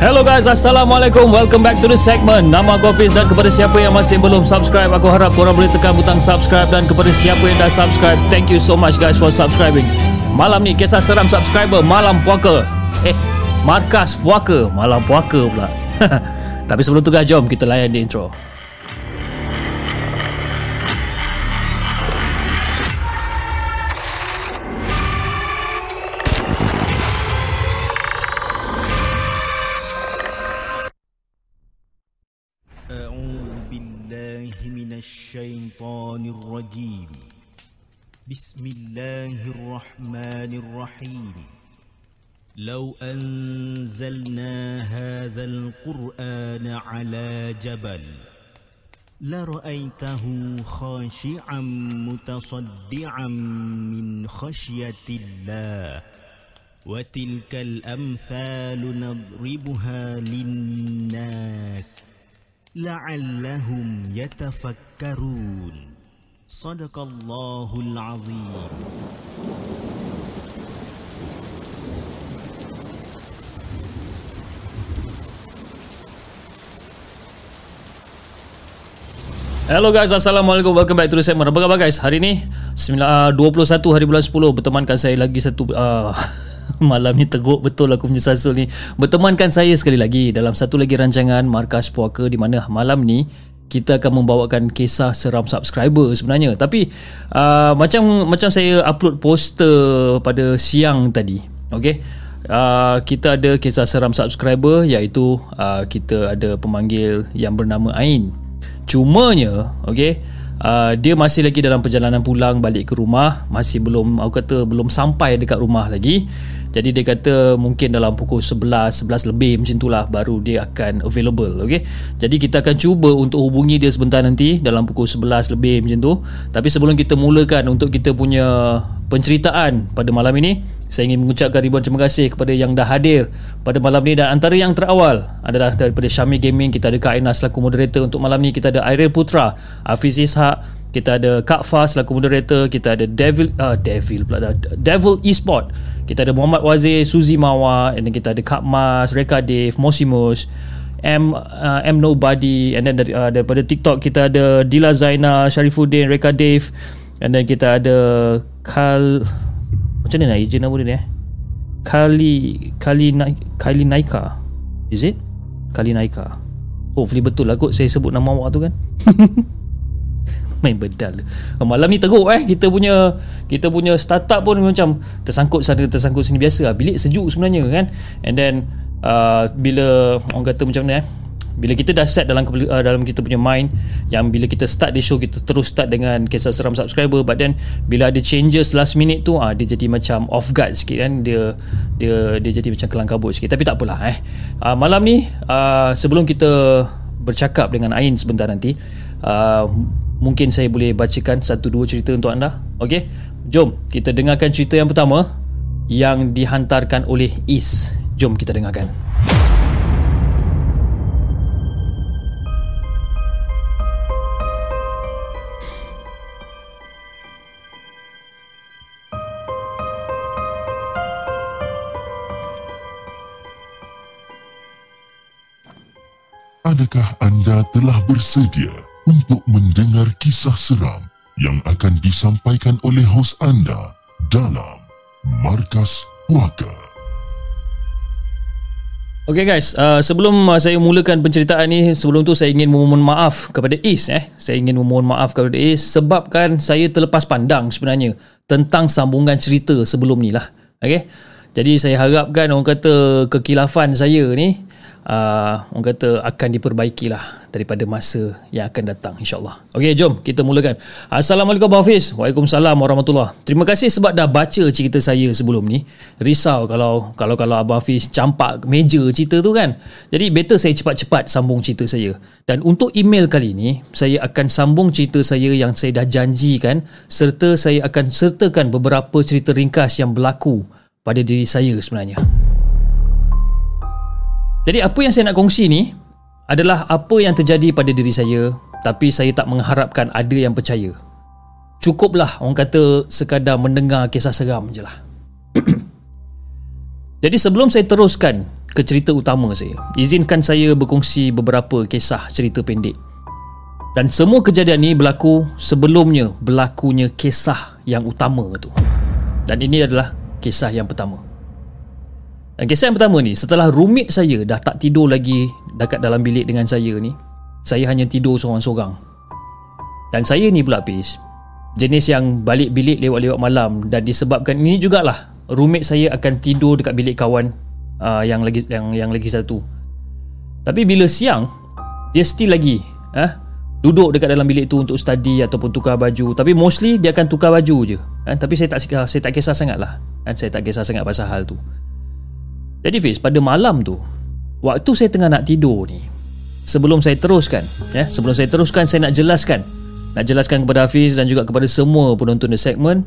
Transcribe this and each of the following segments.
Hello guys, Assalamualaikum. Welcome back to the segment. Nama aku Hafiz dan kepada siapa yang masih belum subscribe, aku harap korang boleh tekan butang subscribe dan kepada siapa yang dah subscribe, thank you so much guys for subscribing. Malam ni kisah seram subscriber Malam Puaka. Eh, Markas Puaka. Malam Puaka pula. Tapi sebelum tu guys, jom kita layan di intro. لرأيته خاشعا متصدعا من خشية الله. وتلك الأمثال نضربها للناس لعلهم يتفكرون. صدق الله العظيم. Hello guys, Assalamualaikum. Welcome back to the segment. Apa khabar guys? Hari ni 9, uh, 21 hari bulan 10 bertemankan saya lagi satu uh, malam ni teguk betul aku punya sasul ni. Bertemankan saya sekali lagi dalam satu lagi rancangan Markas Puaka di mana malam ni kita akan membawakan kisah seram subscriber sebenarnya. Tapi uh, macam macam saya upload poster pada siang tadi. Okay. Uh, kita ada kisah seram subscriber iaitu uh, kita ada pemanggil yang bernama Ain. Cumanya, okay, uh, dia masih lagi dalam perjalanan pulang balik ke rumah, masih belum, aku kata belum sampai dekat rumah lagi. Jadi dia kata mungkin dalam pukul 11, 11 lebih macam itulah baru dia akan available, okay. Jadi kita akan cuba untuk hubungi dia sebentar nanti dalam pukul 11 lebih macam tu. Tapi sebelum kita mulakan untuk kita punya penceritaan pada malam ini, saya ingin mengucapkan ribuan terima kasih kepada yang dah hadir pada malam ni dan antara yang terawal adalah daripada Syami Gaming. Kita ada Kak Aina selaku moderator untuk malam ni kita ada Airil Putra Hafiz Ishak. Kita ada Kak Fah selaku moderator. Kita ada Devil uh, Devil pula Devil Esport kita ada Muhammad Wazir Suzy Mawa dan kita ada Kak Mas Reka Dave Mosimus M uh, M Nobody and then dari, uh, daripada TikTok kita ada Dila Zaina Sharifuddin Reka Dave and then kita ada Kal macam mana nak agent nama dia ni eh? Kali Kali Kali Naika. Is it? Kali Naika. Hopefully betul lah kot Saya sebut nama awak tu kan Main bedal. Malam ni teruk eh? Kita punya Kita punya startup pun macam Tersangkut sana Tersangkut sini. Biasa lah Bilik sejuk sebenarnya kan? And then uh, Bila Orang kata macam mana eh? Bila kita dah set dalam uh, dalam kita punya mind yang bila kita start the show kita terus start dengan kisah seram subscriber. But then bila ada changes last minute tu uh, dia jadi macam off guard sikit kan? Dia dia dia jadi macam kelang kabut sikit. Tapi tak apalah eh? Uh, malam ni uh, sebelum kita bercakap dengan Ain sebentar nanti uh, mungkin saya boleh bacakan satu dua cerita untuk anda. Okey? Jom kita dengarkan cerita yang pertama yang dihantarkan oleh Is. Jom kita dengarkan. Adakah anda telah bersedia untuk mendengar kisah seram yang akan disampaikan oleh hos anda dalam Markas Puaka? Okay guys, uh, sebelum uh, saya mulakan penceritaan ni, sebelum tu saya ingin memohon maaf kepada Is eh. Saya ingin memohon maaf kepada Is sebabkan saya terlepas pandang sebenarnya tentang sambungan cerita sebelum ni lah. Okay. Jadi saya harapkan orang kata kekilafan saya ni uh, orang kata akan diperbaikilah daripada masa yang akan datang insyaAllah. Okey jom kita mulakan. Assalamualaikum Hafiz. Waalaikumsalam warahmatullahi Terima kasih sebab dah baca cerita saya sebelum ni. Risau kalau kalau kalau Abang Hafiz campak meja cerita tu kan? Jadi better saya cepat-cepat sambung cerita saya. Dan untuk email kali ni saya akan sambung cerita saya yang saya dah janjikan serta saya akan sertakan beberapa cerita ringkas yang berlaku pada diri saya sebenarnya jadi apa yang saya nak kongsi ni adalah apa yang terjadi pada diri saya tapi saya tak mengharapkan ada yang percaya. Cukuplah orang kata sekadar mendengar kisah seram je lah. Jadi sebelum saya teruskan ke cerita utama saya, izinkan saya berkongsi beberapa kisah cerita pendek. Dan semua kejadian ni berlaku sebelumnya berlakunya kisah yang utama tu. Dan ini adalah kisah yang pertama. Kisah yang pertama ni Setelah rumit saya dah tak tidur lagi Dekat dalam bilik dengan saya ni Saya hanya tidur seorang-seorang. Dan saya ni pula Pis Jenis yang balik bilik lewat-lewat malam Dan disebabkan ini jugalah Rumit saya akan tidur dekat bilik kawan uh, Yang lagi yang yang lagi satu. Tapi bila siang Dia still lagi uh, Duduk dekat dalam bilik tu untuk study Ataupun tukar baju. Tapi mostly dia akan tukar baju je. Uh, Tapi saya tak saya tak kisah sangat lah uh, Saya tak kisah sangat pasal hal tu jadi Fiz, pada malam tu Waktu saya tengah nak tidur ni Sebelum saya teruskan ya, Sebelum saya teruskan Saya nak jelaskan. Nak jelaskan kepada Hafiz Dan juga kepada semua penonton the segment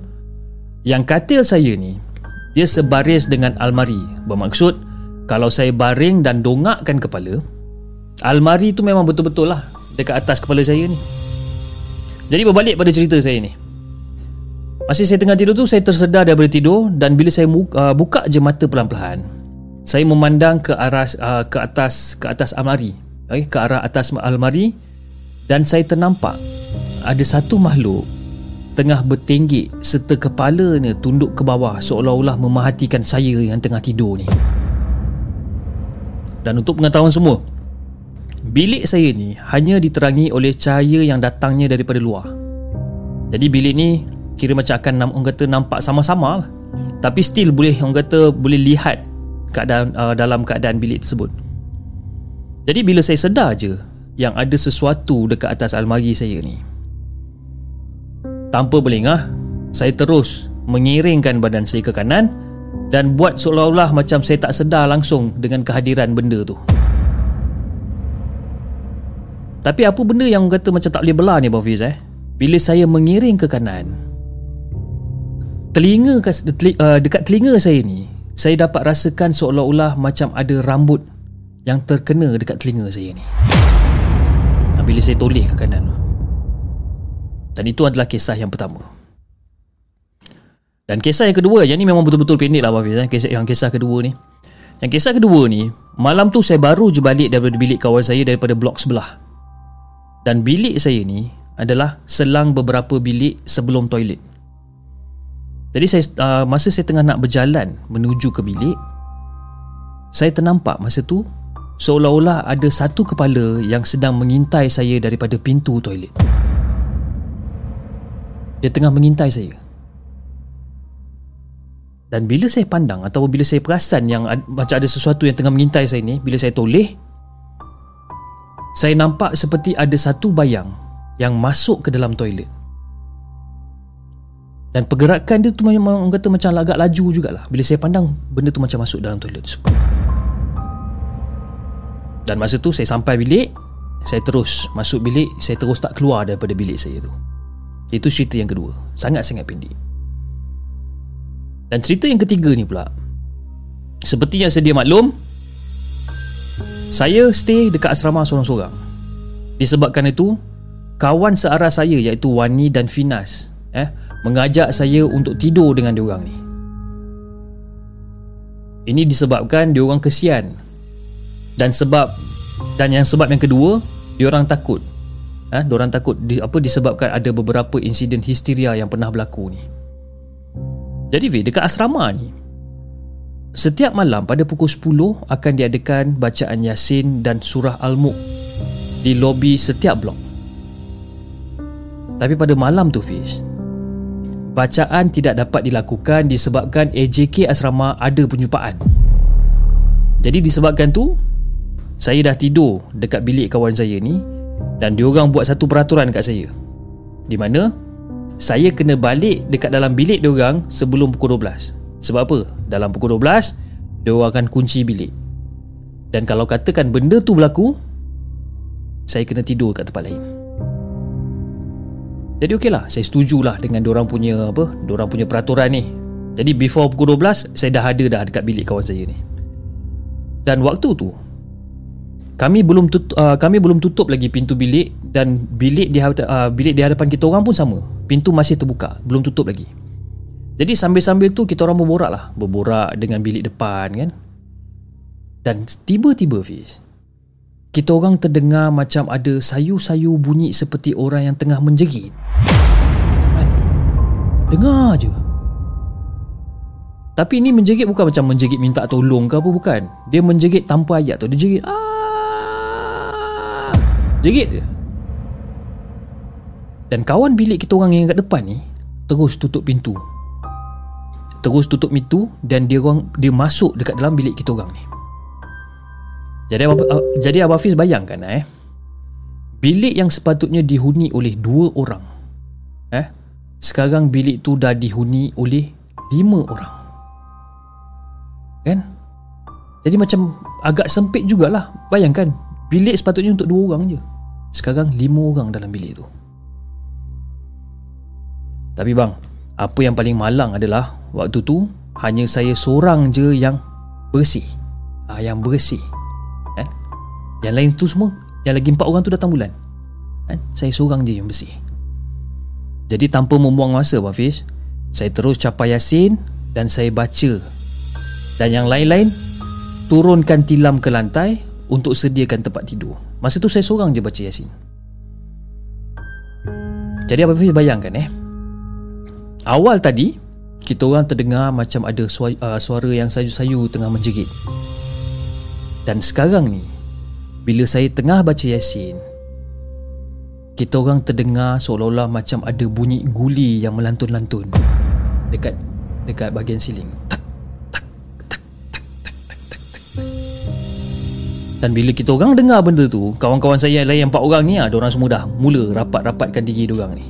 Yang katil saya ni Dia sebaris dengan almari. Bermaksud Kalau saya baring dan dongakkan kepala Almari tu memang betul-betul lah Dekat atas kepala saya ni. Jadi berbalik pada cerita saya ni. Masih saya tengah tidur tu Saya tersedar daripada tidur Dan bila saya uh, buka je mata pelan-pelan saya memandang ke arah uh, ke atas ke atas almari. Okay, ke arah atas almari. Dan saya ternampak ada satu makhluk tengah bertenggek serta kepalanya tunduk ke bawah seolah-olah memahatikan saya yang tengah tidur ni. Dan untuk pengetahuan semua bilik saya ni hanya diterangi oleh cahaya yang datangnya daripada luar. Jadi bilik ni kira macam akan orang kata nampak sama-sama lah. tapi still boleh orang kata boleh lihat keadaan uh, dalam keadaan bilik tersebut. Jadi bila saya sedar je yang ada sesuatu dekat atas almari saya ni. Tanpa berlengah, saya terus mengiringkan badan saya ke kanan dan buat seolah-olah macam saya tak sedar langsung dengan kehadiran benda tu. Tapi apa benda yang kata macam tak boleh belah ni Abang Fiz eh? Bila saya mengiring ke kanan Telinga uh, dekat telinga saya ni saya dapat rasakan seolah-olah macam ada rambut yang terkena dekat telinga saya ni. Dan bila saya toleh ke kanan Dan itu adalah kisah yang pertama. Dan kisah yang kedua, yang ni memang betul-betul pendek lah Hafiz. Eh? Kisah, yang kisah kedua ni. Yang kisah kedua ni, malam tu saya baru je balik daripada bilik kawan saya daripada blok sebelah. Dan bilik saya ni adalah selang beberapa bilik sebelum toilet. Jadi saya uh, masa saya tengah nak berjalan menuju ke bilik saya ternampak masa tu seolah-olah ada satu kepala yang sedang mengintai saya daripada pintu toilet. Dia tengah mengintai saya. Dan bila saya pandang atau bila saya perasan yang macam ada sesuatu yang tengah mengintai saya ni, bila saya toleh saya nampak seperti ada satu bayang yang masuk ke dalam toilet. Dan pergerakan dia tu memang orang kata macam agak laju jugalah. Bila saya pandang benda tu macam masuk dalam toilet Dan masa tu saya sampai bilik Saya terus masuk bilik Saya terus tak keluar daripada bilik saya tu. Itu cerita yang kedua. Sangat-sangat pendek. Dan cerita yang ketiga ni pula Seperti yang sedia maklum Saya stay dekat asrama seorang-seorang Disebabkan itu Kawan searah saya iaitu Wani dan Finas Eh mengajak saya untuk tidur dengan diorang ni. Ini disebabkan diorang kesian. Dan sebab dan yang sebab yang kedua, diorang takut. Ha, diorang takut di, apa disebabkan ada beberapa insiden histeria yang pernah berlaku ni. Jadi V, dekat asrama ni, setiap malam pada pukul 10 akan diadakan bacaan Yasin dan surah Al-Mulk di lobi setiap blok. Tapi pada malam tu Fiz bacaan tidak dapat dilakukan disebabkan AJK asrama ada penyupaan. Jadi disebabkan tu Saya dah tidur dekat bilik kawan saya ni Dan diorang buat satu peraturan kat saya Di mana Saya kena balik dekat dalam bilik diorang Sebelum pukul 12 Sebab apa? Dalam pukul 12 Diorang akan kunci bilik Dan kalau katakan benda tu berlaku Saya kena tidur kat tempat lain Jadi okey lah Saya setujulah dengan diorang punya apa Diorang punya peraturan ni Jadi before pukul 12 Saya dah ada dah dekat bilik kawan saya ni dan waktu tu kami belum tutup, uh, kami belum tutup lagi pintu bilik dan bilik di uh, bilik di hadapan kita orang pun sama. Pintu masih terbuka, belum tutup lagi. Jadi sambil-sambil tu kita orang berborak lah, berborak dengan bilik depan kan. Dan tiba-tiba Fiz, kita orang terdengar macam ada sayu-sayu bunyi seperti orang yang tengah menjerit. Kan? Dengar je. Tapi ini menjerit bukan macam menjerit minta tolong ke apa bukan. Dia menjerit tanpa ayat tu. Dia jerit. Ah! Jerit je. Dan kawan bilik kita orang yang kat depan ni terus tutup pintu. Terus tutup pintu dan dia orang dia masuk dekat dalam bilik kita orang ni. Jadi uh, jadi Abah Hafiz bayangkan eh. Bilik yang sepatutnya dihuni oleh dua orang. Eh. Sekarang bilik tu dah dihuni oleh lima orang. Kan? Jadi macam agak sempit jugalah. Bayangkan, bilik sepatutnya untuk dua orang je. Sekarang lima orang dalam bilik tu. Tapi bang, apa yang paling malang adalah waktu tu hanya saya seorang je yang bersih. Ah, yang bersih. Yang lain tu semua, yang lagi empat orang tu datang bulan. Kan? Saya seorang je yang bersih. Jadi tanpa membuang masa, Pak Fiz, saya terus capai Yasin dan saya baca dan yang lain-lain turunkan tilam ke lantai untuk sediakan tempat tidur. Masa tu saya seorang je baca Yasin. Jadi apa Fiz bayangkan eh. Awal tadi kita orang terdengar macam ada suara, uh, suara yang sayu-sayu tengah menjerit. Dan sekarang ni bila saya tengah baca Yasin kita orang terdengar seolah-olah macam ada bunyi guli yang melantun-lantun dekat dekat bahagian siling. Tak Dan bila kita orang dengar benda tu Kawan-kawan saya yang lain empat orang ni Ada orang semua dah mula rapat-rapatkan diri diorang ni.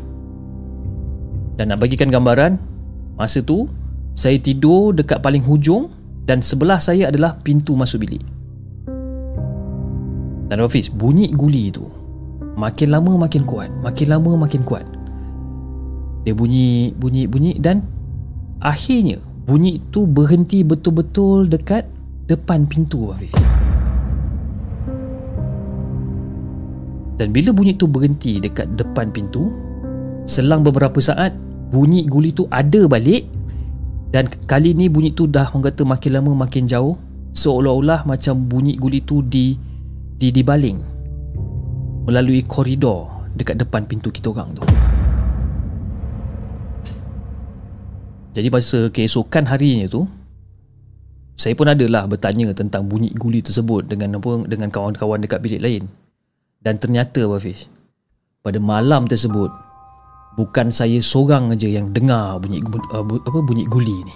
Dan nak bagikan gambaran Masa tu Saya tidur dekat paling hujung Dan sebelah saya adalah pintu masuk bilik Dan Hafiz Bunyi guli tu Makin lama makin kuat Makin lama makin kuat. Dia bunyi Bunyi bunyi dan Akhirnya Bunyi tu berhenti betul-betul dekat Depan pintu Hafiz. Dan bila bunyi tu berhenti dekat depan pintu Selang beberapa saat Bunyi guli tu ada balik Dan kali ni bunyi tu dah orang kata makin lama makin jauh. Seolah-olah macam bunyi guli tu di, di dibaling Melalui koridor dekat depan pintu kita orang tu Jadi masa keesokan harinya tu saya pun adalah bertanya tentang bunyi guli tersebut dengan apa dengan kawan-kawan dekat bilik lain. Dan ternyata Hafiz Pada malam tersebut Bukan saya seorang aja yang dengar bunyi uh, bu, apa bunyi guli ni.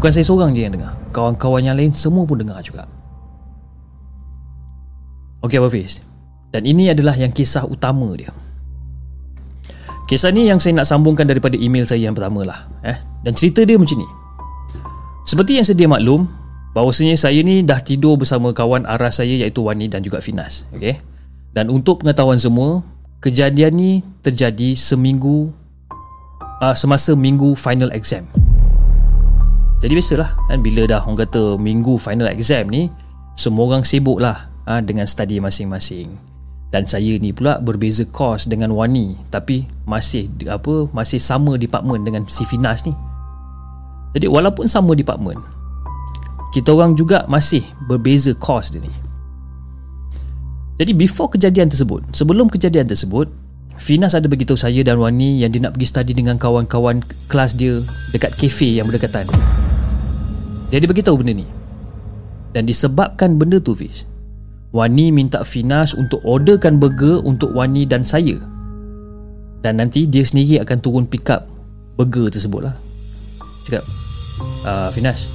Bukan saya seorang je yang dengar. Kawan-kawan yang lain semua pun dengar juga. Okey Hafiz. Dan ini adalah yang kisah utama dia. Kisah ni yang saya nak sambungkan daripada email saya yang pertama lah. Eh? Dan cerita dia macam ni. Seperti yang sedia maklum, bahawasanya saya ni dah tidur bersama kawan arah saya iaitu Wani dan juga Finas. Okay? Dan untuk pengetahuan semua, kejadian ni terjadi seminggu uh, semasa minggu final exam. Jadi biasalah kan bila dah orang kata minggu final exam ni semua orang sibuk lah uh, dengan study masing-masing. Dan saya ni pula berbeza course dengan Wani tapi masih apa masih sama department dengan si Finas ni. Jadi walaupun sama department kita orang juga masih berbeza course dia ni. Jadi before kejadian tersebut Sebelum kejadian tersebut Finas ada beritahu saya dan Wani Yang dia nak pergi study dengan kawan-kawan kelas dia Dekat kafe yang berdekatan Dia ada beritahu benda ni Dan disebabkan benda tu Fiz Wani minta Finas untuk orderkan burger Untuk Wani dan saya. Dan nanti dia sendiri akan turun pick up Burger tersebut lah Cakap uh, Finas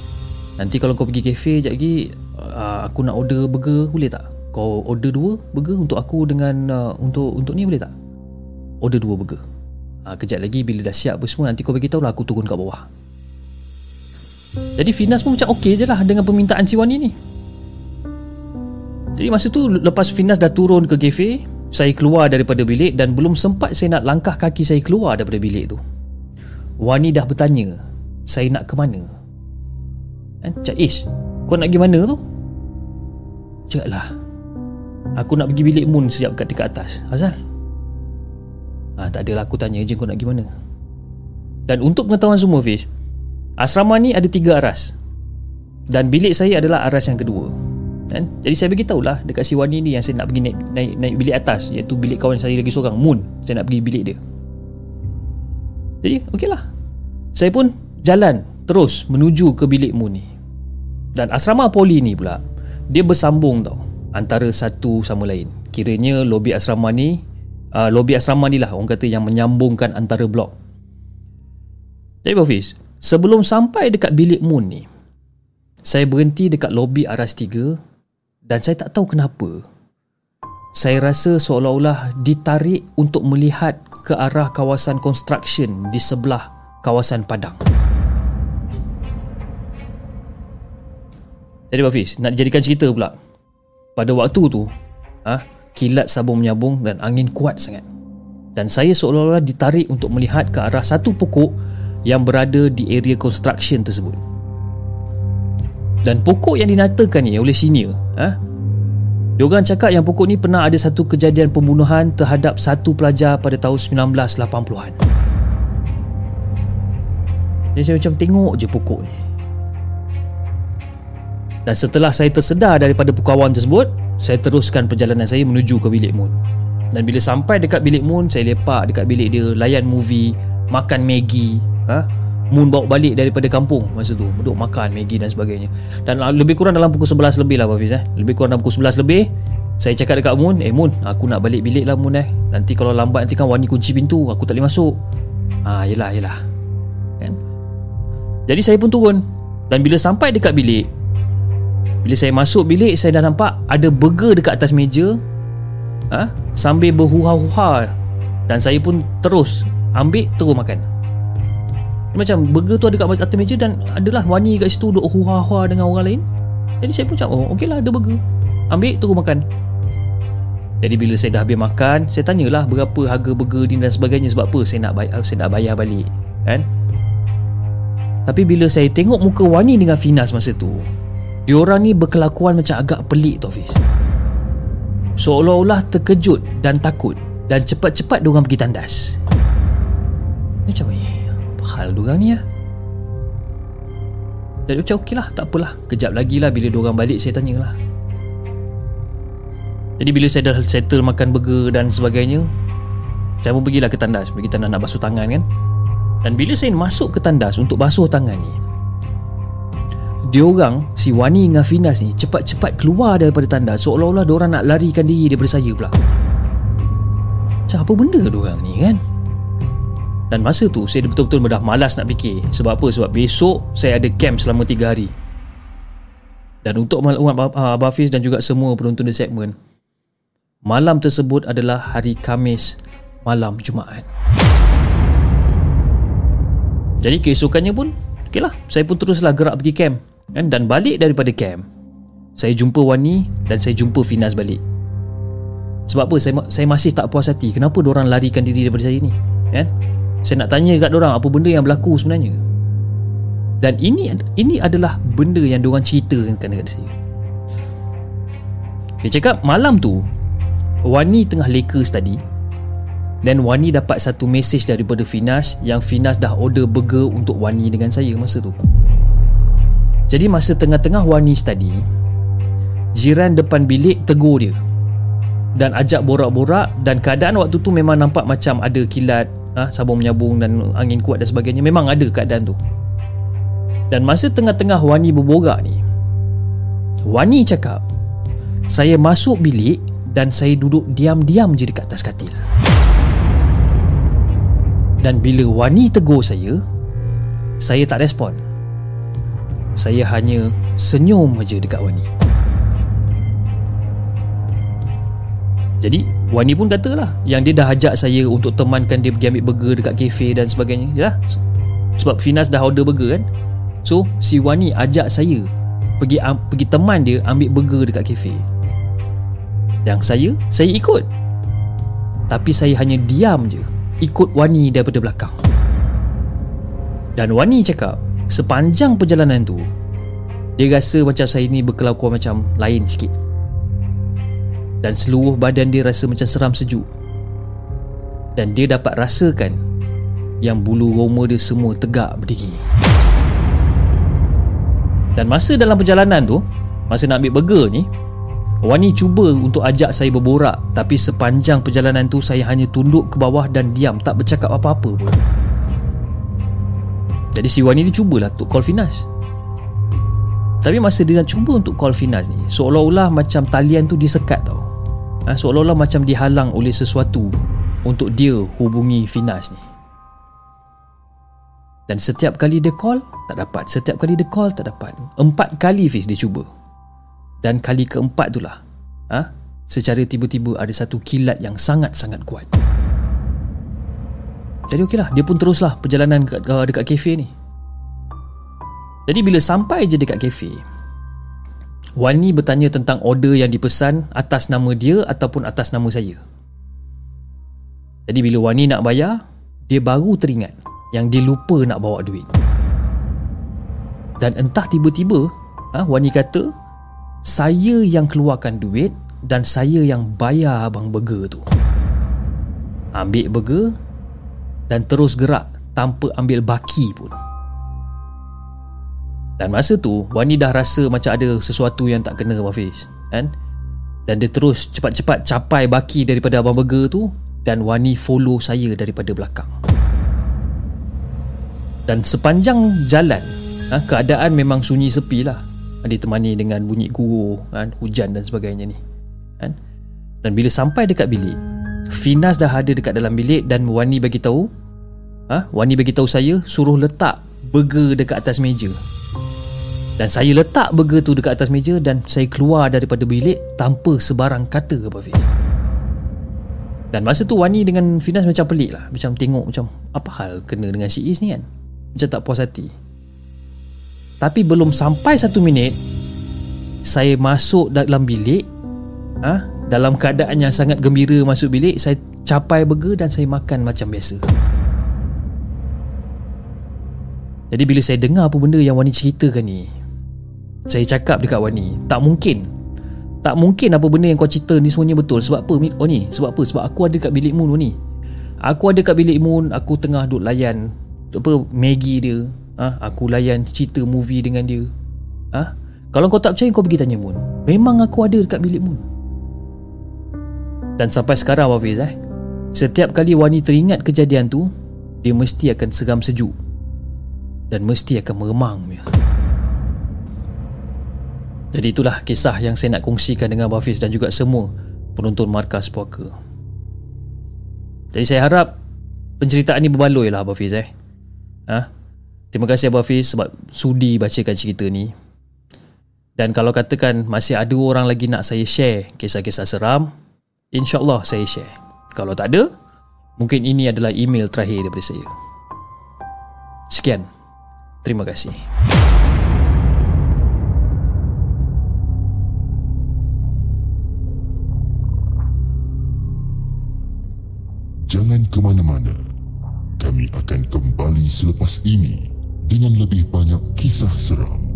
Nanti kalau kau pergi kafe sekejap lagi uh, Aku nak order burger Boleh tak? kau order dua burger untuk aku dengan uh, untuk untuk ni boleh tak? Order dua burger. Ha, kejap lagi bila dah siap apa semua nanti kau bagi tahu lah aku turun kat bawah. Jadi Finas pun macam okey je lah dengan permintaan si Wani ni jadi masa tu lepas Finas dah turun ke cafe saya keluar daripada bilik dan belum sempat saya nak langkah kaki saya keluar daripada bilik tu. Wani dah bertanya saya nak ke mana? Kan Cak Ish kau nak pergi mana tu? Cakap lah Aku nak pergi bilik Moon sejak kat dekat atas. Azal ha, Tak adalah aku tanya je kau nak pergi mana. Dan untuk pengetahuan semua Fish Asrama ni ada tiga aras. Dan bilik saya adalah aras yang kedua kan? Jadi saya beritahu Dekat si Wani ni yang saya nak pergi naik, naik, naik bilik atas Iaitu bilik kawan saya lagi seorang Moon. Saya nak pergi bilik dia. Jadi okey lah Saya pun jalan terus menuju ke bilik Moon ni. Dan asrama poli ni pula Dia bersambung tau Antara satu sama lain. Kiranya lobi asrama ni uh, Lobi asrama ni lah Orang kata yang menyambungkan antara blok. Jadi Hafiz Sebelum sampai dekat bilik Moon ni Saya berhenti dekat lobi aras 3 Dan saya tak tahu kenapa Saya rasa seolah-olah ditarik untuk melihat ke arah kawasan construction di sebelah kawasan Padang. Jadi Hafiz, nak dijadikan cerita pula. Pada waktu tu, ah, kilat sabung menyambung dan angin kuat sangat. Dan saya seolah-olah ditarik untuk melihat ke arah satu pokok yang berada di area construction tersebut. Dan pokok yang dinatakan ni oleh senior, ah, Diorang cakap yang pokok ni pernah ada satu kejadian pembunuhan terhadap satu pelajar pada tahun 1980-an. Jadi saya macam tengok je pokok ni. Dan setelah saya tersedar daripada pukawan tersebut, saya teruskan perjalanan saya menuju ke bilik Moon. Dan bila sampai dekat bilik Moon, saya lepak dekat bilik dia, layan movie, makan Maggi, ha? Moon bawa balik daripada kampung masa tu. Duduk makan Maggi dan sebagainya. Dan lebih kurang dalam pukul 11 lebih lah Hafiz eh. Lebih kurang dalam pukul 11 lebih Saya cakap dekat Moon Eh Moon aku nak balik bilik lah Moon eh. Nanti kalau lambat nanti kan Wani kunci pintu Aku tak boleh masuk. Ah, yelah yelah. Kan? Jadi saya pun turun. Dan bila sampai dekat bilik Bila saya masuk bilik Saya dah nampak Ada burger dekat atas meja ha? Sambil berhuha-huha. Dan saya pun terus Ambil terus makan macam burger tu ada kat atas meja dan adalah Wani kat situ duduk huha-huha dengan orang lain. Jadi saya pun macam oh okey lah ada burger. Ambil terus makan. Jadi bila saya dah habis makan, saya tanyalah berapa harga burger ni dan sebagainya sebab apa saya nak bayar, saya nak bayar balik. Kan? Tapi bila saya tengok muka Wani dengan Finas masa tu, diorang ni berkelakuan macam agak pelik tu Hafiz. Seolah-olah terkejut dan takut dan cepat-cepat diorang pergi tandas. Macam ni hal diorang ni lah jadi macam okey lah tak apalah. Kejap lagi lah bila diorang balik saya tanya lah jadi bila saya dah settle makan burger dan sebagainya saya pun pergilah ke tandas. Pergi tandas nak basuh tangan kan. Dan bila saya masuk ke tandas untuk basuh tangan ni Diorang Si Wani dengan Finas ni Cepat-cepat keluar daripada tandas. Seolah-olah diorang nak larikan diri daripada saya pula. Macam apa benda diorang ni kan dan masa tu saya betul-betul dah malas nak fikir Sebab apa? Sebab besok saya ada camp selama 3 hari Dan untuk maklumat Abah Hafiz dan juga semua penonton di segmen Malam tersebut adalah hari Kamis Malam Jumaat Jadi keesokannya pun Okay lah Saya pun teruslah gerak pergi camp kan? Dan balik daripada camp Saya jumpa Wani Dan saya jumpa Finas balik Sebab apa? Saya, saya masih tak puas hati Kenapa orang larikan diri daripada saya ni Kan? Saya nak tanya kat orang apa benda yang berlaku sebenarnya. Dan ini ini adalah benda yang diorang ceritakan dekat saya. Dia cakap malam tu Wani tengah leka tadi dan Wani dapat satu mesej daripada Finas yang Finas dah order burger untuk Wani dengan saya masa tu. Jadi masa tengah-tengah Wani tadi jiran depan bilik tegur dia dan ajak borak-borak dan keadaan waktu tu memang nampak macam ada kilat ha, sabung menyambung dan angin kuat dan sebagainya memang ada keadaan tu. Dan masa tengah-tengah Wani berborak ni Wani cakap saya masuk bilik dan saya duduk diam-diam je dekat atas katil. Dan bila Wani tegur saya saya tak respon. Saya hanya senyum je dekat Wani Jadi Wani pun katalah Yang dia dah ajak saya Untuk temankan dia pergi ambil burger Dekat kafe dan sebagainya ya? Sebab Finas dah order burger kan. So si Wani ajak saya Pergi pergi teman dia Ambil burger dekat kafe Yang saya Saya ikut. Tapi saya hanya diam je Ikut Wani daripada belakang. Dan Wani cakap Sepanjang perjalanan tu Dia rasa macam saya ni berkelakuan macam lain sikit dan seluruh badan dia rasa macam seram sejuk. Dan dia dapat rasakan yang bulu roma dia semua tegak berdiri. Dan masa dalam perjalanan tu masa nak ambil burger ni Wani cuba untuk ajak saya berborak. Tapi sepanjang perjalanan tu saya hanya tunduk ke bawah dan diam tak bercakap apa-apa. Pun jadi si Wani ni cubalah untuk call Finas. Tapi masa dia nak cuba untuk call Finas ni Seolah-olah macam talian tu disekat tau ha, Seolah-olah macam dihalang oleh sesuatu Untuk dia hubungi Finas ni. Dan setiap kali dia call Tak dapat. Setiap kali dia call tak dapat. Empat kali Fiz dia cuba. Dan kali keempat tu lah ha, Secara tiba-tiba ada satu kilat yang sangat-sangat kuat. Jadi okey lah Dia pun teruslah perjalanan dekat, dekat kafe ni. Jadi bila sampai je dekat kafe Wani bertanya tentang order yang dipesan atas nama dia ataupun atas nama saya. Jadi bila Wani nak bayar, dia baru teringat yang dia lupa nak bawa duit. Dan entah tiba-tiba, ha, Wani kata, saya yang keluarkan duit dan saya yang bayar abang burger tu. Ambil burger dan terus gerak tanpa ambil baki pun. Dan masa tu Wani dah rasa macam ada sesuatu yang tak kena Hafiz kan? Dan dia terus cepat-cepat capai baki daripada Abang Burger tu Dan Wani follow saya daripada belakang Dan sepanjang jalan ha, Keadaan memang sunyi sepi lah Ditemani dengan bunyi guru kan? Hujan dan sebagainya ni kan? Dan bila sampai dekat bilik Finas dah ada dekat dalam bilik Dan Wani bagi tahu ha? Wani bagi tahu saya Suruh letak burger dekat atas meja dan saya letak burger tu dekat atas meja dan saya keluar daripada bilik tanpa sebarang kata apa Fiz. Dan masa tu Wani dengan Finas macam pelik lah. Macam tengok macam apa hal kena dengan si Is ni kan. Macam tak puas hati. Tapi belum sampai satu minit saya masuk dalam bilik ha? dalam keadaan yang sangat gembira masuk bilik saya capai burger dan saya makan macam biasa. Jadi bila saya dengar apa benda yang Wani ceritakan ni saya cakap dekat Wani Tak mungkin. Tak mungkin apa benda yang kau cerita ni semuanya betul. Sebab apa Wani Sebab apa? Sebab aku ada kat bilik Moon Wani Aku ada kat bilik Moon Aku tengah duduk layan. Apa Maggie dia. Ha? Aku layan cerita movie dengan dia. Ha? Kalau kau tak percaya kau pergi tanya Moon. Memang aku ada dekat bilik Moon. Dan sampai sekarang Wafiz eh Setiap kali Wani teringat kejadian tu Dia mesti akan seram sejuk. Dan mesti akan meremang ya. Jadi itulah kisah yang saya nak kongsikan dengan Hafiz dan juga semua penonton markas puaka. Jadi saya harap penceritaan ini berbaloi lah Hafiz eh. Ha? Terima kasih Hafiz sebab sudi bacakan cerita ni. Dan kalau katakan masih ada orang lagi nak saya share kisah-kisah seram, insyaAllah saya share. Kalau tak ada, mungkin ini adalah email terakhir daripada saya. Sekian. Terima kasih. Jangan ke mana-mana. Kami akan kembali selepas ini dengan lebih banyak kisah seram.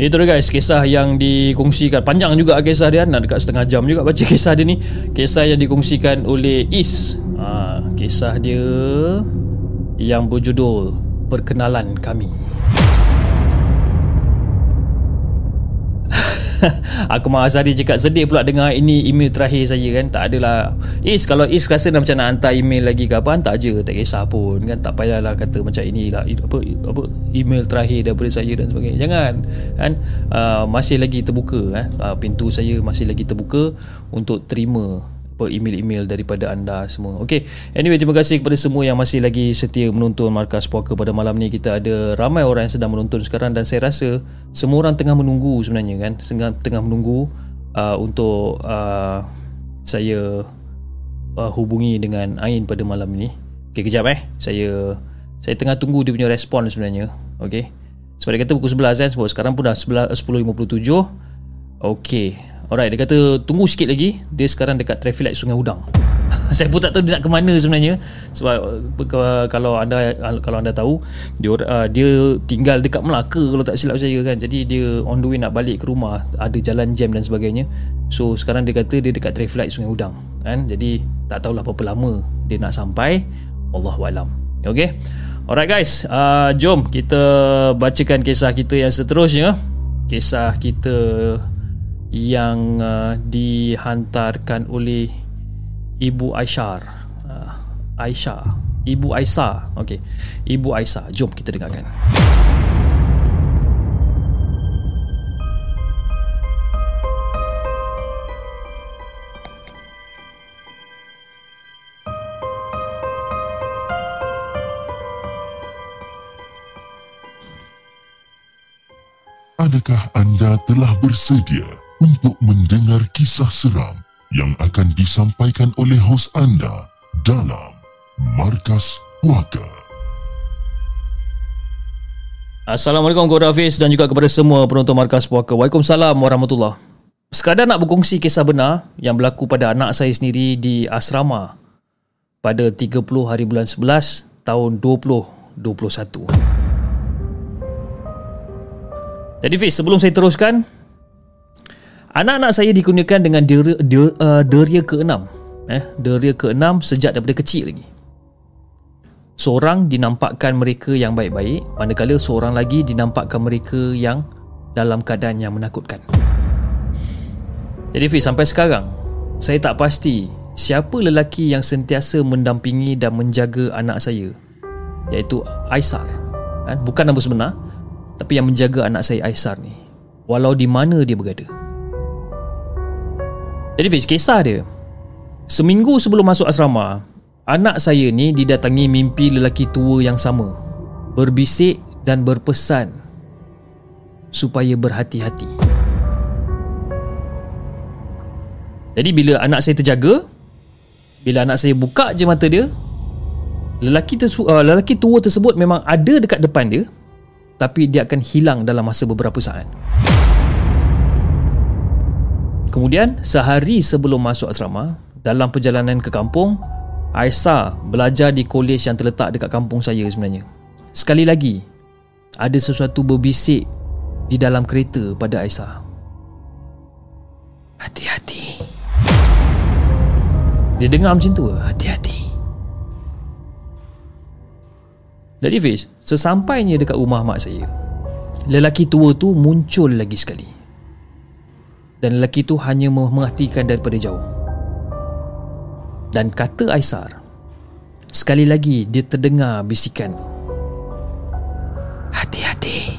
Itu dia guys Kisah yang dikongsikan Panjang juga kisah dia Nak dekat setengah jam juga Baca kisah dia ni Kisah yang dikongsikan oleh Is ha, Kisah dia Yang berjudul Perkenalan Kami Aku mahu Azhari cakap sedih pula dengar ini email terakhir saya kan. Tak adalah. Is kalau Is rasa dah macam nak hantar email lagi ke apa Hantar je. Tak kisah pun kan Tak payahlah kata macam inilah apa, apa email terakhir daripada saya dan sebagainya. Jangan. Kan uh, Masih lagi terbuka kan uh, Pintu saya masih lagi terbuka Untuk terima apa email-email daripada anda semua. Okay, anyway terima kasih kepada semua yang masih lagi setia menonton Markas Puaka pada malam ni. Kita ada ramai orang yang sedang menonton sekarang dan saya rasa semua orang tengah menunggu sebenarnya kan. Tengah, tengah menunggu uh, untuk uh, saya uh, hubungi dengan Ain pada malam ini. Okay, kejap eh. Saya saya tengah tunggu dia punya respon sebenarnya. Okay. Sebab dia kata pukul 11 kan. Sebab sekarang pun dah 10.57. Okay. Alright, dia kata tunggu sikit lagi. Dia sekarang dekat traffic light Sungai Udang. saya pun tak tahu dia nak ke mana sebenarnya. Sebab uh, kalau anda kalau anda tahu dia uh, dia tinggal dekat Melaka kalau tak silap saya kan. Jadi dia on the way nak balik ke rumah, ada jalan jam dan sebagainya. So sekarang dia kata dia dekat traffic light Sungai Udang kan. Jadi tak tahulah berapa lama dia nak sampai. Allahualam. Okay. Alright guys, uh, jom kita bacakan kisah kita yang seterusnya. Kisah kita yang uh, dihantarkan oleh Ibu Aisyar uh, Aisyah. Ibu Aisyah. Okey. Ibu Aisyah. Jom kita dengarkan. Adakah anda telah bersedia untuk mendengar kisah seram yang akan disampaikan oleh hos anda dalam Markas Puaka. Assalamualaikum kepada Hafiz dan juga kepada semua penonton Markas Puaka. Waalaikumsalam warahmatullahi Sekadar nak berkongsi kisah benar yang berlaku pada anak saya sendiri di asrama pada 30 hari bulan 11 tahun 2021. Jadi Fiz, sebelum saya teruskan, Anak-anak saya dikurniakan dengan deria, deria, uh, deria ke-6 eh, Deria ke-6 sejak daripada kecil lagi. Seorang dinampakkan mereka yang baik-baik Manakala seorang lagi dinampakkan mereka yang dalam keadaan yang menakutkan. Jadi Fiz sampai sekarang Saya tak pasti siapa lelaki yang sentiasa mendampingi dan menjaga anak saya Iaitu Aisar. Eh, Bukan nama sebenar Tapi yang menjaga anak saya Aisar ni. Walau di mana dia berada jadi Fiz, kisah dia. Seminggu sebelum masuk asrama Anak saya ni didatangi mimpi lelaki tua yang sama. Berbisik dan berpesan Supaya berhati-hati. Jadi bila anak saya terjaga Bila anak saya buka je mata dia Lelaki, tersu- uh, lelaki tua tersebut memang ada dekat depan dia Tapi dia akan hilang dalam masa beberapa saat Kemudian sehari sebelum masuk asrama Dalam perjalanan ke kampung Aisyah belajar di kolej yang terletak dekat kampung saya sebenarnya. Sekali lagi Ada sesuatu berbisik Di dalam kereta pada Aisyah Hati-hati. Dia dengar macam tu. Hati-hati. Jadi Fiz Sesampainya dekat rumah mak saya Lelaki tua tu muncul lagi sekali dan lelaki itu hanya memerhatikan daripada jauh. Dan kata Aisar, sekali lagi dia terdengar bisikan. Hati-hati.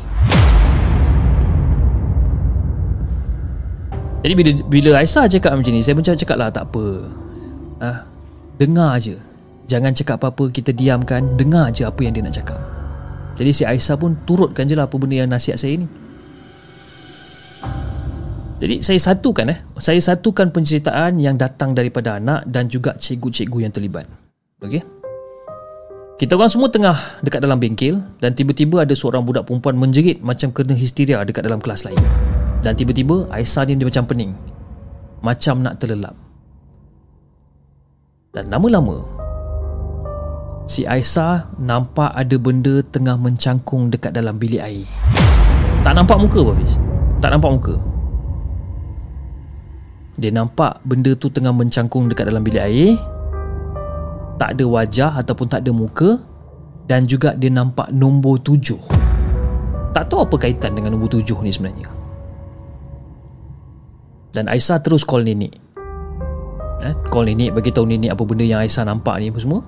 Jadi bila bila Aisar cakap macam ni, saya macam cakap lah tak apa. Ah, dengar aja. Jangan cakap apa-apa, kita diamkan, dengar aja apa yang dia nak cakap. Jadi si Aisyah pun turutkan je lah apa benda yang nasihat saya ni. Jadi saya satukan eh, saya satukan penceritaan yang datang daripada anak dan juga cikgu-cikgu yang terlibat. Okey. Kita orang semua tengah dekat dalam bengkel dan tiba-tiba ada seorang budak perempuan menjerit macam kena histeria dekat dalam kelas lain. Dan tiba-tiba Aisyah ni dia macam pening. Macam nak terlelap. Dan lama-lama si Aisyah nampak ada benda tengah mencangkung dekat dalam bilik air. Tak nampak muka apa Fiz? Tak nampak muka. Dia nampak benda tu tengah mencangkung dekat dalam bilik air. Tak ada wajah ataupun tak ada muka. Dan juga dia nampak nombor tujuh. Tak tahu apa kaitan dengan nombor tujuh ni sebenarnya. Dan Aisyah terus call nenek. Eh, Call nenek bagi tahu nenek apa benda yang Aisyah nampak ni apa semua.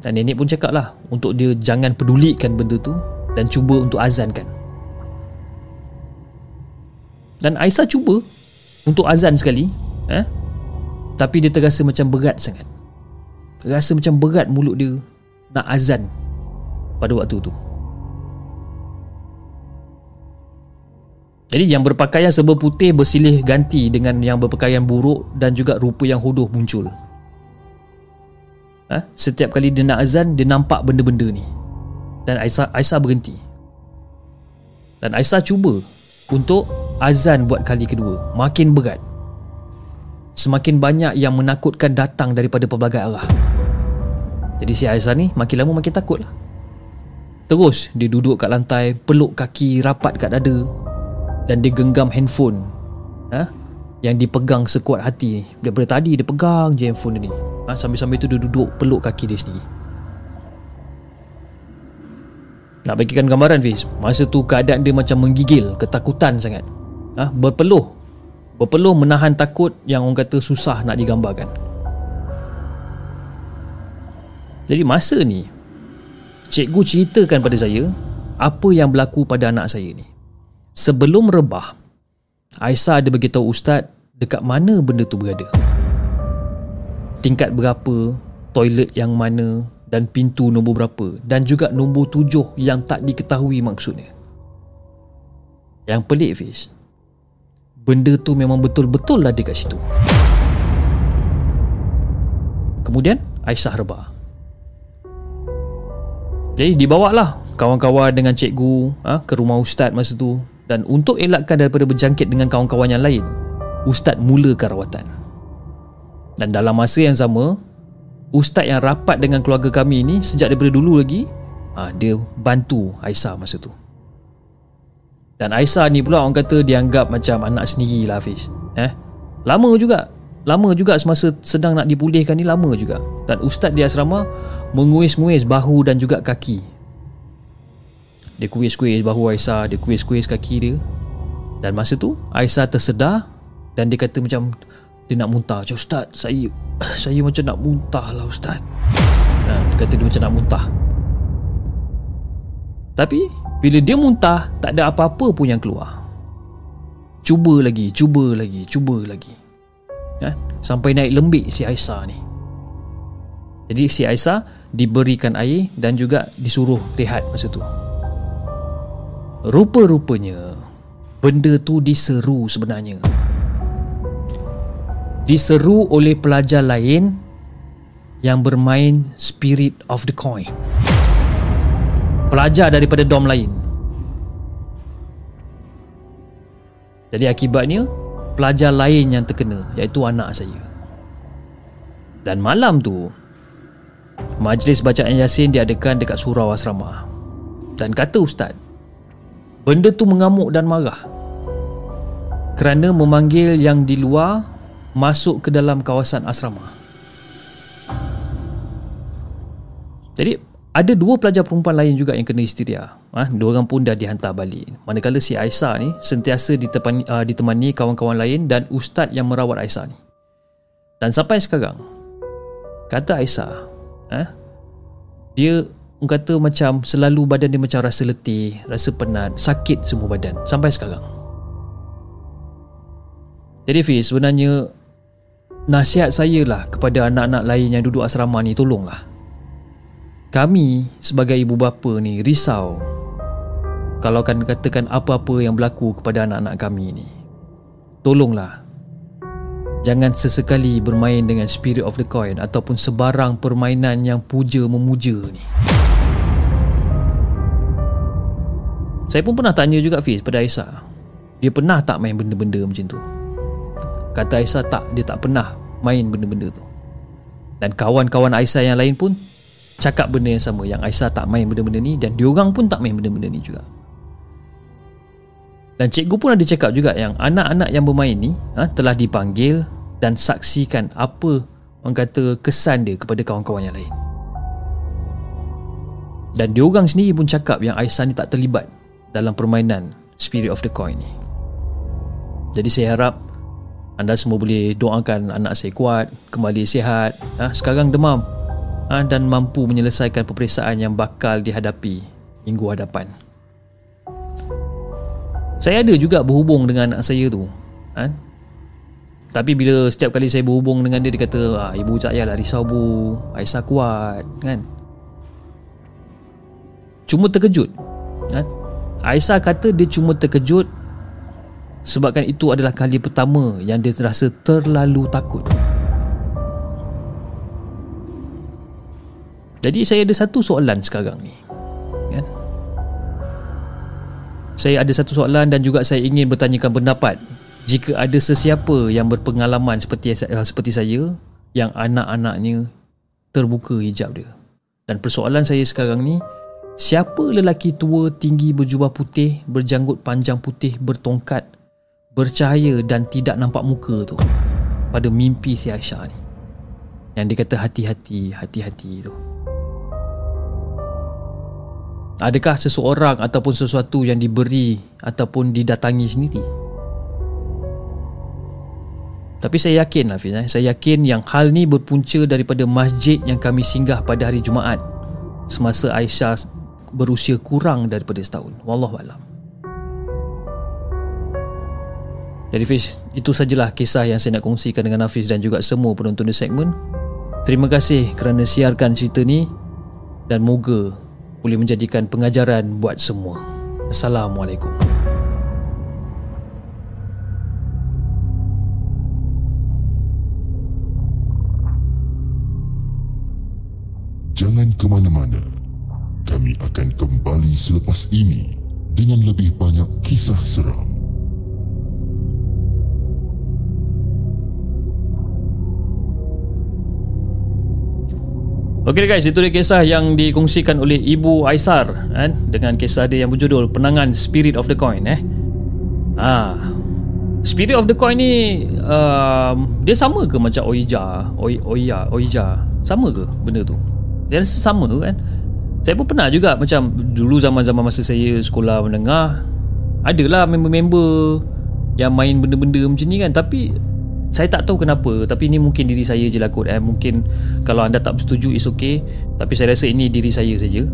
Dan nenek pun cakap lah Untuk dia jangan pedulikan benda tu Dan cuba untuk azankan. Dan Aisyah cuba untuk azan sekali eh? Tapi dia terasa macam berat sangat Rasa macam berat mulut dia Nak azan Pada waktu tu Jadi yang berpakaian serba putih bersilih ganti dengan yang berpakaian buruk dan juga rupa yang hodoh muncul. Ha? Setiap kali dia nak azan, dia nampak benda-benda ni. Dan Aisyah, Aisyah berhenti. Dan Aisyah cuba untuk azan buat kali kedua. Makin berat. Semakin banyak yang menakutkan datang daripada pelbagai arah. Jadi si Aisyah ni makin lama makin takut lah. Terus dia duduk kat lantai, peluk kaki rapat kat dada, dan dia genggam handphone ha? yang dipegang sekuat hati daripada tadi dia pegang je handphone dia ni ha? sambil-sambil tu dia duduk peluk kaki dia sendiri nak bagikan gambaran Fiz masa tu keadaan dia macam menggigil ketakutan sangat ha? berpeluh berpeluh menahan takut yang orang kata susah nak digambarkan jadi masa ni cikgu ceritakan pada saya apa yang berlaku pada anak saya ni Sebelum rebah, Aisyah ada beritahu ustaz dekat mana benda tu berada. Tingkat berapa, toilet yang mana dan pintu nombor berapa dan juga nombor tujuh yang tak diketahui maksudnya. Yang pelik Fiz, benda tu memang betul-betul ada kat situ. Kemudian Aisyah rebah. Jadi dibawalah kawan-kawan dengan cikgu ha, ke rumah ustaz masa tu dan untuk elakkan daripada berjangkit dengan kawan-kawan yang lain, Ustaz mulakan rawatan. Dan dalam masa yang sama, Ustaz yang rapat dengan keluarga kami ni sejak daripada dulu lagi, ha, dia bantu Aisyah masa tu. Dan Aisyah ni pula orang kata dianggap macam anak sendiri lah Hafiz. Eh? Lama juga. Lama juga semasa sedang nak dipulihkan ni lama juga. Dan Ustaz di asrama menguis-nguis bahu dan juga kaki dia kuis-kuis bahu Aisyah Dia kuis-kuis kaki dia Dan masa tu Aisyah tersedar Dan dia kata macam Dia nak muntah Macam Ustaz Saya Saya macam nak muntah lah Ustaz ha, Dia kata dia macam nak muntah Tapi Bila dia muntah Tak ada apa-apa pun yang keluar. Cuba lagi Cuba lagi Cuba lagi. Ha? Sampai naik lembik si Aisyah ni. Jadi si Aisyah Diberikan air Dan juga disuruh rehat masa tu. Rupa-rupanya Benda tu diseru sebenarnya. Diseru oleh pelajar lain Yang bermain Spirit of the Coin Pelajar daripada dom lain. Jadi akibatnya Pelajar lain yang terkena Iaitu anak saya. Dan malam tu Majlis bacaan Yasin diadakan dekat surau asrama. Dan kata Ustaz Benda tu mengamuk dan marah kerana memanggil yang di luar masuk ke dalam kawasan asrama. Jadi ada dua pelajar perempuan lain juga yang kena histeria. Ha, dua orang pun dah dihantar balik. Manakala si Aisyah ni sentiasa ditemani, uh, ditemani kawan-kawan lain dan ustaz yang merawat Aisyah ni. Dan sampai sekarang, kata Aisyah, ha, dia kata macam selalu badan dia macam rasa letih, rasa penat, sakit semua badan sampai sekarang. Jadi Fiz, sebenarnya nasihat saya lah kepada anak-anak lain yang duduk asrama ni tolonglah. Kami sebagai ibu bapa ni risau kalau akan katakan apa-apa yang berlaku kepada anak-anak kami ni. Tolonglah. Jangan sesekali bermain dengan spirit of the coin ataupun sebarang permainan yang puja memuja ni. Saya pun pernah tanya juga Fiz pada Aisyah Dia pernah tak main benda-benda macam tu Kata Aisyah tak Dia tak pernah main benda-benda tu Dan kawan-kawan Aisyah yang lain pun Cakap benda yang sama Yang Aisyah tak main benda-benda ni Dan diorang pun tak main benda-benda ni juga. Dan cikgu pun ada cakap juga Yang anak-anak yang bermain ni ha, Telah dipanggil Dan saksikan apa Orang kata kesan dia kepada kawan-kawan yang lain. Dan diorang sendiri pun cakap yang Aisyah ni tak terlibat dalam permainan Spirit of the Coin ni. Jadi saya harap anda semua boleh doakan anak saya kuat, kembali sihat, ha, sekarang demam dan mampu menyelesaikan peperiksaan yang bakal dihadapi minggu hadapan. Saya ada juga berhubung dengan anak saya tu. Ha? Tapi bila setiap kali saya berhubung dengan dia Dia kata ah, Ibu tak payahlah risau bu Aisyah kuat kan Cuma terkejut kan? Aisyah kata dia cuma terkejut Sebabkan itu adalah kali pertama Yang dia terasa terlalu takut Jadi saya ada satu soalan sekarang ni kan? Saya ada satu soalan dan juga saya ingin bertanyakan pendapat jika ada sesiapa yang berpengalaman seperti uh, seperti saya yang anak-anaknya terbuka hijab dia. Dan persoalan saya sekarang ni, siapa lelaki tua tinggi berjubah putih, berjanggut panjang putih, bertongkat, bercahaya dan tidak nampak muka tu pada mimpi si Aisyah ni? Yang dia kata hati-hati, hati-hati tu. Adakah seseorang ataupun sesuatu yang diberi ataupun didatangi sendiri? Tapi saya yakin Hafiz eh? Saya yakin yang hal ni berpunca daripada masjid yang kami singgah pada hari Jumaat Semasa Aisyah berusia kurang daripada setahun Wallahualam Jadi Fiz, itu sajalah kisah yang saya nak kongsikan dengan Hafiz dan juga semua penonton di segmen Terima kasih kerana siarkan cerita ni Dan moga boleh menjadikan pengajaran buat semua Assalamualaikum Jangan ke mana-mana. Kami akan kembali selepas ini dengan lebih banyak kisah seram. Okey guys, itu dia kisah yang dikongsikan oleh Ibu Aisar kan dengan kisah dia yang berjudul Penangan Spirit of the Coin eh. Ah. Spirit of the Coin ni um, dia sama ke macam Oija, Oya, Oija? Sama ke benda tu? Dia rasa sama kan Saya pun pernah juga Macam dulu zaman-zaman masa saya sekolah menengah Adalah member-member Yang main benda-benda macam ni kan Tapi Saya tak tahu kenapa Tapi ni mungkin diri saya je lah kot eh. Mungkin Kalau anda tak bersetuju It's okay. Tapi saya rasa ini diri saya saja.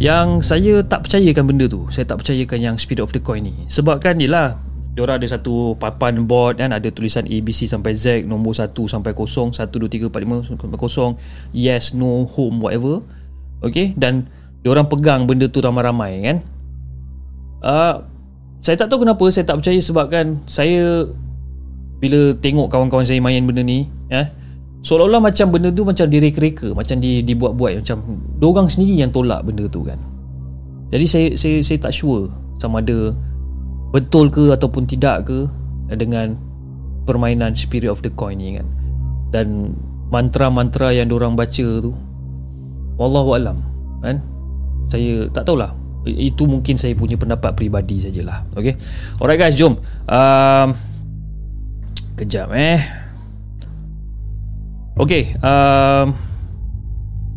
Yang saya tak percayakan benda tu Saya tak percayakan yang speed of the coin ni. Sebab kan yelah Diorang ada satu papan board kan? Ada tulisan A, B, C sampai Z Nombor 1 sampai 0 1, 2, 3, 4, 5 sampai 0 Yes, no, home, whatever. Okay? Dan Diorang pegang benda tu ramai-ramai kan? Uh, Saya tak tahu kenapa Saya tak percaya sebab kan Saya Bila tengok kawan-kawan saya main benda ni ya, Seolah-olah macam benda tu Macam direka-reka Macam di, dibuat-buat Macam Diorang sendiri yang tolak benda tu kan. Jadi saya saya, saya tak sure Sama ada betul ke ataupun tidak ke dengan permainan spirit of the coin ni kan. Dan mantra-mantra yang diorang baca tu wallahu alam kan? Saya tak tahulah. Itu mungkin saya punya pendapat peribadi sajalah. Okey. Alright guys jom. Um, kejap eh okey um,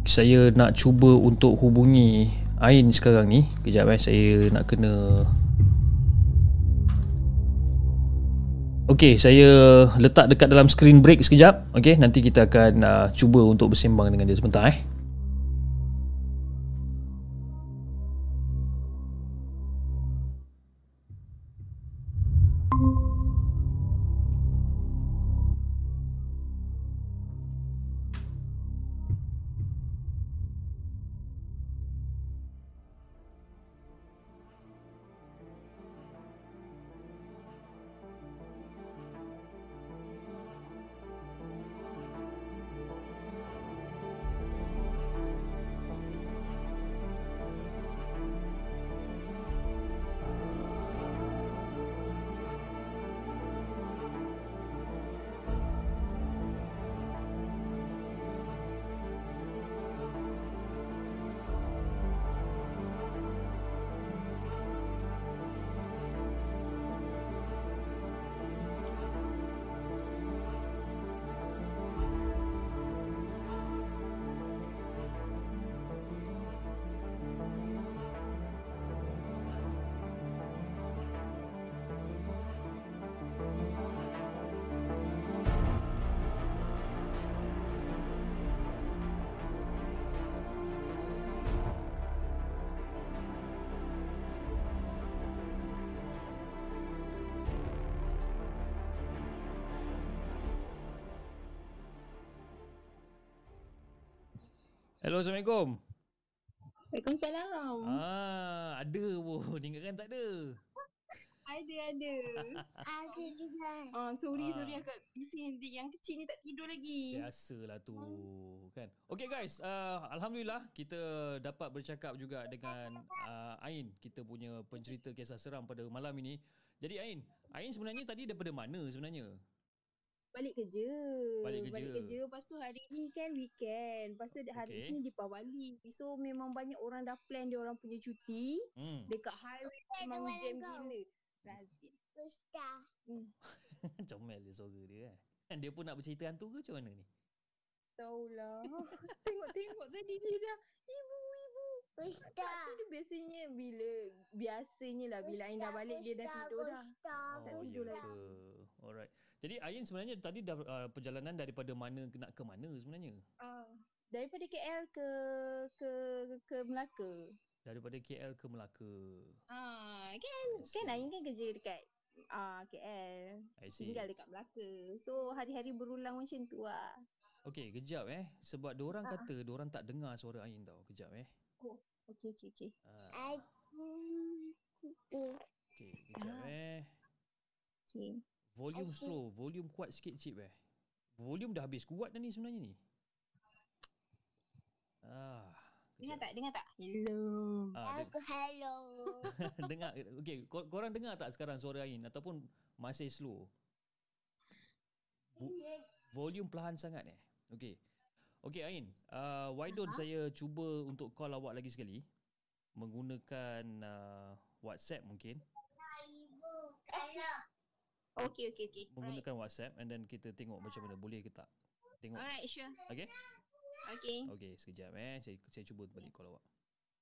saya nak cuba untuk hubungi Ain sekarang ni kejap eh saya nak kena Okey, saya letak dekat dalam screen break sekejap. Okey, nanti kita akan uh, cuba untuk bersembang dengan dia sebentar eh. Juga. Ah sorry Ah. sorry agak bising nanti yang kecil ni tak tidur lagi. Biasalah tu kan. Okay guys, uh, alhamdulillah kita dapat bercakap juga dengan uh, Ain, kita punya pencerita kisah seram pada malam ini. Jadi Ain, Ain sebenarnya tadi daripada mana sebenarnya? Balik kerja. Balik kerja. Balik kerja. Lepas tu hari ni kan weekend. Lepas tu hari okay. ni Deepawali. So memang banyak orang dah plan dia orang punya cuti. Hmm. Dekat highway memang where jam gila. Razia. Ustaz. Comel dia suara dia kan. Kan dia pun nak bercerita hantu ke macam mana ni? Taulah. Tengok-tengok tadi dia dah. Ibu, ibu. Ustaz. tidur biasanya bila biasanya lah bila Ain dah balik dia dah tidur dah. Ustaz. tak tidur lagi. ke? Alright. Jadi Ain sebenarnya tadi dah uh, perjalanan daripada mana ke- nak ke mana sebenarnya? Ah. Daripada KL ke ke ke Melaka. Daripada KL ke Melaka. Ah, kan kan. Ain kan kerja dekat ah KL. Tinggal dekat Melaka. So hari-hari berulang macam tu lah. Okey, kejap eh. Sebab diorang Ah. kata diorang tak dengar suara Ain tau. Kejap eh. Okey okey okey. Ah, I Okey, kejap Ah. eh. Okey. Volume Okey. slow, volume kuat sikit cip eh. Volume dah habis kuat dah ni sebenarnya ni. Ah. Dengar tak? Dengar tak? Hello. Ah, Aku hello. dengar. Okey, kor- korang dengar tak sekarang suara Ain ataupun masih slow? Bu- volume perlahan sangat eh. Okey. Okey Ain, uh, why don't saya cuba untuk call awak lagi sekali menggunakan uh, WhatsApp mungkin. Okey okey okey. Alright. Menggunakan WhatsApp and then kita tengok macam mana boleh ke tak. Tengok. Alright, sure. Okey? Okey. Okey, sekejap eh. Saya saya cuba balik call awak.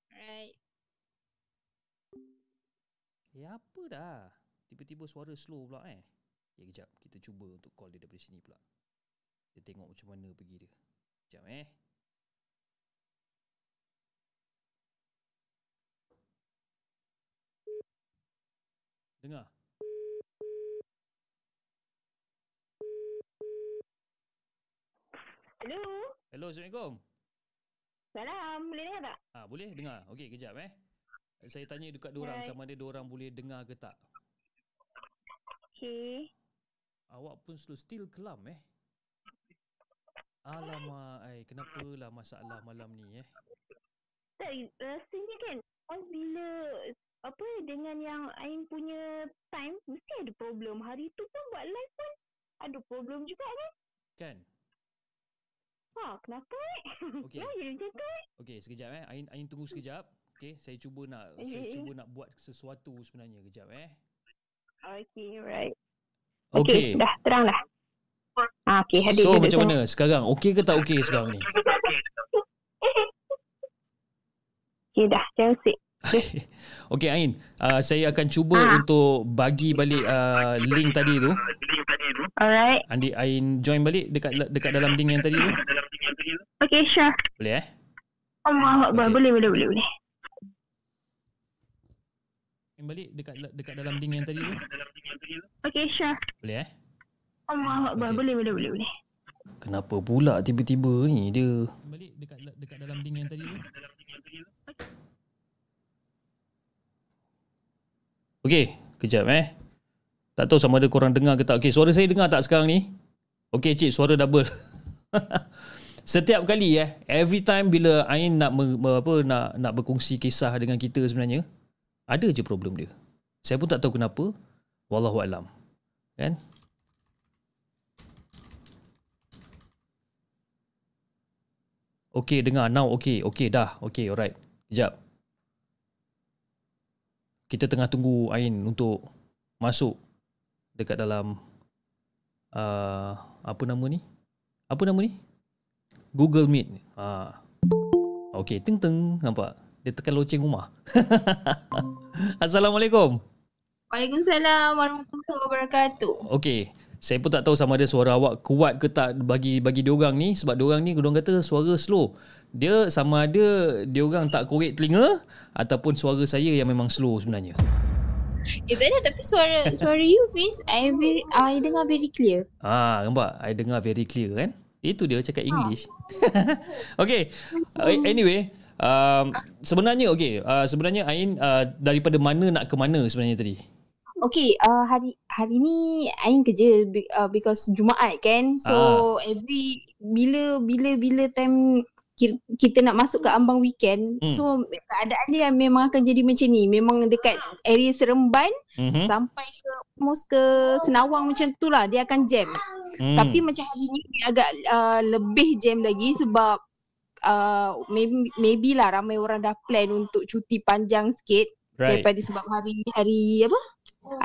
Alright. Ya apa dah? Tiba-tiba suara slow pula eh. Ya kejap, kita cuba untuk call dia daripada sini pula. Kita tengok macam mana pergi dia. Kejap eh. Dengar. Hello. Hello, Assalamualaikum. Salam. Boleh dengar tak? Ah, boleh dengar. Okey, kejap eh. Saya tanya dekat diorang Alright. sama ada diorang boleh dengar ke tak. Okey. Awak pun slow still kelam eh. Alamak, ai kenapa lah masalah malam ni eh? Tak, rasanya kan pas bila apa dengan yang Ain punya time mesti ada problem. Hari tu pun buat live pun ada problem juga kan? Kan? Ha, kenapa eh? Okey. Ya, ya macam tu. Okey, sekejap eh. Ain Ain tunggu sekejap. Okey, saya cuba nak saya Eh. cuba nak buat sesuatu sebenarnya kejap eh. Okay, right. Okey. Okay, dah terang dah. Ha, okay, hadir. So hadir macam sana. mana sekarang? Okey ke tak okey sekarang ni? Okay, dah. Jangan sik. Okey Ain, uh, saya akan cuba Ah. untuk bagi balik uh, link tadi tu. Alright. Andi Ain join balik dekat dekat dalam link yang tadi tu. Okay, sure. Boleh eh? Allah. Okay. Boleh, boleh, boleh, boleh. Join balik dekat dekat dalam link yang tadi tu. Okay, sure. Boleh eh? Allah. Okay. Boleh, boleh, boleh, boleh. Kenapa pula tiba-tiba ni dia balik dekat dekat dalam link yang tadi tu? Okey, kejap eh. Tak tahu sama ada korang dengar ke tak. Okey, suara saya dengar tak sekarang ni? Okey, cik, suara double. Setiap kali eh, every time bila Ain nak apa nak nak berkongsi kisah dengan kita sebenarnya, ada je problem dia. Saya pun tak tahu kenapa. Wallahu alam. Kan? Okey, dengar now. Okey, okey dah. Okey, alright. Sekejap. Kita tengah tunggu Ain untuk masuk dekat dalam uh, apa nama ni? Apa nama ni? Google Meet. Ha. Okey, teng teng nampak. Dia tekan loceng rumah. Assalamualaikum. Waalaikumsalam warahmatullahi wabarakatuh. Okey. Saya pun tak tahu sama ada suara awak kuat ke tak bagi bagi diorang ni sebab diorang ni diorang kata suara slow. Dia sama ada diorang tak korek telinga ataupun suara saya yang memang slow sebenarnya. Eh tak ada tapi suara suara you Fiz I very I dengar very clear. Ah, nampak? I dengar very clear kan? Itu dia cakap English. okay. Uh, anyway, um, sebenarnya okay, uh, sebenarnya Ain uh, daripada mana nak ke mana sebenarnya tadi? Okay, uh, hari hari ni Ain kerja uh, because Jumaat kan. So every bila bila bila time kita nak masuk ke ambang weekend, Hmm. so keadaan dia memang akan jadi macam ni. Memang dekat area Seremban Mhm. sampai ke almost ke Senawang macam tu lah dia akan jam. Hmm. Tapi macam hari ni dia agak uh, lebih jam lagi sebab uh, maybe, maybe lah ramai orang dah plan untuk cuti panjang sikit right. daripada sebab hari hari apa?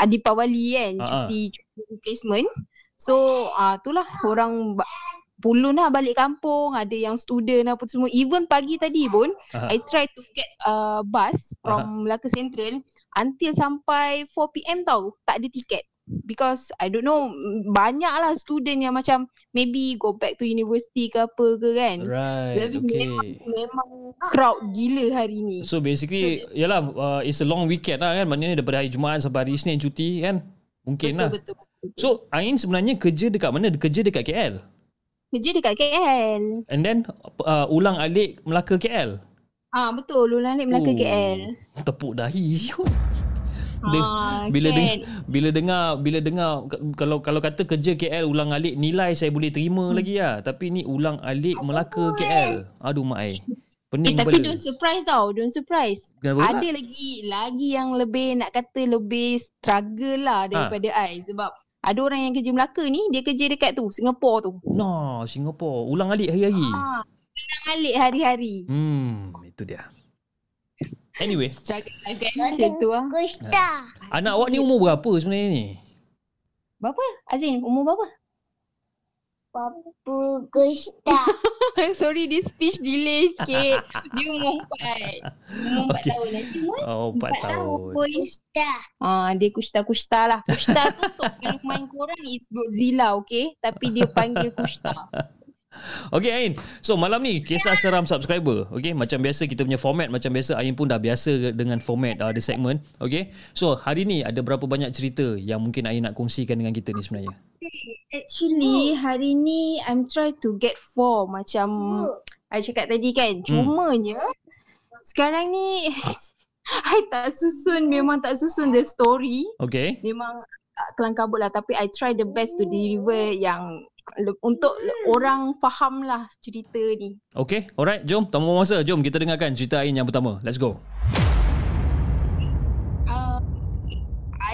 Adipawali kan, ha. cuti cuti replacement. So uh, itulah orang ba- pulun lah balik kampung, ada yang student apa semua. Even pagi tadi pun Aha. I try to get a bus from Melaka Central until sampai 4 PM tau, tak ada tiket. Because I don't know banyak lah student yang macam maybe go back to university ke apa ke kan. Right. Tapi Okay. Memang crowd gila hari ni. So basically yalah uh, it's a long weekend lah kan. Maknanya daripada hari Jumaat sampai hari Isnin cuti kan. Mungkin betul, lah. betul betul. So Ain sebenarnya kerja dekat mana? Kerja dekat KL. Kerja dekat KL. And then uh, ulang alik Melaka KL. Ah betul, Lula Alik Melaka Oh, KL. Tepuk dahi. Dia- Ah, bila kan? dengar bila dengar bila dengar kalau kalau kata kerja KL ulang alik nilai saya boleh terima Hmm. lagi lah tapi ni ulang alik Melaka KL aduh mak ai Eh, pening tapi kepala don't surprise tau, don't surprise. Kenapa? Ada lagi lagi yang lebih nak kata lebih struggle lah daripada Ha. I sebab ada orang yang kerja Melaka ni, dia kerja dekat tu, Singapore tu. no Singapore ulang alik hari-hari Ah, ulang alik hari-hari. hmm itu dia anyway Struggle life kan macam tu lah. Gusta. anak awak ni umur berapa sebenarnya ni Berapa? Azin, umur berapa? Papu Gusta. Sorry, dia speech delay sikit. dia umur empat. Umur empat Okay. tahun. Nanti umur oh 4 empat tahun. tahun. Gusta. Ah, dia kusta-kusta lah. Kusta tu untuk minuman korang is Godzilla, okay? Tapi dia panggil kusta. Okay Ain So malam ni Kisah seram subscriber Okay Macam biasa kita punya format Macam biasa Ain pun dah biasa Dengan format uh, The segment Okay So hari ni Ada berapa banyak cerita Yang mungkin Ain nak kongsikan Dengan kita ni sebenarnya Actually, hari ni I'm try to get four. Macam I cakap tadi kan. Cumanya sekarang ni I tak susun memang tak susun the story. Okay. Memang uh, kelang kabut lah tapi I try the best to deliver yang le- untuk le- orang faham lah cerita ni. Okay Alright Jom. Tanpa masa Jom kita dengarkan Cerita Ain yang pertama. Let's go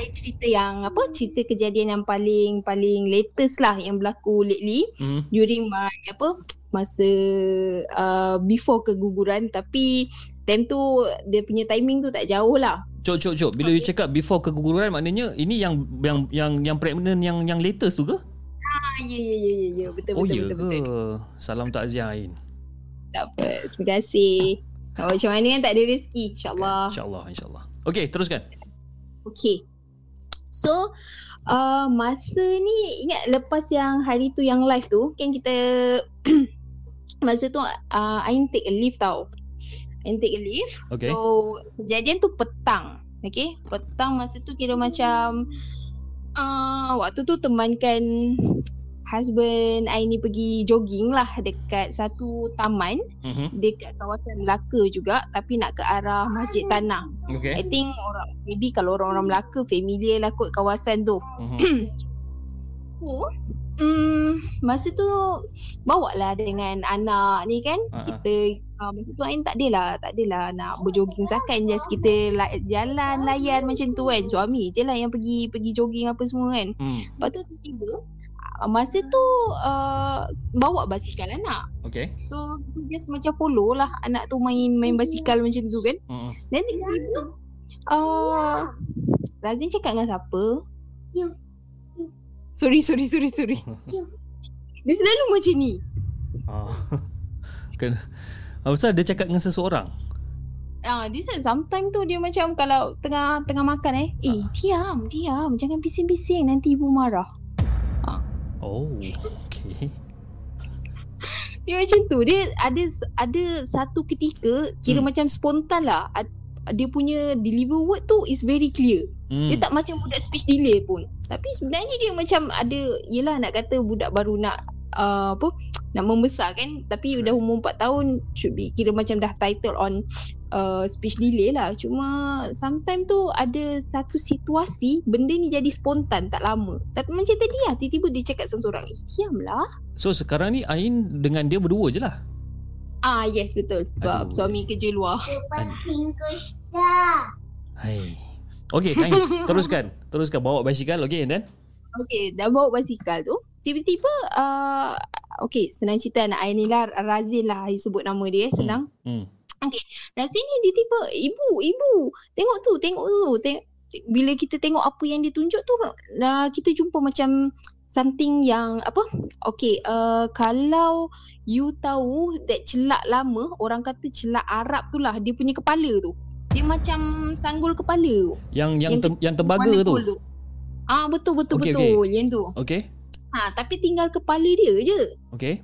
I cerita yang apa cerita kejadian yang paling paling latest lah yang berlaku lately hmm. during my apa masa uh, before keguguran tapi time tu dia punya timing tu tak jauh lah. Cok cok cok Bila you cakap Before keguguran Maknanya Ini yang Yang yang yang pregnant Yang yang latest tu ke Ah ya ya ya ya betul Oh betul ya betul, ke betul. Salam takziah Ain Tak apa. Terima kasih. Oh, macam mana kan tak ada rezeki insyaAllah. InsyaAllah InsyaAllah Okay teruskan Okay. So uh, masa ni ingat lepas yang hari tu yang live tu kan kita masa tu uh, Ain take a leave tau. Ain take a leave. Okay. So kejadian tu petang. Okay. Petang masa tu kira macam uh, waktu tu temankan husband Ain ni pergi jogging lah dekat satu taman mm-hmm. dekat kawasan Melaka juga tapi nak ke arah Masjid Tanah. I Okay think orang maybe kalau orang-orang Melaka familiar lah kot kawasan tu. mm-hmm. So, hmm, masa tu bawa lah dengan anak ni kan. Ha. Kita uh, masa tu Ain tak adalah, tak adalah nak berjoging sakan just kita la- jalan layan macam tu kan. Suami je lah yang pergi pergi jogging apa semua kan. hmm. Lepas tu tiba-tiba masa tu uh, bawa basikal anak. Okay So just macam follow lah anak tu main main basikal macam tu kan. mm-hmm. Dan tiba-tiba uh, Razin cakap dengan siapa? You. Sorry, sorry, sorry, sorry. Dia selalu macam ni. Ah. Kan Ah, Ustaz dia cakap dengan seseorang Ah, dia said sometimes tu dia macam kalau tengah tengah makan eh, eh diam, diam, jangan bising-bising nanti ibu marah. Oh Okay Dia macam tu. Dia ada ada satu ketika kira Hmm. macam spontan lah. Dia punya deliver word tu is very clear. hmm. Dia tak macam budak speech delay pun. Tapi sebenarnya dia macam ada yelah nak kata budak baru nak uh, apa nak membesar kan tapi dah umur 4 tahun should be kira macam dah title on uh, speech delay lah cuma sometimes tu ada satu situasi benda ni jadi spontan tak lama tapi macam tadi lah tiba-tiba dia cakap seorang-seorang eh diam lah So sekarang ni Ain dengan dia berdua je lah. ah yes betul sebab Aduh. suami kerja luar dah. Hai. Ain, teruskan. Teruskan bawa basikal okey and then. Okay, dah bawa basikal tu. Tiba-tiba, uh, okay, senang cerita anak I ni lah, Razin lah, I sebut nama dia, eh, senang. Hmm. Razin ni tiba-tiba, ibu, ibu, tengok tu, tengok tu. Tengok, bila kita tengok apa yang dia tunjuk tu, uh, kita jumpa macam something yang apa? Okay, uh, kalau you tahu that celak lama, orang kata celak Arab tu lah, dia punya kepala tu. Dia macam sanggul kepala tu. Yang yang Yang tem, yang tembaga tu. gold Ah betul betul Okey, betul yang tu. Okey. Ha tapi tinggal kepala dia je. Okey.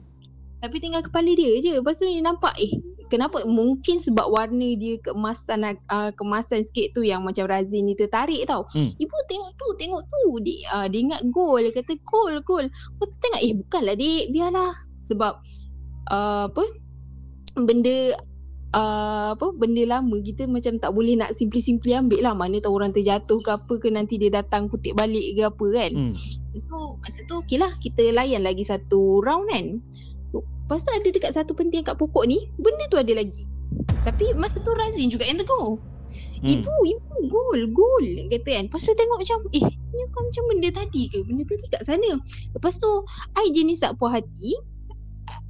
Tapi tinggal kepala dia je. Lepas tu dia nampak eh kenapa mungkin sebab warna dia keemasan uh, kemasan sikit tu yang macam Razin ni tertarik tau. Hmm. Ibu tengok tu, tengok tu. Dia, uh, dia ingat gol. Dia kata gol, gol. Lepas tu tengok eh bukanlah dik, biarlah. Sebab uh, apa benda uh, apa benda lama kita macam tak boleh nak simply-simply ambil lah mana tahu orang terjatuh ke apa ke nanti dia datang kutip balik ke apa kan Hmm. So masa tu okey lah kita layan lagi satu round kan. Lepas tu ada dekat satu penting kat pokok ni, benda tu ada lagi. Tapi masa tu Razin juga yang tegur. Hmm. Ibu, ibu, gol, gol. Kata kan. Lepas tu tengok macam, eh ni kan macam benda tadi ke? Benda tadi kat sana. Lepas tu, I jenis tak puas hati.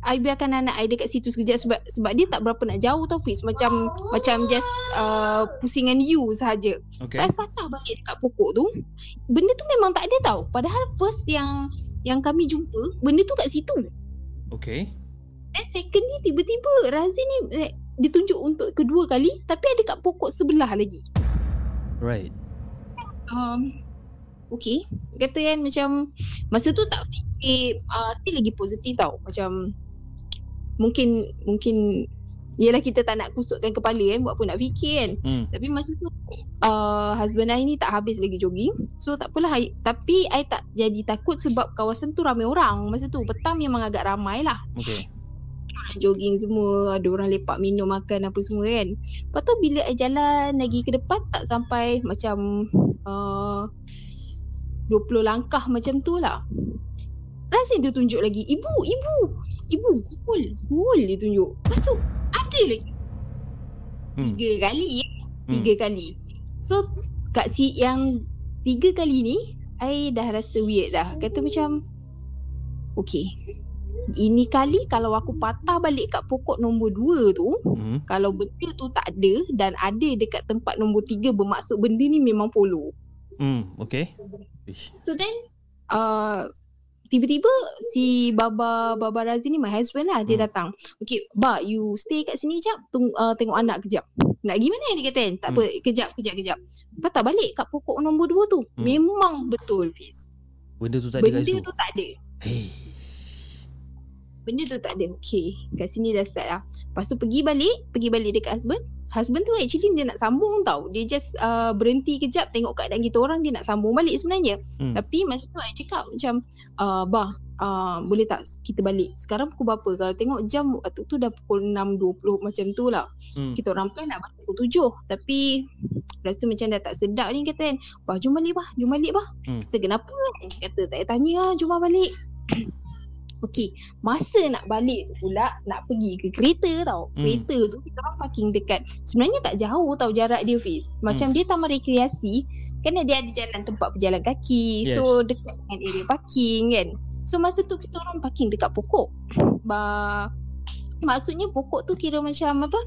I biarkan anak I dekat situ sekejap sebab sebab dia tak berapa nak jauh tau Fiz. Macam macam just uh, pusingan you sahaja. Okey. So I patah balik dekat pokok tu Benda tu memang tak ada tau Padahal first yang Yang kami jumpa Benda tu kat situ Okey. Dan second ni tiba-tiba Razin ni eh, Ditunjuk untuk kedua kali Tapi ada kat pokok sebelah lagi Right. um, Okay Kata kan macam Masa tu tak fikir uh, Still lagi positif tau. Macam Mungkin Mungkin Yelah kita tak nak kusutkan kepala kan Buat apa nak fikir kan. Hmm. Tapi masa tu uh, Husband I ni tak habis lagi jogging. So tak apalah I, Tapi I tak jadi takut Sebab kawasan tu ramai orang Masa tu. Petang memang agak ramai lah. Okey. Jogging semua Ada orang lepak minum makan apa semua kan. Lepas tu bila I jalan lagi ke depan Tak sampai macam uh, 20 langkah macam tu lah Razin dia tunjuk lagi Ibu, ibu Ibu, gul Gul dia tunjuk Lepas tu ada lagi Hmm. Tiga kali eh. Hmm. Tiga kali So kat si yang Tiga kali ni I dah rasa weird dah Kata macam Okay Ini kali kalau aku patah balik kat pokok nombor dua tu Hmm. Kalau benda tu tak ada Dan ada dekat tempat nombor tiga Bermaksud benda ni memang follow Hmm. Ish. So then uh, Tiba-tiba si Baba Baba Razi ni my husband lah dia Hmm. datang. Okay, ba you stay kat sini jap tung, uh, tengok anak kejap. Nak gimana dia kata kan? Tak apa, kejap kejap kejap. Patah balik kat pokok nombor dua tu. Hmm. Memang betul Fiz. Benda tu tak ada Benda tu tak ada. Hey. Benda tu tak ada. Okay, kat sini dah start lah. Lepas tu pergi balik, pergi balik dekat husband. Husband tu actually dia nak sambung tau. Dia just uh, berhenti kejap tengok keadaan kita orang dia nak sambung balik sebenarnya. Hmm. Tapi masa tu I cakap macam uh, bah uh, boleh tak kita balik. Sekarang pukul berapa? Kalau tengok jam waktu tu dah pukul 6.20 macam tu lah. Hmm. Kita orang plan nak balik pukul 7. Tapi rasa macam dah tak sedap ni kata kan. Bah jom balik bah, jom balik bah. Hmm. Kata kenapa? Kata tak payah tanya lah, jom balik. Okey, masa nak balik tu pula nak pergi ke kereta tau. Hmm. Kereta tu kita orang parking dekat sebenarnya tak jauh tau jarak dia Fiz. Macam dia taman rekreasi kan dia ada jalan tempat berjalan kaki. Yes. So dekat dengan area parking kan. So masa tu kita orang parking dekat pokok. Ba maksudnya pokok tu kira macam apa?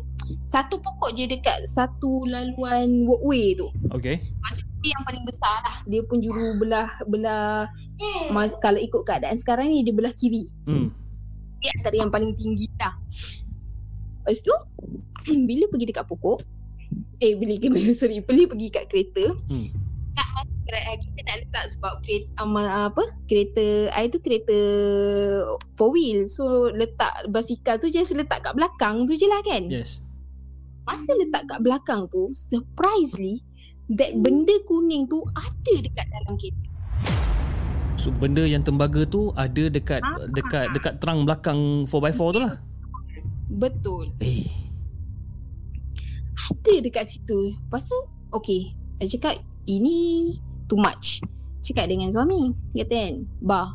Satu pokok je dekat satu laluan walkway tu. Okey. Maksudnya yang paling besar lah. Dia pun juru belah belah mas kalau ikut keadaan sekarang ni dia belah kiri. Hmm. Dia antara yang paling tinggi lah. Lepas tu bila pergi dekat pokok eh bila bila sorry bila pergi kat kereta Hmm. nak masuk kereta kita nak letak sebab kereta um, apa kereta I tu kereta four wheel so letak basikal tu just letak kat belakang tu je lah kan Yes. Masa letak kat belakang tu surprisingly that benda kuning tu ada dekat dalam kereta So benda yang tembaga tu ada dekat Ah. dekat dekat terang belakang 4x4 tu lah. Betul. Eh. Ada dekat situ. Lepas tu, okay. Saya cakap, ini too much. Cakap dengan suami. Kata kan, bah,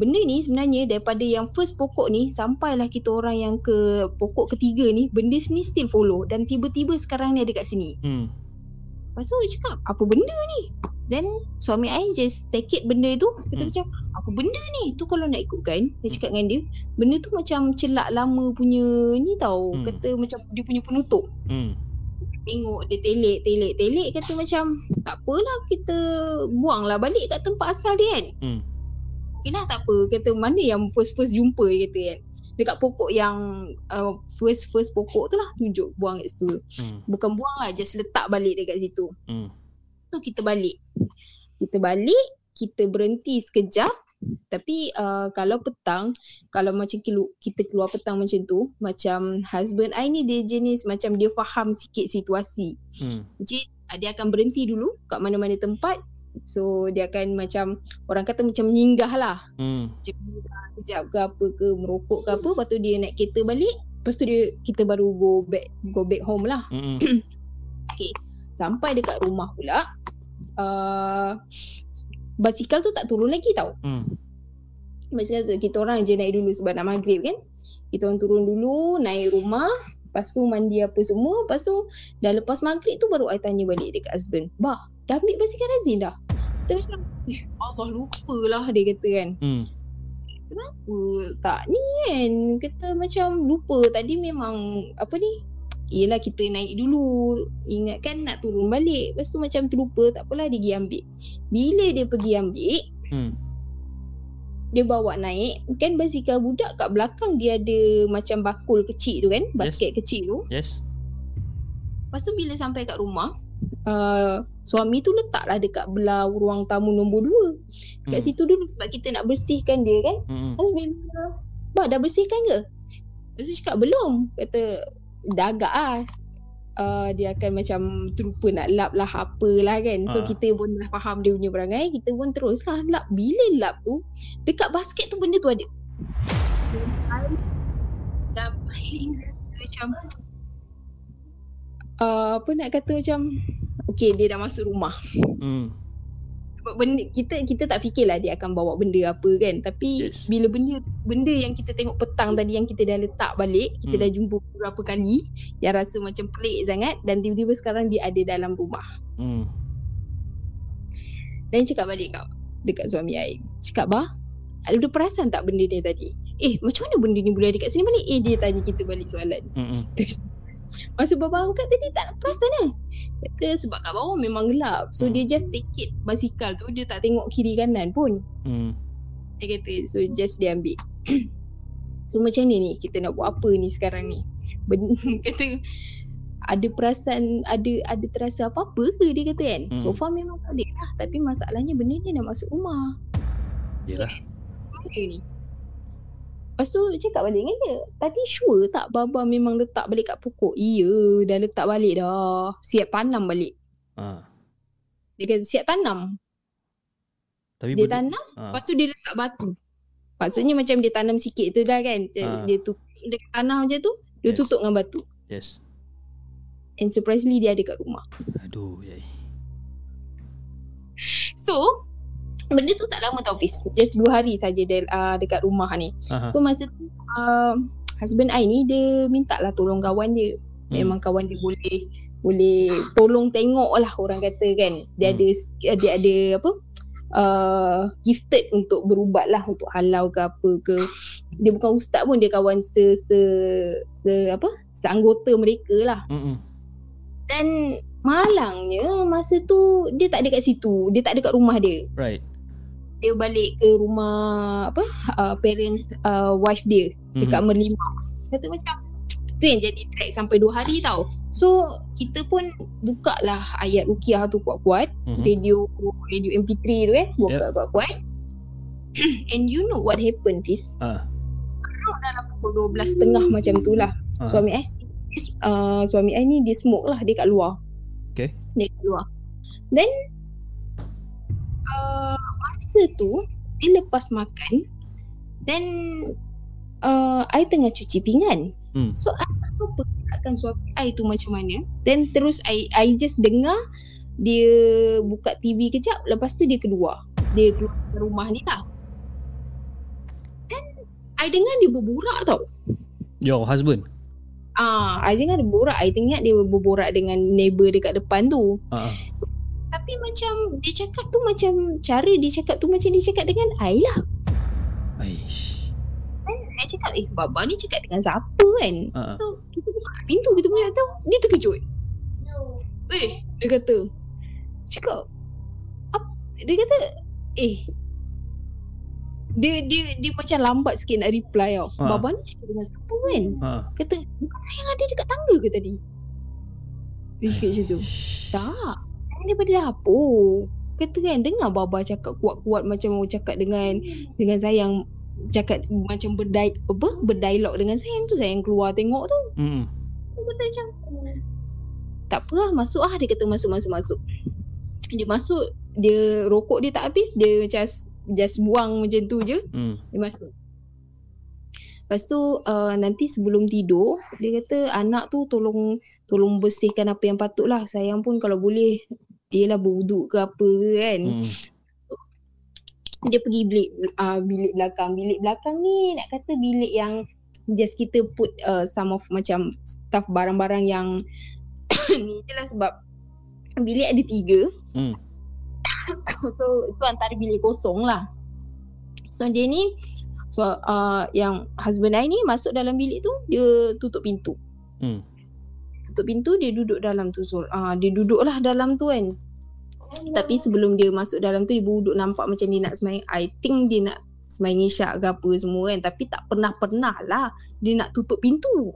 benda ni sebenarnya daripada yang first pokok ni sampailah kita orang yang ke pokok ketiga ni, benda ni still follow. Dan tiba-tiba sekarang ni ada kat sini. Hmm. Lepas tu dia cakap, apa benda ni? Then suami I just take it benda tu. Kata Hmm. macam, apa benda ni? Tu kalau nak ikutkan, dia cakap dengan dia, benda tu macam celak lama punya ni tau. Hmm. Kata macam dia punya penutup. Hmm. Tengok dia telik, telik, telik. Kata macam, tak apalah kita buanglah balik kat tempat asal dia kan. Hmm. Okay lah tak apa. Kata mana yang first-first jumpa dia kata kan. Dekat pokok yang uh, first-first pokok tu lah tunjuk buang kat situ. Hmm. Bukan buang lah, just letak balik dekat situ. Hmm. So kita balik. Kita balik, kita berhenti sekejap. Tapi uh, kalau petang, kalau macam kelu- kita keluar petang macam tu, macam husband I ni dia jenis macam dia faham sikit situasi. Hmm. Jadi dia akan berhenti dulu kat mana-mana tempat. So dia akan macam orang kata macam menyinggah lah. Hmm. Macam menyinggah kejap ke apa ke, merokok ke apa. Lepas tu dia naik kereta balik. Lepas tu dia kita baru go back go back home lah. Hmm. Sampai dekat rumah pula uh, Basikal tu tak turun lagi tau Hmm. Basikal tu kita orang je naik dulu sebab nak maghrib kan Kita orang turun dulu naik rumah Lepas tu mandi apa semua Lepas tu dah lepas maghrib tu baru I tanya balik dekat husband Bah dah ambil basikal Razin dah? Kita macam eh Allah lupa lah dia kata kan. Hmm. Kenapa tak ni kan? Kata macam lupa tadi memang apa ni Yelah kita naik dulu. Ingat kan nak turun balik. Lepas tu macam terlupa Tak apalah dia pergi ambil. Bila dia pergi ambil Hmm. Dia bawa naik Kan basikal budak kat belakang Dia ada macam bakul kecil tu kan Basket kecil tu. Yes. Lepas tu bila sampai kat rumah uh, Suami tu letaklah dekat belah ruang tamu nombor 2 Kat Hmm. situ dulu sebab kita nak bersihkan dia kan Hmm. Terus bila Bah dah bersihkan ke? Lepas tu cakap belum Kata dah agak lah uh, Dia akan macam terlupa nak lap lah apalah kan So Ah. kita pun dah faham dia punya perangai Kita pun terus lah lap Bila lap tu Dekat basket tu benda tu ada Dan paling rasa macam uh, Apa nak kata macam Okay dia dah masuk rumah Hmm. sebab benda kita kita tak fikirlah dia akan bawa benda apa kan tapi Yes. bila benda benda yang kita tengok petang tadi yang kita dah letak balik kita Hmm. dah jumpa beberapa kali yang rasa macam pelik sangat dan tiba-tiba sekarang dia ada dalam rumah Hmm. dan cakap balik kau dekat suami ai cakap bah ada perasan tak benda ni tadi eh macam mana benda ni boleh ada kat sini balik eh dia tanya kita balik soalan Hmm. Masa bapa angkat tadi tak nak perasan lah Kata sebab kat bawah memang gelap. So Hmm. dia just take it basikal tu Dia tak tengok kiri kanan pun. Hmm. Dia kata so just dia ambil. So macam ni ni? Kita nak buat apa ni sekarang ni? Ben, Kata ada perasan ada ada terasa apa-apa ke? Dia kata kan. Hmm. So far memang tak ada lah. Tapi masalahnya benda ni dah masuk rumah. Yelah. Mana ni Lepas tu cakap balik dengan dia Tadi sure tak Baba memang letak balik kat pokok Ya dah letak balik dah Siap tanam balik Ha. Dia kata siap tanam Tapi Dia benda- tanam ha. Lepas tu dia letak batu Maksudnya macam dia tanam sikit tu lah kan Dia, Ah. dia tutup dekat tanah macam tu Dia Yes. tutup dengan batu Yes. And surprisingly dia ada kat rumah Aduh, yai. So Benda tu tak lama tau Fiz Just 2 hari saja dia uh, dekat rumah ni Aha. So masa tu uh, Husband I ni dia minta lah tolong kawan dia Hmm. Memang kawan dia boleh Boleh tolong tengok lah orang kata kan Dia Hmm. ada Dia ada apa uh, Gifted untuk berubat lah Untuk halau ke apa ke Dia bukan ustaz pun Dia kawan se, se, se apa Seanggota mereka lah Hmm. Dan malangnya masa tu dia tak ada kat situ. Dia tak ada kat rumah dia. Right. Dia balik ke rumah apa uh, parents uh, wife dia dekat Mhm. Merlimau. Kata macam tu yang jadi track sampai 2 hari tau. So kita pun buka lah ayat rukiah tu kuat-kuat. Mhm. Radio radio MP3 tu eh. Buka kuat-kuat. And you know what happened Fiz? Ah. Around dalam pukul 12.30 macam tu lah. Ah. Suami I uh, suami I ni dia smoke lah dia kat luar. Okay. Dia kat luar. Then uh, masa tu Dia lepas makan Then uh, I tengah cuci pinggan. Hmm. So I tak tahu pergerakan suami I tu macam mana. Then terus I, I just dengar Dia buka TV kejap Lepas tu dia keluar. Dia keluar dari rumah ni lah. Then I dengar dia berborak tau. Your husband. Ah, I dengar dia berborak. I ingat dia berborak dengan neighbor dekat depan tu. Ha. Tapi macam dia cakap tu macam Cara dia cakap tu macam dia cakap dengan I lah Aish. I cakap eh baba ni cakap dengan siapa kan Ha. So kita buka pintu kita punya tahu Dia terkejut Eh dia kata Cakap apa? Dia kata Eh dia, dia dia macam lambat sikit nak reply tau. Ha. Baba ni cakap dengan siapa kan? Ha. Kata, bukan saya yang ada dekat tangga ke tadi? Dia cakap macam tu. Tak. Saya daripada dapur. Kata kan, dengar baba cakap kuat-kuat macam mau cakap dengan dengan sayang cakap macam berdai, apa, berdialog dengan sayang tu. Sayang keluar tengok tu. Hmm. Kata macam tak apa lah masuk lah dia kata masuk masuk masuk dia masuk dia rokok dia tak habis dia just just buang macam tu je Hmm. dia masuk Lepas tu uh, nanti sebelum tidur dia kata anak tu tolong tolong bersihkan apa yang patut lah sayang pun kalau boleh dia lah berwuduk ke apa ke kan Hmm. dia pergi bilik uh, bilik belakang. Bilik belakang ni nak kata bilik yang just kita put uh, some of macam stuff barang-barang yang ni je lah sebab bilik ada tiga. Hmm. so itu antara bilik kosong lah. So dia ni so uh, yang husband I ni masuk dalam bilik tu dia tutup pintu. Hmm. Tutup pintu dia duduk dalam tu so uh, dia duduk lah dalam tu kan. Tapi sebelum dia masuk dalam tu dia duduk nampak macam dia nak sembahyang. I think dia nak sembahyang isyak ke apa semua kan. Tapi tak pernah-pernah lah dia nak tutup pintu.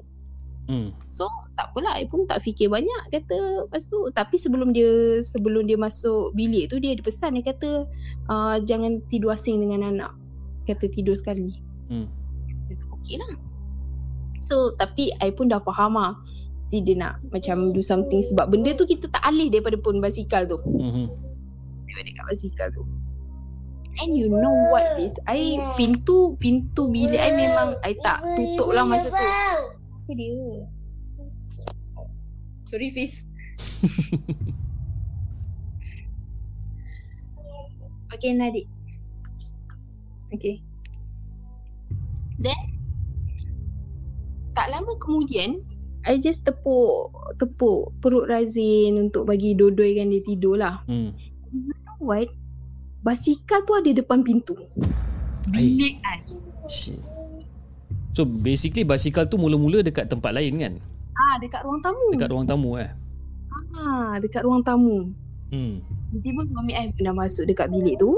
Hmm. So tak apalah I pun tak fikir banyak kata lepas tu tapi sebelum dia sebelum dia masuk bilik tu dia ada pesan dia kata uh, jangan tidur asing dengan anak. Kata tidur sekali. Hmm. Kata okey lah. So tapi I pun dah faham lah. Mesti dia nak macam do something sebab benda tu kita tak alih daripada pun basikal tu. Hmm. daripada kat basikal tu. And you know what is I pintu pintu bilik I memang I tak tutup lah masa tu. Apa dia? Sorry Fiz. okay Nadik. Okay. Then tak lama kemudian I just tepuk tepuk perut Razin untuk bagi dodoikan dia tidur lah. Hmm. You know what? Basikal tu ada depan pintu. Bilik I. Shit. So basically basikal tu mula-mula dekat tempat lain kan? Ah, dekat ruang tamu. Dekat ruang tamu eh. Ah, dekat ruang tamu. Hmm. Tiba-tiba suami I pernah masuk dekat bilik tu.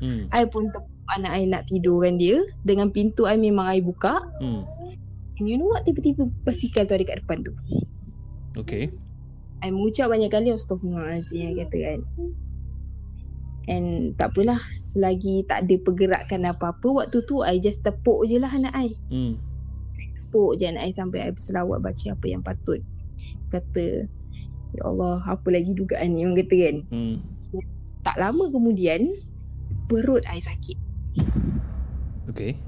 Hmm. I pun tepuk anak I nak tidurkan dia. Dengan pintu I memang I buka. Hmm. And you know what? Tiba-tiba basikal tu ada kat depan tu. Okay. I mengucap banyak kali Astaghfirullahaladzim I kata kan. And tak apalah selagi tak ada pergerakan apa-apa waktu tu I just tepuk je lah anak I. Hmm. tepuk je anak I sampai I berselawat baca apa yang patut. Kata, Ya Allah, apa lagi dugaan ni orang kata kan. Hmm. Tak lama kemudian, perut I sakit. Okay.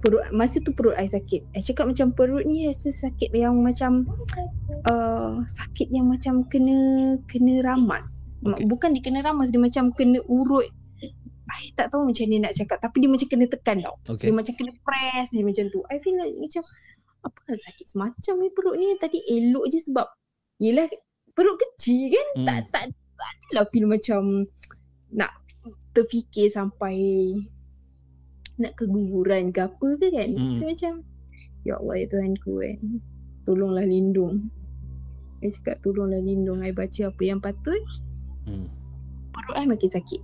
Perut, masa tu perut I sakit. I cakap macam perut ni rasa sakit yang macam, uh, sakit yang macam kena kena ramas. Okay. Bukan dia kena ramas, dia macam kena urut. I tak tahu macam ni nak cakap. Tapi dia macam kena tekan tau. Okay. Dia macam kena press je macam tu. I feel like macam apa sakit semacam ni perut ni tadi elok je sebab yelah perut kecil kan Hmm. tak tak tak adalah feel macam nak terfikir sampai nak keguguran ke apa ke kan. Hmm. Dia macam ya Allah ya Tuhanku kan. Tolonglah lindung. Dia cakap tolonglah lindung. I baca apa yang patut. Hmm. Perut I makin sakit.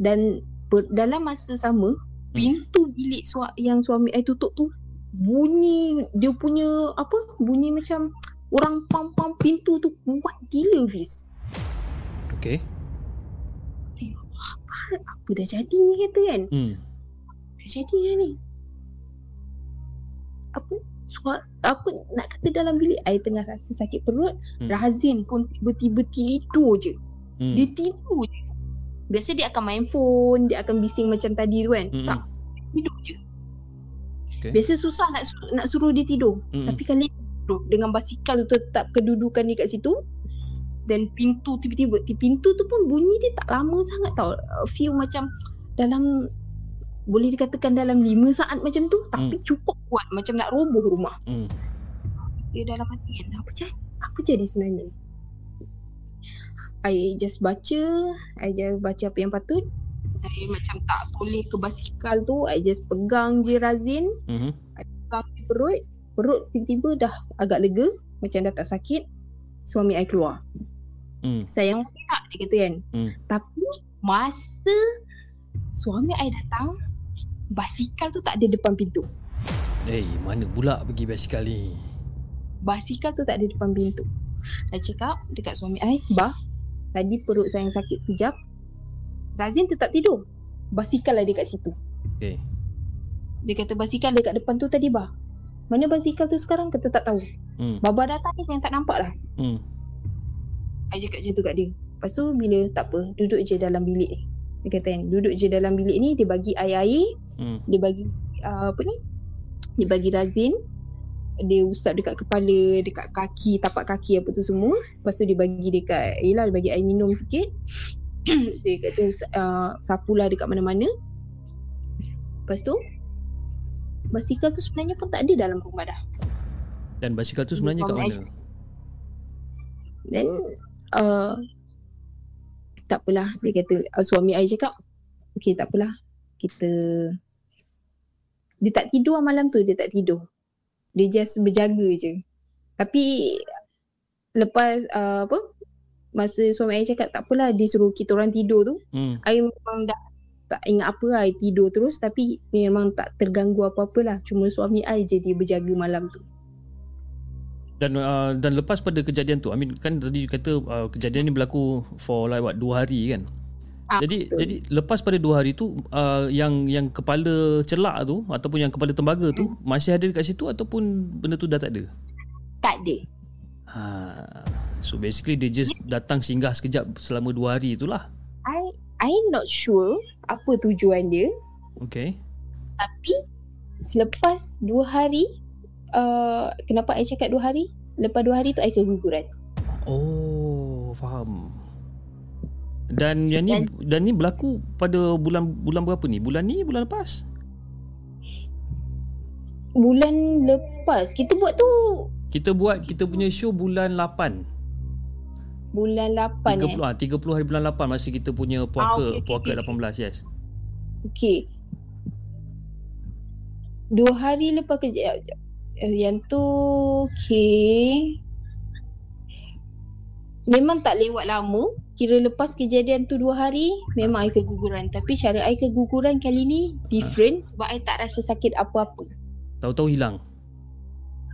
Dan per, dalam masa sama Hmm. pintu bilik sua, yang suami I tutup tu bunyi dia punya apa bunyi macam orang pam-pam pintu tu kuat gila Fiz. Okay. Apa, apa dah jadi ni kata kan. Hmm. Dah jadi dah ni. Apa suara apa nak kata dalam bilik I tengah rasa sakit perut Hmm. Razin pun tiba-tiba tidur je Hmm. dia tidur je Biasa dia akan main phone, dia akan bising macam tadi tu kan. Mm-mm. Tak, tidur je. Okay. Biasa susah nak suruh, nak suruh dia tidur. Mm-mm. Tapi kali ni tidur dengan basikal tu tetap kedudukan dia kat situ. Dan pintu tiba-tiba, ti- pintu tu pun bunyi dia tak lama sangat tau. Uh, Feel macam dalam boleh dikatakan dalam 5 saat macam tu tapi cukup kuat macam nak roboh rumah. Hmm. Dia dalam hati kan apa jadi? Apa jadi sebenarnya? I just baca, I just baca apa yang patut. I macam tak toleh ke basikal tu, I just pegang je razin, Mhm. pegang di perut. Perut tiba-tiba dah agak lega, macam dah tak sakit. Suami I keluar. Hmm. Sayang tak dia kata kan. Hmm. Tapi masa suami I datang, basikal tu tak ada depan pintu. Eh, mana pula pergi basikal ni? Basikal tu tak ada depan pintu. I cakap dekat suami I, Bah, tadi perut saya yang sakit sekejap. Razin tetap tidur. Basikal ada kat situ. Okay. Dia kata basikal dekat depan tu tadi, Bah. Mana basikal tu sekarang? Kata tak tahu. Hmm. Baba datang ni yang tak nampak lah. Hmm. I cakap macam tu kat dia. Lepas tu bila tak apa, duduk je dalam bilik ni. Dia kata kan, duduk je dalam bilik ni, dia bagi air-air, Hmm. dia bagi uh, apa ni? Dia bagi razin, dia usap dekat kepala, dekat kaki, tapak kaki apa tu semua. Lepas tu dia bagi dekat, yelah dia bagi air minum sikit. dia kata uh, sapulah dekat mana-mana. Lepas tu, basikal tu sebenarnya pun tak ada dalam rumah dah. Dan basikal tu sebenarnya kat mana? Then uh, tak apalah dia kata uh, suami I cakap okey tak apalah kita dia tak tidur malam tu dia tak tidur. Dia just berjaga je. Tapi lepas uh, apa masa suami I cakap tak apalah dia suruh kita orang tidur tu Hmm. I memang dah tak ingat apa I tidur terus tapi memang tak terganggu apa-apa lah. Cuma suami I je dia berjaga malam tu. Dan uh, dan lepas pada kejadian tu, I mean kan tadi you kata uh, kejadian ni berlaku for like what 2 hari kan? Ah, jadi betul. jadi lepas pada 2 hari tu uh, yang yang kepala celak tu ataupun yang kepala tembaga tu Hmm. masih ada dekat situ ataupun benda tu dah tak ada. Tak ada. Ha. So basically dia just datang singgah sekejap selama 2 hari itulah. I I not sure apa tujuan dia Okay. tapi selepas dua hari uh, kenapa I cakap dua hari lepas dua hari tu I keguguran Oh, faham. Dan yang ni dan ni berlaku pada bulan bulan berapa ni? Bulan ni, bulan lepas? bulan lepas kita buat tu Kita buat kita punya show bulan 8. bulan 8 30 eh ah 30 hari bulan 8 masa kita punya puaka Ah, okey, okey, puaka okey. 18 yes. okey dua hari lepas kerja yang tu okey memang tak lewat lama. Kira lepas kejadian tu dua hari memang I keguguran. Tapi cara I keguguran kali ni different sebab I tak rasa sakit apa-apa. Tahu-tahu hilang.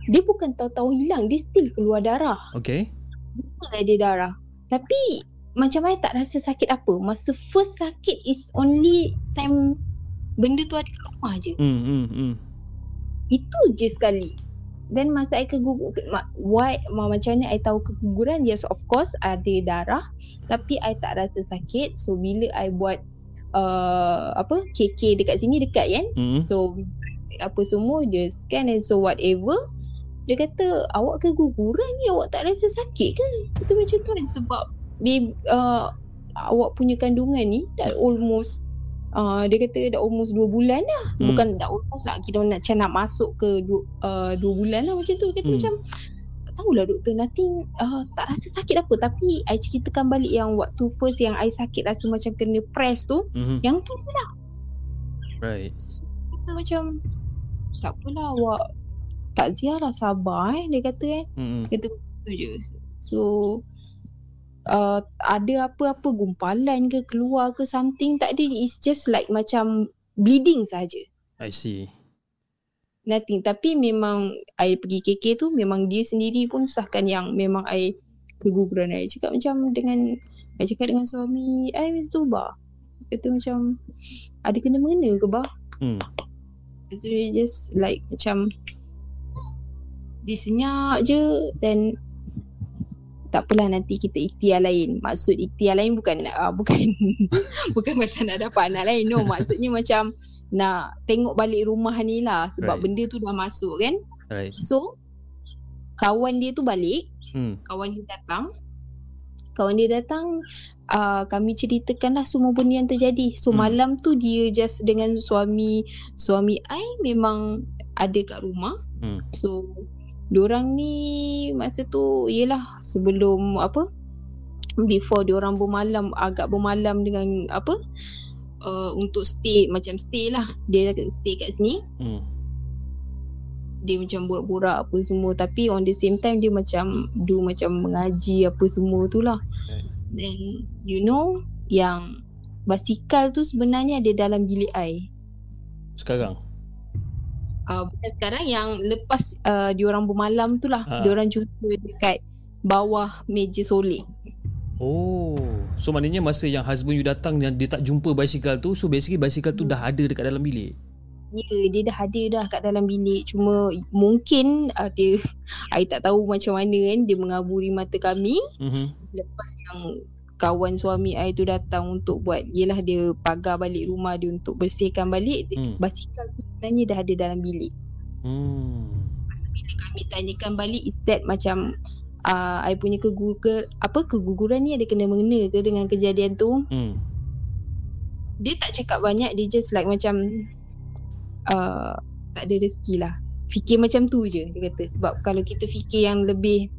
dia bukan tahu-tahu hilang dia still keluar darah. Okay. betul ada darah. Tapi macam I tak rasa sakit apa? Masa first sakit is only time benda tu ada kat rumah je. Hmm hmm hmm. Itu je sekali. Then masa I kegugur why ma, macam mana I tahu keguguran? Yes of course ada darah. Tapi I tak rasa sakit. So bila I buat uh, apa KK dekat sini dekat kan? Hmm. So apa semua dia scan and so whatever. Dia kata awak keguguran ni? Awak tak rasa sakit ke? Kita macam tu. Kan sebab baby, uh, awak punya kandungan ni dah almost uh, dia kata dah almost 2 bulan dah. Hmm. Bukan dah almost lah kita nak macam nak masuk ke 2 uh, dua bulan lah macam tu. Kata Hmm. macam tak tahulah doktor nothing uh, tak rasa sakit apa tapi I ceritakan balik yang waktu first yang I sakit rasa macam kena press tu hmm. yang tu je lah Right. kata macam tak apalah awak takziah lah sabar eh dia kata eh Hmm. kata begitu je so uh, ada apa-apa gumpalan ke keluar ke something tak ada. It's just like macam bleeding saja I see. nothing. Tapi memang I pergi KK tu memang dia sendiri pun sahkan yang memang I keguguran. I cakap macam dengan I cakap dengan suami I mesti tu bah. Kata macam ada kena mengena ke bah? Hmm. So just like macam dia senyap je dan tak apalah nanti kita ikhtiar lain. Maksud ikhtiar lain bukan uh, bukan bukan pasal nak dapat anak lain. No, maksudnya macam nak tengok balik rumah ni lah sebab Right. benda tu dah masuk kan. Right. So kawan dia tu balik, Hmm. kawan dia datang. Kawan dia datang uh, kami ceritakan lah semua benda yang terjadi. So Hmm. malam tu dia just dengan suami suami I memang ada kat rumah. Hmm. So diorang ni masa tu yelah sebelum apa? Before diorang bermalam agak bermalam dengan apa? Uh, untuk stay macam stay lah. Dia stay kat sini. Hmm. dia macam borak-borak apa semua. Tapi on the same time dia macam do macam mengaji apa semua tu lah. Right. then you know yang basikal tu sebenarnya ada dalam bilik I. Sekarang. Uh, bukan sekarang yang lepas uh, diorang bermalam tu lah Ha. diorang jumpa dekat bawah meja soleh Oh, so maknanya masa yang husband you datang dan dia tak jumpa basikal tu, so basically basikal tu dah ada dekat dalam bilik. Ya, dia dah ada dah kat dalam bilik. Cuma mungkin uh, dia, I tak tahu macam mana kan, dia mengaburi mata kami. Mhm. Lepas yang kawan suami I tu datang untuk buat, yelah dia pagar balik rumah dia untuk bersihkan balik. Hmm. Basikal tu sebenarnya dah ada dalam bilik. Hmm. Tu bila kami tanyakan balik, is that macam uh, I punya kegugur, apa keguguran ni ada kena-mengena ke dengan kejadian tu? Hmm. dia tak cakap banyak dia just like macam uh, tak ada rezeki lah fikir macam tu je dia kata sebab kalau kita fikir yang lebih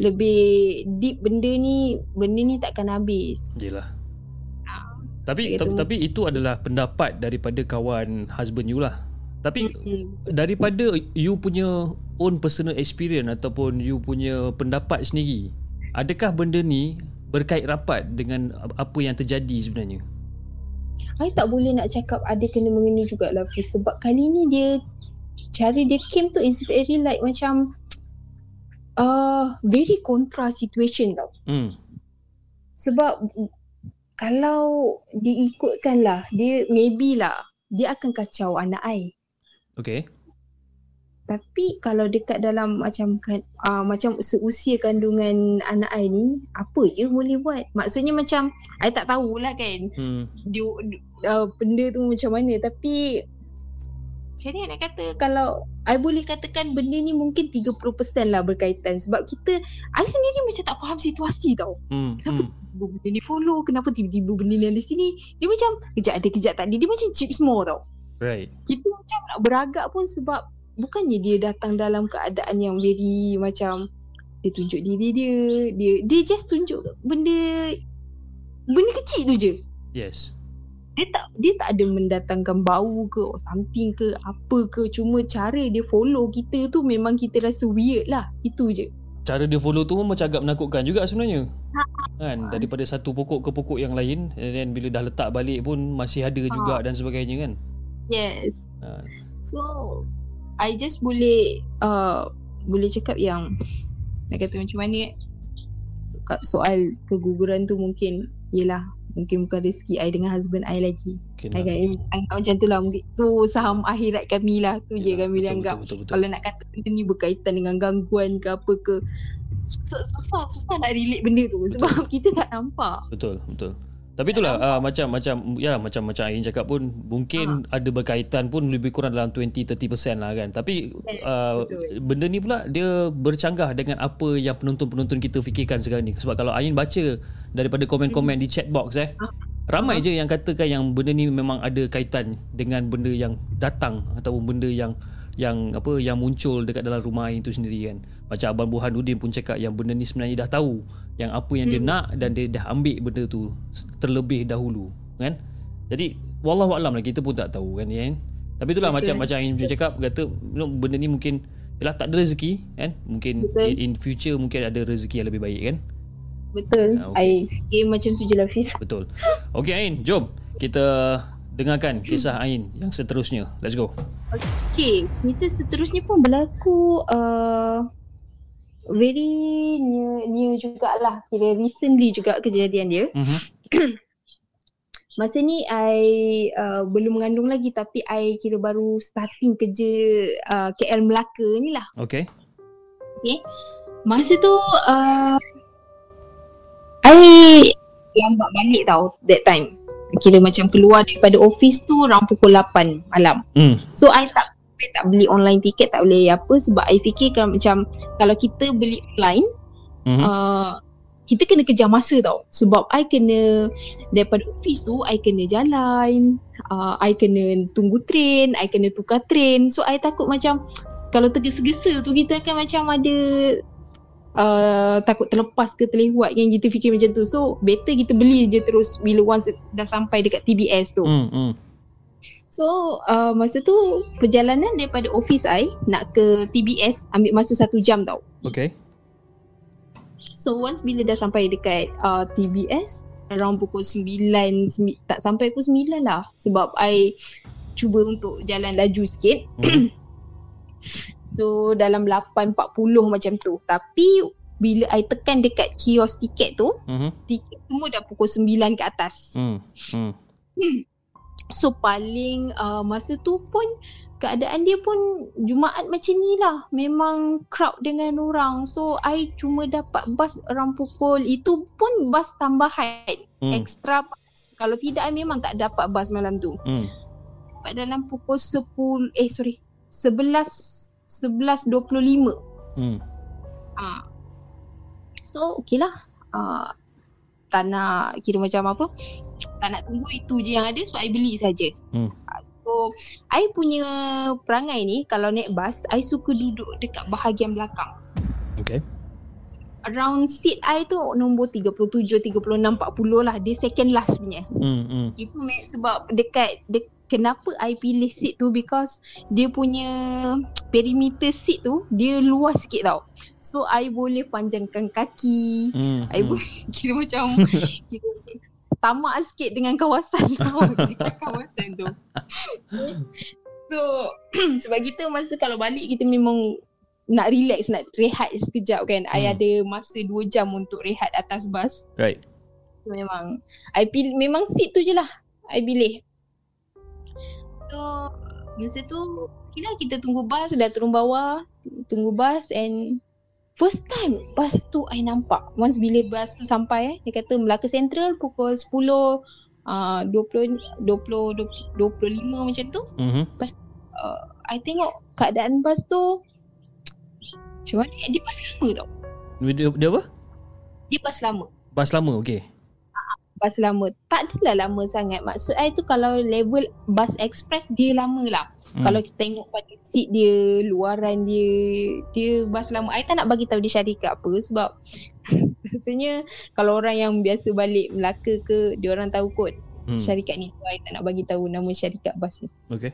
lebih deep benda ni benda ni takkan habis Yelah. Ah, Tapi tapi, tapi itu adalah pendapat daripada kawan husband you lah. Tapi daripada you punya own personal experience ataupun you punya pendapat sendiri, adakah benda ni berkait rapat dengan apa yang terjadi sebenarnya? I tak boleh nak cakap ada kena mengena jugalah Fiz sebab kali ni dia cara dia came tu is very like macam uh, very contra situation tau Hmm. Sebab kalau diikutkan lah, dia maybe lah, dia akan kacau anak I. Okay. Tapi kalau dekat dalam macam kan, uh, macam seusia kandungan anak I ni, apa je boleh buat? Maksudnya macam, I tak tahulah kan, Hmm. dia, uh, benda tu macam mana. Tapi, macam mana nak kata, kalau I boleh katakan benda ni mungkin 30% lah berkaitan. Sebab kita, I sendiri macam tak faham situasi tau. Hmm. Kenapa hmm. tiba-tiba benda ni follow Kenapa tiba-tiba benda ni ada sini Dia macam Kejap ada kejap tak ada Dia macam chip semua tau Right. Kita macam nak beragak pun sebab Bukannya dia datang dalam keadaan yang very Macam Dia tunjuk diri dia Dia dia just tunjuk benda Benda kecil tu je Yes. Dia tak dia tak ada mendatangkan bau ke or something ke apa ke. Cuma cara dia follow kita tu memang kita rasa weird lah. Itu je. Cara dia follow tu pun macam agak menakutkan juga sebenarnya. Kan? Daripada satu pokok ke pokok yang lain and then bila dah letak balik pun masih ada juga dan sebagainya kan. yes. Ha. So I just boleh uh, Boleh cakap yang Nak kata macam mana eh, Soal keguguran tu mungkin Yelah Mungkin bukan rezeki I dengan husband I lagi. Okay, I nak. kan anggap macam tu lah. Mungkin tu saham akhirat kami lah. Tu je Yelah, kami betul, anggap. betul, betul, betul. Kalau nak kata benda ni berkaitan dengan gangguan ke apa ke Susah, susah, susah nak relate benda tu. Sebab kita tak nampak. Betul, betul. Tapi itulah uh, macam macam ya macam macam Ain cakap pun mungkin ada berkaitan pun lebih kurang dalam 20 30% lah kan. Tapi uh, betul. benda ni pula dia bercanggah dengan apa yang penonton-penonton kita fikirkan sekarang ni. Sebab kalau Ain baca daripada komen-komen di chat box eh ramai je yang katakan yang benda ni memang ada kaitan dengan benda yang datang ataupun benda yang yang apa yang muncul dekat dalam rumah Ain tu sendiri kan. Macam Abang Burhanuddin pun cakap yang benda ni sebenarnya dah tahu yang apa yang dia nak dan dia dah ambil benda tu terlebih dahulu kan. Jadi wallahu alam lah kita pun tak tahu kan kan. Tapi itulah Betul. macam macam Ain punya cakap kata you know, benda ni mungkin Yalah tak ada rezeki kan Mungkin Betul. in, future Mungkin ada rezeki yang lebih baik kan Betul Ah, okay. I fikir macam tu je lah Betul Okay Ain jom Kita dengarkan kisah Ain yang seterusnya Let's go Okay, cerita seterusnya pun berlaku uh, very near, near jugalah. Kira recently juga kejadian dia. mm-hmm. Masa ni I uh, belum mengandung lagi tapi I kira baru starting kerja uh, KL Melaka ni lah. Okay Masa tu uh, I lambat balik tau that time. Kira macam keluar daripada office tu around pukul 8 malam. Hmm. So I tak I tak beli online tiket tak boleh apa sebab I fikir kalau macam kalau kita beli online Mhm. uh, kita kena kejar masa tau sebab I kena daripada office tu I kena jalan uh, I kena tunggu train I kena tukar train so I takut macam kalau tergesa-gesa tu kita akan macam ada uh, takut terlepas ke terlewat yang kita fikir macam tu so better kita beli je terus bila once dah sampai dekat TBS tu Hmm. hmm. So uh, masa tu perjalanan daripada office I nak ke TBS ambil masa satu jam tau. Okay. So once bila dah sampai dekat uh, TBS around pukul 9, semi- tak sampai pukul 9 lah sebab I cuba untuk jalan laju sikit. Hmm. So dalam 8.40 macam tu. Tapi bila I tekan dekat kios tiket tu, Mhm. tiket semua dah pukul 9 ke atas. Hmm. Hmm. So paling uh, masa tu pun keadaan dia pun Jumaat macam ni lah. Memang crowd dengan orang. So I cuma dapat bus around pukul itu pun bus tambahan. Hmm. Extra bus. Kalau tidak I memang tak dapat bus malam tu. Hmm. Dapat dalam pukul 10 eh sorry 11 11.25. Hmm. Ah. So okay lah. Uh, tak nak kira macam apa. Tak nak tunggu itu je yang ada so I beli saja. Hmm. Ah, So I punya perangai ni kalau naik bas I suka duduk dekat bahagian belakang. Okay. Around seat I tu nombor 37, 36, 40 lah. Dia second last punya. Hmm. Hmm. Itu sebab dekat de- kenapa I pilih seat tu because dia punya perimeter seat tu dia luas sikit tau. So I boleh panjangkan kaki. Hmm. I hmm. boleh kira macam kira tamak sikit dengan kawasan tau. Kawasan tu. So sebab kita masa tu kalau balik kita memang nak relax, nak rehat sekejap kan. I Hmm. ada masa 2 jam untuk rehat atas bas. Right. Memang I pilih memang seat tu je lah I pilih So Masa tu Kira kita tunggu bas Dah turun bawah tu- Tunggu bas And First time Bas tu I nampak Once bila bas tu sampai eh, Dia kata Melaka Central Pukul 10 uh, 20, 20 20 25 macam tu Mhm. uh, I tengok Keadaan bas tu Macam mana Dia bas lama tau Dia, dia apa? Dia bas lama Bas lama. Okay. Bas lama. Tak adalah lama sangat. Maksud I tu kalau level bus express dia lama lah. Hmm. Hmm. Kalau kita tengok pada seat dia, luaran dia, dia bas lama. I tak nak bagi tahu dia syarikat apa sebab rasanya kalau orang yang biasa balik Melaka ke, dia orang tahu kot Hmm. syarikat ni. So I tak nak bagi tahu nama syarikat bas ni. Okay.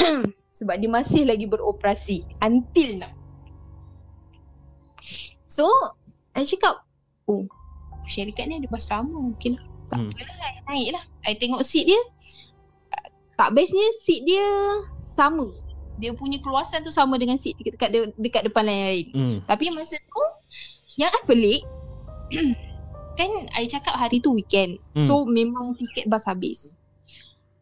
Sebab dia masih lagi beroperasi until now. So, I cakap, oh, syarikat ni ada bas lama. Okay lah. Tak Hmm. apalah, I naik lah. I tengok seat dia. Tak bestnya seat dia sama. Dia punya keluasan tu sama dengan seat dekat, dekat, dekat depan lain. Hmm. Tapi masa tu, yang I pelik, kan I cakap hari tu weekend. Hmm. So memang tiket bas habis.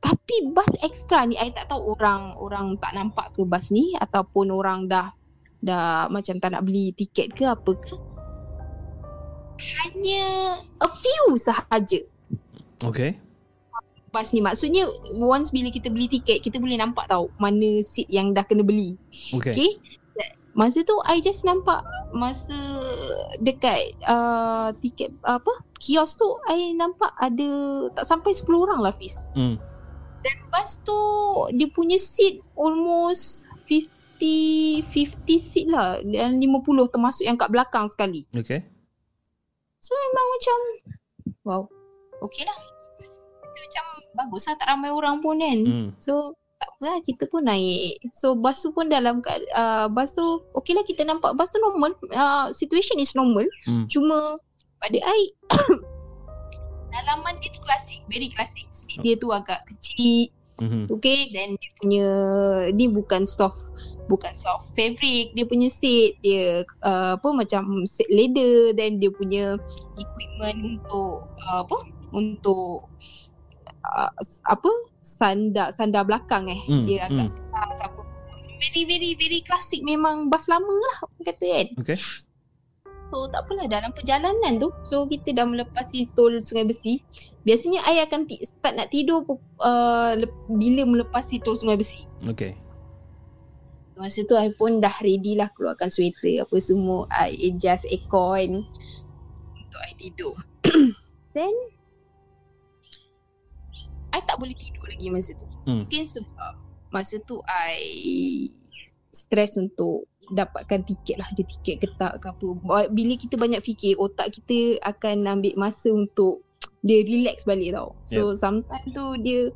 Tapi bas ekstra ni I tak tahu orang orang tak nampak ke bas ni ataupun orang dah dah macam tak nak beli tiket ke apa ke. Hanya a few sahaja Okay. bas ni. Maksudnya once bila kita beli tiket kita boleh nampak tahu mana seat yang dah kena beli. Okay. Okay. Masa tu I just nampak masa dekat uh, tiket apa kios tu I nampak ada tak sampai 10 orang lah Fiz. Hmm. Dan bas tu dia punya seat almost 50 50 seat lah dan 50 termasuk yang kat belakang sekali. Okay. So memang macam wow. Okay lah. Itu macam bagus lah tak ramai orang pun kan. Hmm. So tak apa lah kita pun naik. So bas tu pun dalam uh, bas tu okey lah kita nampak bas tu normal. Uh, situation is normal. Hmm. Cuma pada I dalaman dia tu klasik, very klasik. Seat dia tu agak kecil. Mhm. Okay then dia punya ni bukan soft bukan soft fabric dia punya seat dia uh, apa macam seat leather then dia punya equipment untuk uh, apa untuk uh, apa sandar sandar belakang eh Hmm, dia agak keras apa very very very klasik memang bas lama lah orang kata kan Okay. So tak apalah dalam perjalanan tu So kita dah melepasi tol Sungai Besi Biasanya I akan ti- start nak tidur uh, lep- Bila melepasi tol Sungai Besi Okay. so, Masa tu I pun dah ready lah Keluarkan sweater apa semua I adjust aircon Untuk I tidur Then I tak boleh tidur lagi masa tu Hmm. Mungkin sebab Masa tu I Stress untuk dapatkan tiket lah Ada tiket ke tak ke apa. Bila kita banyak fikir Otak kita akan ambil masa untuk Dia relax balik tau. So yep. sometimes tu dia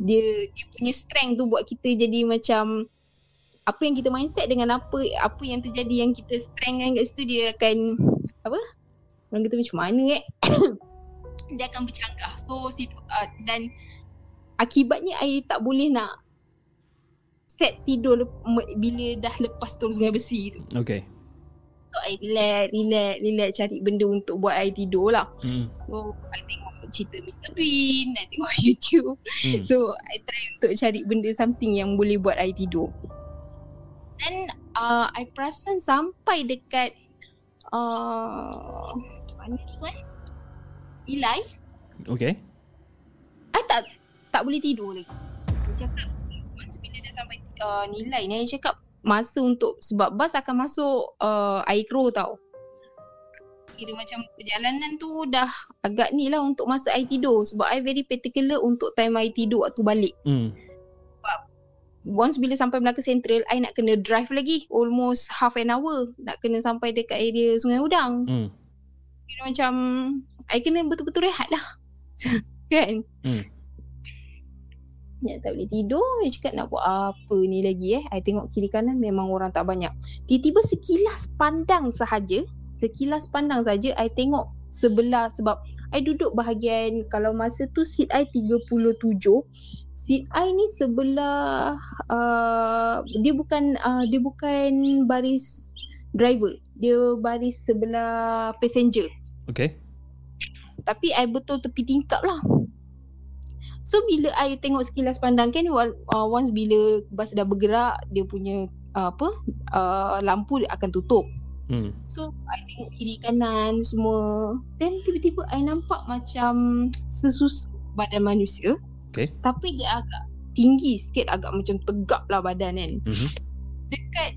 dia dia punya strength tu buat kita jadi macam apa yang kita mindset dengan apa apa yang terjadi yang kita strength kan kat situ dia akan apa? Orang kata macam mana eh? Dia akan bercanggah. So situ, uh, dan akibatnya I tak boleh nak set tidur lep- me- bila dah lepas tol sungai besi tu Okay. so I relax relax relax cari benda untuk buat I tidur lah Hmm. so I tengok cerita Mr. Bean I tengok YouTube Hmm. So I try untuk cari benda something yang boleh buat I tidur Then uh, I perasan sampai dekat uh, Mana tu eh Nilai Okay. I tak tak boleh tidur lagi Dia cakap Once bila dah sampai uh, nilai ni cakap masa untuk Sebab bas akan masuk uh, Aigro tau Kira macam perjalanan tu dah agak ni lah untuk masa I tidur Sebab I very particular untuk time I tidur waktu balik Hmm. once bila sampai Melaka Central, I nak kena drive lagi almost half an hour nak kena sampai dekat area Sungai Udang. Hmm. Kira macam I kena betul-betul rehat lah. kan? Hmm. Ya, tak boleh tidur. I cakap nak buat apa ni lagi eh. I tengok kiri kanan memang orang tak banyak. Tiba-tiba sekilas pandang sahaja. Sekilas pandang saja I tengok sebelah sebab I duduk bahagian kalau masa tu seat I 37 seat I ni sebelah uh, dia bukan uh, dia bukan baris driver dia baris sebelah passenger Okay. tapi I betul tepi tingkap lah so bila I tengok sekilas pandang kan uh, once bila bas dah bergerak dia punya uh, apa uh, lampu akan tutup Hmm. So I tengok kiri kanan semua Then tiba-tiba I nampak macam Sesusuk badan manusia Okay. Tapi dia agak tinggi sikit Agak macam tegak lah badan kan Mhm. Dekat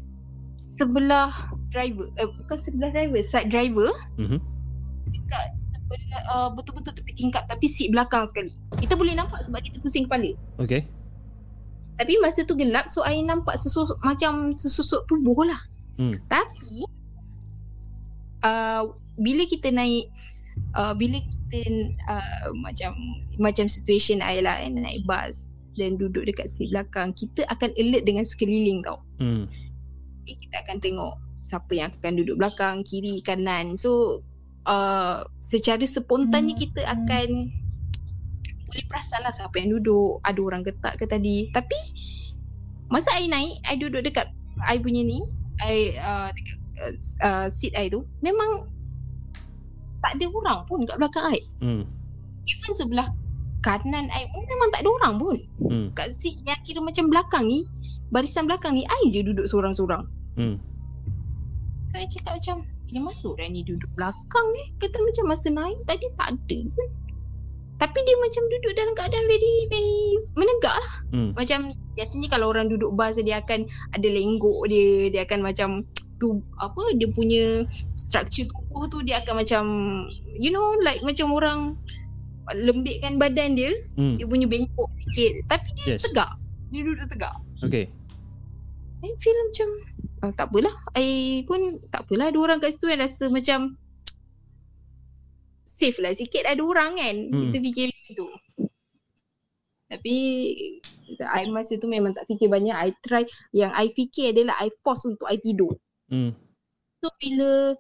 sebelah driver eh, Bukan sebelah driver Side driver Mhm. Dekat sebelah uh, Betul-betul tepi tingkap Tapi seat belakang sekali Kita boleh nampak sebab dia terpusing kepala Okay. Tapi masa tu gelap So I nampak sesusuk Macam sesusuk tubuh lah Hmm. Tapi uh, Bila kita naik uh, Bila kita uh, Macam Macam situation I lah eh, Naik bas Dan duduk dekat seat belakang Kita akan alert dengan sekeliling tau Hmm. okay, Kita akan tengok Siapa yang akan duduk belakang Kiri, kanan So uh, Secara spontannya kita akan Boleh perasan lah Siapa yang duduk Ada orang ke tak ke tadi Tapi Masa I naik I duduk dekat I punya ni I uh, dekat uh, uh, seat I tu Memang Tak ada orang pun kat belakang I Hmm. Even sebelah kanan I pun memang tak ada orang pun Hmm. Kat seat yang kira macam belakang ni Barisan belakang ni I je duduk seorang-seorang Hmm. So I cakap macam Bila masuk ni duduk belakang ni Kata macam masa naik tadi tak ada pun Tapi dia macam duduk dalam keadaan very very menegak lah Hmm. Macam biasanya kalau orang duduk bas dia akan ada lenggok dia Dia akan macam tu apa dia punya structure tubuh tu dia akan macam you know like macam orang lembikkan badan dia Hmm. dia punya bengkok sikit tapi dia Yes. tegak dia duduk tegak Okay. I feel macam ah, tak apalah. I pun tak apalah. Ada orang kat situ yang rasa macam safe lah. Sikit ada orang kan Hmm. kita fikir macam tu. Tapi I masa tu memang tak fikir banyak. I try yang I fikir adalah I force untuk I tidur. Hmm. So bila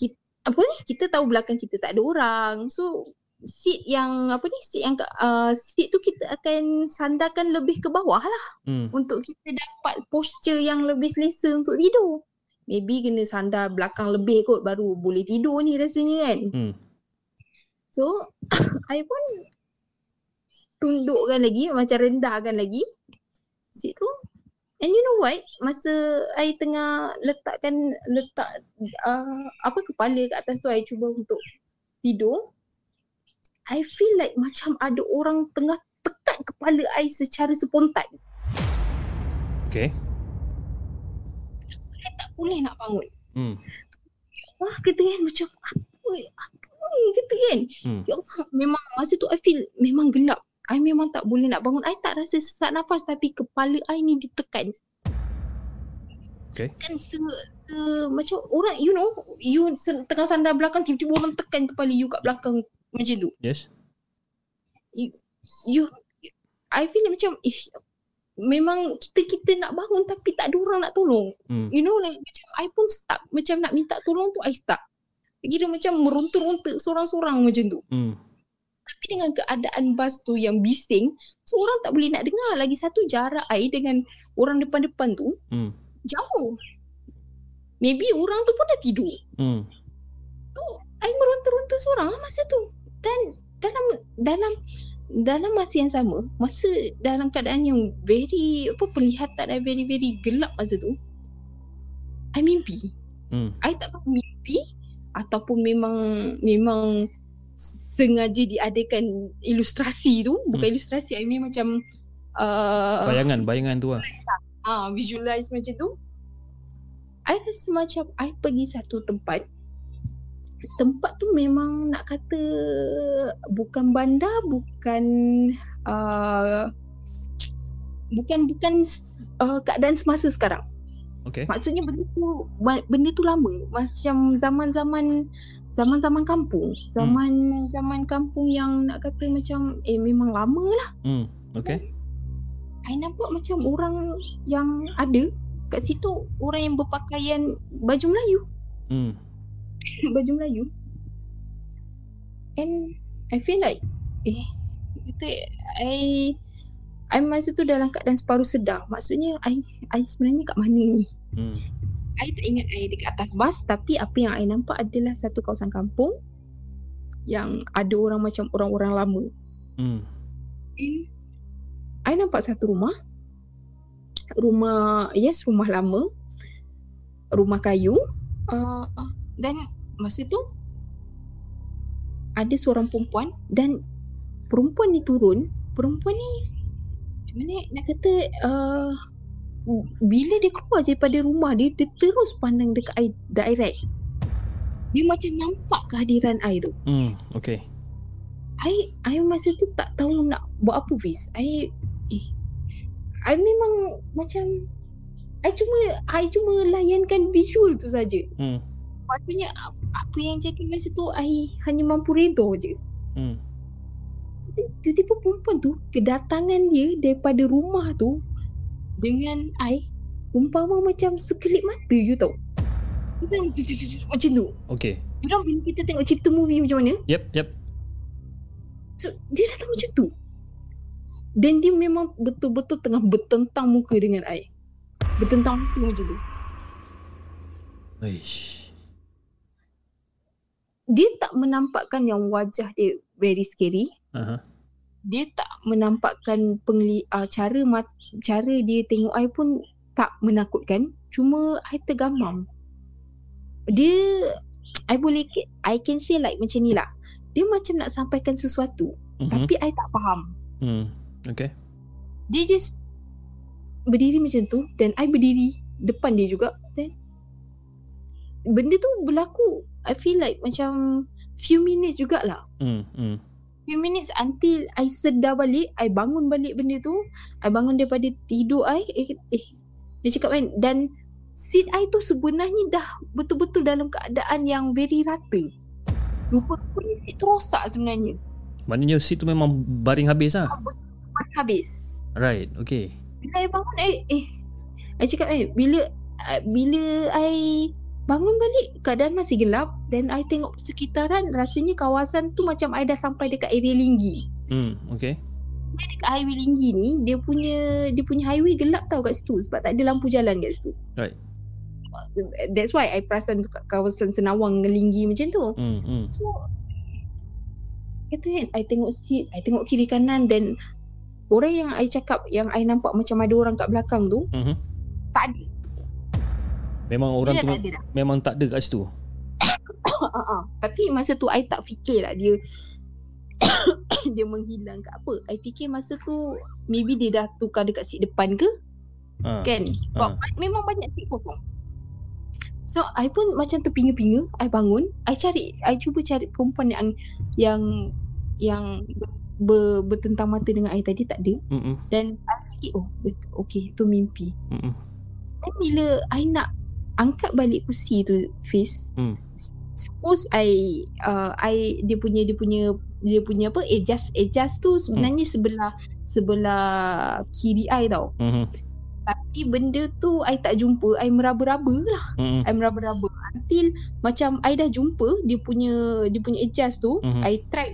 kita, apa ni? Kita tahu belakang kita tak ada orang. So seat yang apa ni seat yang uh, seat tu kita akan sandarkan lebih ke bawah lah Hmm. untuk kita dapat posture yang lebih selesa untuk tidur. Maybe kena sandar belakang lebih kot baru boleh tidur ni rasanya kan. Hmm. So I pun tundukkan lagi macam rendahkan lagi seat tu And you know what? Masa I tengah letakkan letak uh, apa kepala kat atas tu I cuba untuk tidur. I feel like macam ada orang tengah tekan kepala I secara spontan. Okay. I tak boleh nak bangun. Hmm. Wah kata kan macam apa apa ni kata kan. Hmm. Ya Allah memang masa tu I feel memang gelap. I memang tak boleh nak bangun. I tak rasa sesak nafas tapi kepala I ni ditekan. Okay. Kan se, se, macam orang you know you se- tengah sandar belakang tiba-tiba orang tekan kepala you kat belakang macam tu. Yes. You I feel macam eh memang kita kita nak bangun tapi tak ada orang nak tolong. Hmm. You know like macam I pun stuck macam nak minta tolong tu I stuck. Kira macam meronta-ronta seorang-seorang macam tu. Hmm. Tapi dengan keadaan bas tu yang bising, so orang tak boleh nak dengar. Lagi satu jarak I dengan orang depan-depan tu Hmm. jauh. Maybe orang tu pun dah tidur. Hmm. I meronta-ronta seorang lah masa tu. Dan dalam dalam dalam masa yang sama, masa dalam keadaan yang very apa penglihatan I very very gelap masa tu. I mimpi. Hmm. I tak tahu mimpi ataupun memang memang sengaja diadakan ilustrasi tu, bukan Hmm. ilustrasi, I mean macam uh, Bayangan, bayangan tu lah. ah visualize macam tu. I rasa macam I pergi satu tempat. Tempat tu memang nak kata bukan bandar, bukan uh, bukan bukan uh, keadaan semasa sekarang. Okay. Maksudnya benda tu benda tu lama. Macam zaman-zaman zaman-zaman kampung. Zaman zaman kampung yang nak kata macam eh memang lama lah. Hmm. Okay. I nampak macam orang yang ada kat situ orang yang berpakaian baju Melayu, Hmm. baju Melayu. And I feel like eh kata I I masa tu dalam keadaan separuh sedar. Maksudnya I I sebenarnya kat mana ni? Hmm. I tak ingat I dekat atas bas tapi apa yang I nampak adalah satu kawasan kampung yang ada orang macam orang-orang lama. Hmm. And I nampak satu rumah. Rumah, yes rumah lama. Rumah kayu. Uh, dan masa tu ada seorang perempuan dan perempuan ni turun. Perempuan ni macam mana nak kata uh, bila dia keluar daripada rumah dia, dia terus pandang dekat I direct. Dia macam nampak kehadiran I tu. Hmm. Okay. I I masa tu tak tahu nak buat apa Fiz. I eh I memang macam I cuma I cuma layankan visual tu saja. Hmm. Maksudnya apa yang jadi masa tu I hanya mampu redha je. Hmm. Tiba-tiba perempuan tu kedatangan dia daripada rumah tu dengan I umpama macam sekelip mata you. Kita macam tu. Okay. You know bila kita tengok cerita movie macam mana? Yep. Yep. So, dia datang macam tu. Dan dia memang betul-betul tengah bertentang muka dengan I. Bertentang muka macam tu. Aish. Dia tak menampakkan yang wajah dia very scary. Aha. Dia tak menampakkan pengli- uh, cara mat- cara dia tengok I pun tak menakutkan. Cuma I tergamam. Dia I boleh I can say like macam ni lah. Dia macam nak sampaikan sesuatu Mhm. tapi I tak faham. Hmm. Okay. dia just berdiri macam tu dan I berdiri depan dia juga then benda tu berlaku I feel like macam few minutes jugalah Hmm. Hmm. few minutes until I sedar balik I bangun balik benda tu I bangun daripada tidur I eh, eh dia cakap kan dan seat I tu sebenarnya dah betul-betul dalam keadaan yang very rata rupa-rupanya seat tu rosak sebenarnya Maknanya seat tu memang baring habis lah. habis Right. Okay. Bila I bangun I eh I cakap eh bila uh, bila I bangun balik keadaan masih gelap dan I tengok sekitaran rasanya kawasan tu macam I dah sampai dekat area Linggi. Hmm. Okay. Dia dekat highway Linggi ni dia punya dia punya highway gelap tau kat situ sebab tak ada lampu jalan kat situ. Right. That's why I perasan tu kat kawasan Senawang dengan Linggi macam tu. Hmm. Hmm. So kata kan I tengok seat, I tengok kiri kanan dan orang yang I cakap yang I nampak macam ada orang kat belakang tu Mhm. Tak ada. Memang orang Dia tu tak ada memang tak ada kat situ. uh-uh. Tapi masa tu I tak fikir lah dia dia menghilang ke apa. I fikir masa tu maybe dia dah tukar dekat seat depan ke Ha. kan. Sebab memang banyak seat kosong. So I pun macam terpinga-pinga, I bangun, I cari, I cuba cari perempuan yang yang yang ber, bertentang mata dengan I tadi tak ada Mm-mm. dan I fikir oh betul okay tu mimpi. Mm-mm. Dan bila I nak angkat balik kursi tu Fiz Hmm. Suppose I uh, I dia punya dia punya dia punya apa adjust adjust tu sebenarnya Hmm. sebelah sebelah kiri I tau. Mhm. Tapi benda tu I tak jumpa, I meraba-raba lah. Mm-mm. I meraba-raba until macam I dah jumpa dia punya dia punya adjust tu, Mhm. I try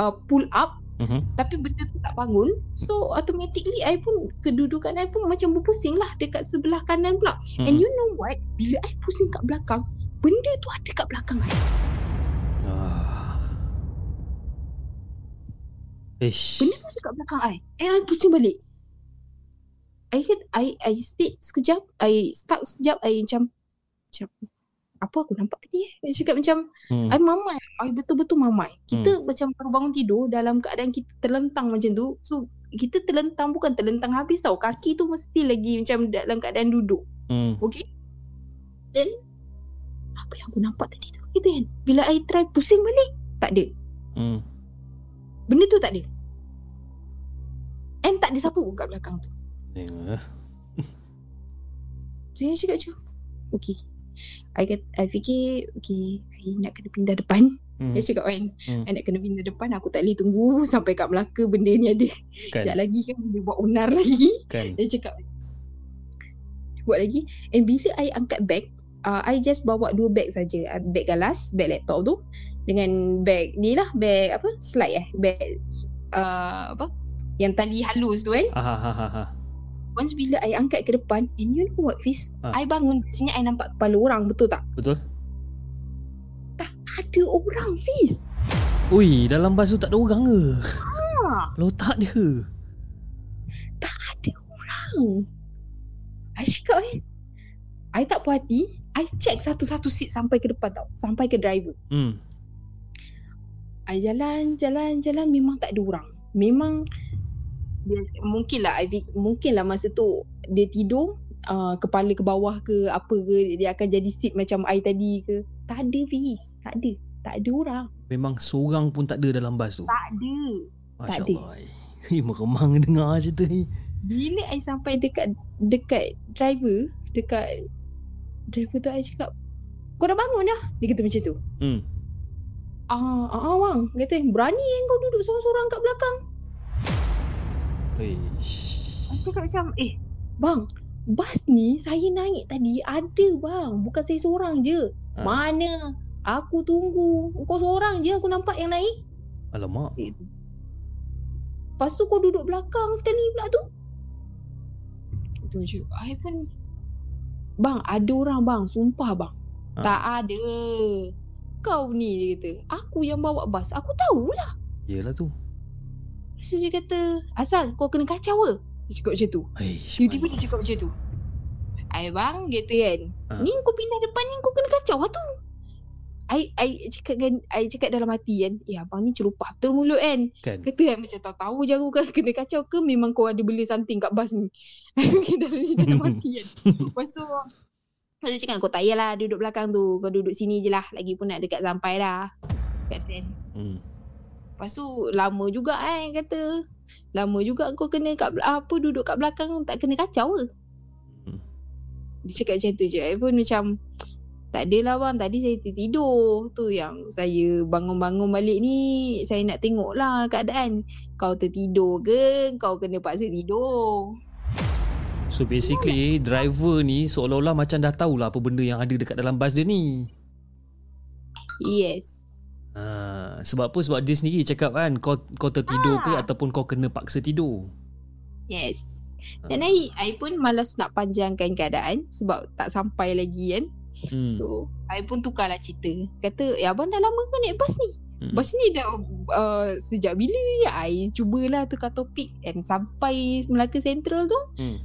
uh, pull up Mhm. tapi benda tu tak bangun. So automatically I pun kedudukan I pun macam berpusing lah dekat sebelah kanan pula. And Mm-mm. you know what? Bila I pusing kat belakang, benda tu ada kat belakang I. Ah. Ish. Benda tu ada kat belakang I. And I pusing balik. I hit, I, I stay sekejap, I stuck sekejap, I macam, macam, apa aku nampak tadi eh? Dia cakap macam, Hmm. I mamai, I betul-betul mamai. Kita macam baru bangun tidur dalam keadaan kita terlentang macam tu. So, kita terlentang bukan terlentang habis tau. Kaki tu mesti lagi macam dalam keadaan duduk. Hmm. Okay. Then, apa yang aku nampak tadi tu? Kita kan, bila I try pusing balik, tak ada. Hmm. Benda tu tak ada. And tak ada siapa pun kat belakang tu. Tengok. Saya cakap macam Okay I, kata, I fikir Okay I nak kena pindah depan Hmm. Dia cakap kan Hmm. I nak kena pindah depan Aku tak boleh tunggu Sampai kat Melaka Benda ni ada Kan. Sekejap lagi kan Dia buat unar lagi Kan. Dia cakap Buat lagi And bila I angkat bag uh, I just bawa dua bag saja. Uh, Bag galas Bag laptop tu Dengan bag Ni lah Bag apa Slide eh Bag uh, Apa Yang tali halus tu kan Ah, ha, ha, ha. Once bila I angkat ke depan And you know what Fiz Ha. I bangun Sini I nampak kepala orang Betul tak Betul? Ada orang Fiz Ui, dalam bas tu tak ada orang ke? Ha Lotak dia. Tak ada orang I cakap eh I tak puas hati I check satu-satu seat Sampai ke depan tau Sampai ke driver Hmm. I jalan Jalan Jalan Memang tak ada orang Memang dia, Mungkin lah I, fik- Mungkin lah masa tu Dia tidur uh, Kepala ke bawah ke Apa ke Dia akan jadi seat Macam I tadi ke Tak ada Fiz Tak ada Tak ada orang Memang seorang pun tak ada dalam bas tu. Tak ada Masya tak ada. Allah. Eh, meremang dengar cerita ni. Bila I sampai dekat Dekat driver Dekat Driver tu I cakap Kau dah bangun dah Dia kata macam tu Hmm. Ah, ah, ah bang Dia kata berani kan kau duduk seorang-seorang kat belakang I cakap macam Eh bang Bas ni saya naik tadi Ada bang. Bukan saya seorang je. Ha. Mana? Aku tunggu. Kau seorang je aku nampak yang naik. Alamak. Lepas tu kau duduk belakang sekali pula tu. Itu je. I pun Bang ada orang bang. Sumpah bang. Ha. Tak ada. Kau ni dia kata. Aku yang bawa bas. Aku tahulah. Yelah tu. So dia kata Asal kau kena kacau ke? Dia cakap macam tu. Ish. Tiba-tiba dia cakap macam tu. Ay bang kata kan Ha. Ni kau pindah depan ni kau kena kacau. Lah tu I, I cakap kan I cakap dalam hati kan Eh abang ni celupah betul mulut kan? Kan. Kata kan macam tahu-tahu je aku kan kena kacau ke Memang kau ada beli something kat bas ni? Dalam, dalam hati kan. Lepas tu Lepas tu cakap kau tak payahlah duduk belakang tu. Kau duduk sini je lah. Lagipun nak dekat sampai dah Kata kan Hmm. Lepas tu lama juga kan kata. Lama juga kau kena kat apa duduk kat belakang tak kena kacau ke? Hmm. Dia cakap macam tu je. I pun macam Tak adalah bang. Tadi saya tertidur. Tu yang saya bangun-bangun balik ni Saya nak tengok lah keadaan. Kau tertidur ke? Kau kena paksa tidur. So basically driver ni seolah-olah macam dah tahulah apa benda yang ada dekat dalam bas dia ni. Yes Ha, sebab apa? Sebab dia sendiri cakap kan kau kau tertidur ke Ah. ataupun kau kena paksa tidur. Yes Ah. Dan I, I pun malas nak panjangkan keadaan Sebab tak sampai lagi kan Hmm. So I pun tukarlah cerita Kata ya abang dah lama kan naik bas ni Hmm. Bas ni dah uh, sejak bila ni I cubalah tukar topik And sampai Melaka Central tu Hmm.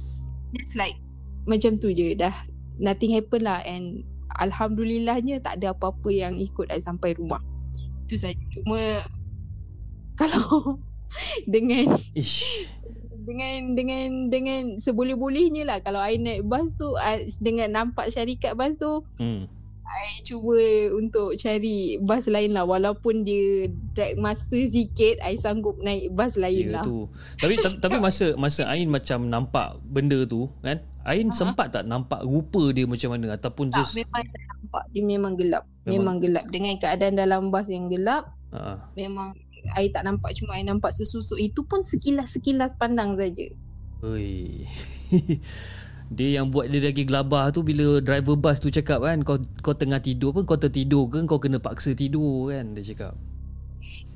It's like macam tu je dah nothing happen lah and alhamdulillahnya tak ada apa-apa yang ikut I sampai rumah. Itu saja. Cuma kalau dengan Ish. dengan dengan dengan seboleh-bolehnya lah kalau I naik bas tu I, dengan nampak syarikat bas tu Hmm. I cuba untuk cari bas lain lah walaupun dia drag masa sikit I sanggup naik bas lain Ya lah. tu. Tapi ta- tapi masa masa Ain macam nampak benda tu kan? Ain Ha? sempat tak nampak rupa dia macam mana ataupun Tak, just memang tak nampak. Dia memang gelap. Memang- Memang, gelap. Dengan keadaan dalam bas yang gelap, ha. memang I tak nampak. Cuma I nampak sesusuk. Itu pun sekilas-sekilas pandang saja. Oi. dia yang buat dia lagi gelabah tu bila driver bus tu cakap kan kau kau tengah tidur pun kau tertidur ke kau kena paksa tidur kan dia cakap.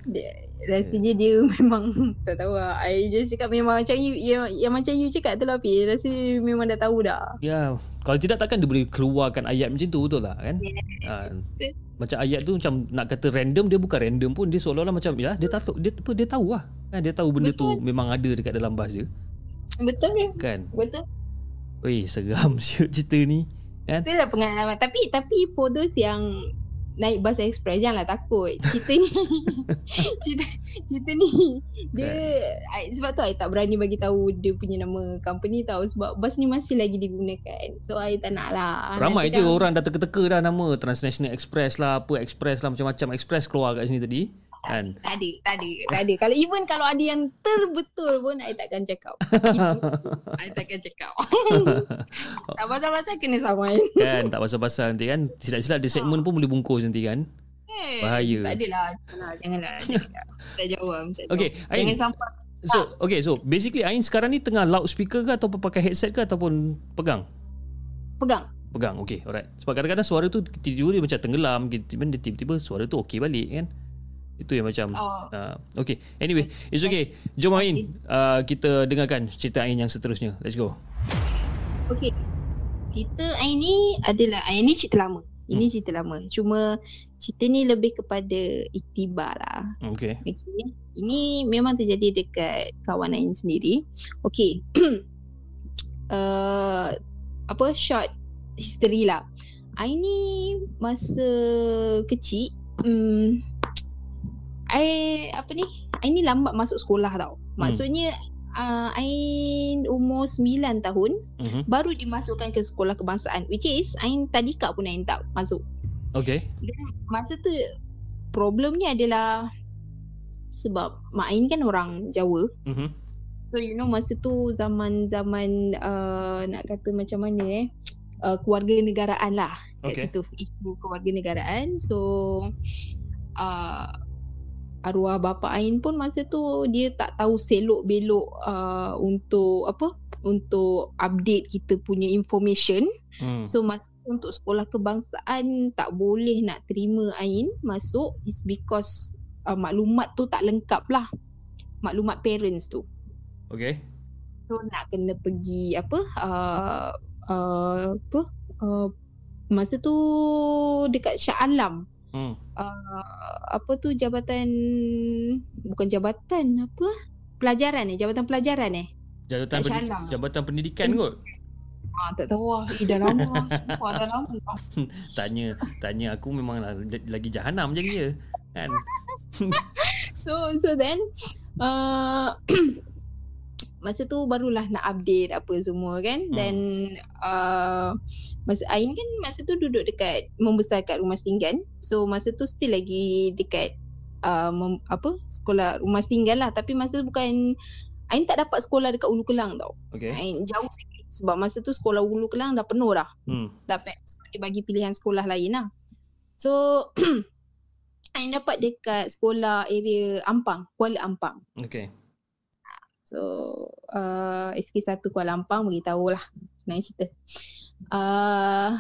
Dia, rasanya dia memang tak tahu lah. I just cakap memang macam you, yang, yang macam you cakap tu lah. Rasa memang dah tahu dah. Ya, kalau tidak takkan dia boleh keluarkan ayat macam tu betul tak kan? Ha, macam ayat tu macam nak kata random dia bukan random pun dia seolah-olah macam ya dia tahu dia apa dia tahu lah kan dia tahu benda tu memang ada dekat dalam bas dia Betul ya? kan. Betul. Oi seram siut cerita ni kan. Itu lah pengalaman. Tapi tapi for those yang naik bas express janganlah takut. Cerita ni cerita, cerita ni dia I, sebab tu I tak berani bagi tahu dia punya nama company tahu sebab bas ni masih lagi digunakan. So I tak nak lah. Ramai Nanti je dah- orang dah teka-teka dah nama Transnational Express lah apa Express lah macam-macam Express keluar kat sini tadi kan. Tak ada, tak ada, tak ada. Kalau even kalau ada yang terbetul pun I takkan cakap. Itu I takkan cakap. tak pasal-pasal kena samain. kan tak pasal-pasal nanti kan silap-silap di segmen pun boleh bungkus nanti kan. Eh, Bahaya. Tak adalah. Janganlah, janganlah. janganlah. Tak jawab. Tak Okay. Ain. Jangan sampai So okay so basically Ain sekarang ni tengah loudspeaker ke ataupun pakai headset ke ataupun pegang? pegang. Pegang. Okay, alright. Sebab kadang-kadang suara tu tiba-tiba dia macam tenggelam, tiba-tiba suara tu okey balik kan. Itu yang macam Oh. uh, okay. Anyway, it's okay. Jom Ain, uh, kita dengarkan cerita Ain yang seterusnya. Let's go. Okay. Cerita Ain ni adalah Ain ni cerita lama. Ini Hmm. cerita lama. Cuma cerita ni lebih kepada iktibar lah. Okay. Okay. Ini memang terjadi dekat kawan Ain sendiri. Okay. uh, apa short history lah. Ain ni masa kecil um, I apa ni? Ain ni lambat masuk sekolah tau. Maksudnya uh, Ain umur 9 tahun Mhm. baru dimasukkan ke sekolah kebangsaan which is Ain tadika pun Ain tak masuk. Okay. Masa tu problemnya adalah sebab mak Ain kan orang Jawa. Mhm. So you know masa tu zaman-zaman uh, nak kata macam mana eh uh, keluarga negaraan lah kat Okay. situ isu keluarga negaraan. So uh, arwah bapa Ain pun masa tu dia tak tahu selok belok uh, untuk apa untuk update kita punya information. Hmm. So masa untuk sekolah kebangsaan tak boleh nak terima Ain masuk is because uh, maklumat tu tak lengkap lah. Maklumat parents tu. Okay. So nak kena pergi apa uh, uh, apa uh, masa tu dekat Shah Alam Hmm. uh, apa tu jabatan bukan jabatan apa pelajaran eh jabatan pelajaran eh Jabatan pendi- Alam. jabatan pendidikan kot. ah tak tahu lah eh, dah lama lah sumpah dah lama lah. Tanya tanya aku memang lah lagi jahanam macam dia. Kan? So so then uh, masa tu barulah nak update apa semua kan Hmm. dan uh, masa Ain kan masa tu duduk dekat membesar kat rumah Stinggan so masa tu still lagi dekat uh, mem, apa sekolah rumah Stinggan lah tapi masa tu bukan Ain tak dapat sekolah dekat Ulu Kelang tau Okay. Ain jauh sikit sebab masa tu sekolah Ulu Kelang dah penuh dah Hmm. dapat so, dia bagi pilihan sekolah lain lah. So Ain dapat dekat sekolah area Ampang, Kuala Ampang. Okay. So uh, SK1 Kuala Ampang beritahu lah sebenarnya cerita. Uh,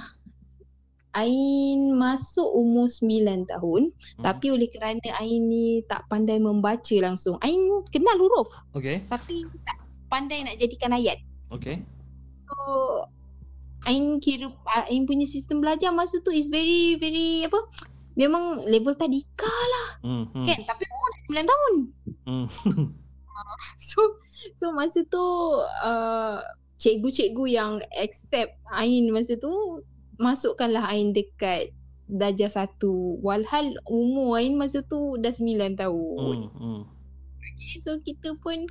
Ain masuk umur 9 tahun Hmm. tapi oleh kerana Ain ni tak pandai membaca langsung. Ain kenal huruf Okay. tapi tak pandai nak jadikan ayat. Okay. So Ain kira Ain punya sistem belajar masa tu is very very apa memang level tadika Hmm. hmm. kan tapi umur dah 9 tahun. Hmm. So so masa tu uh, cikgu-cikgu yang accept Ain masa tu masukkanlah Ain dekat darjah satu. Walhal umur Ain masa tu dah sembilan tahun. Hmm, hmm. Okay, so kita pun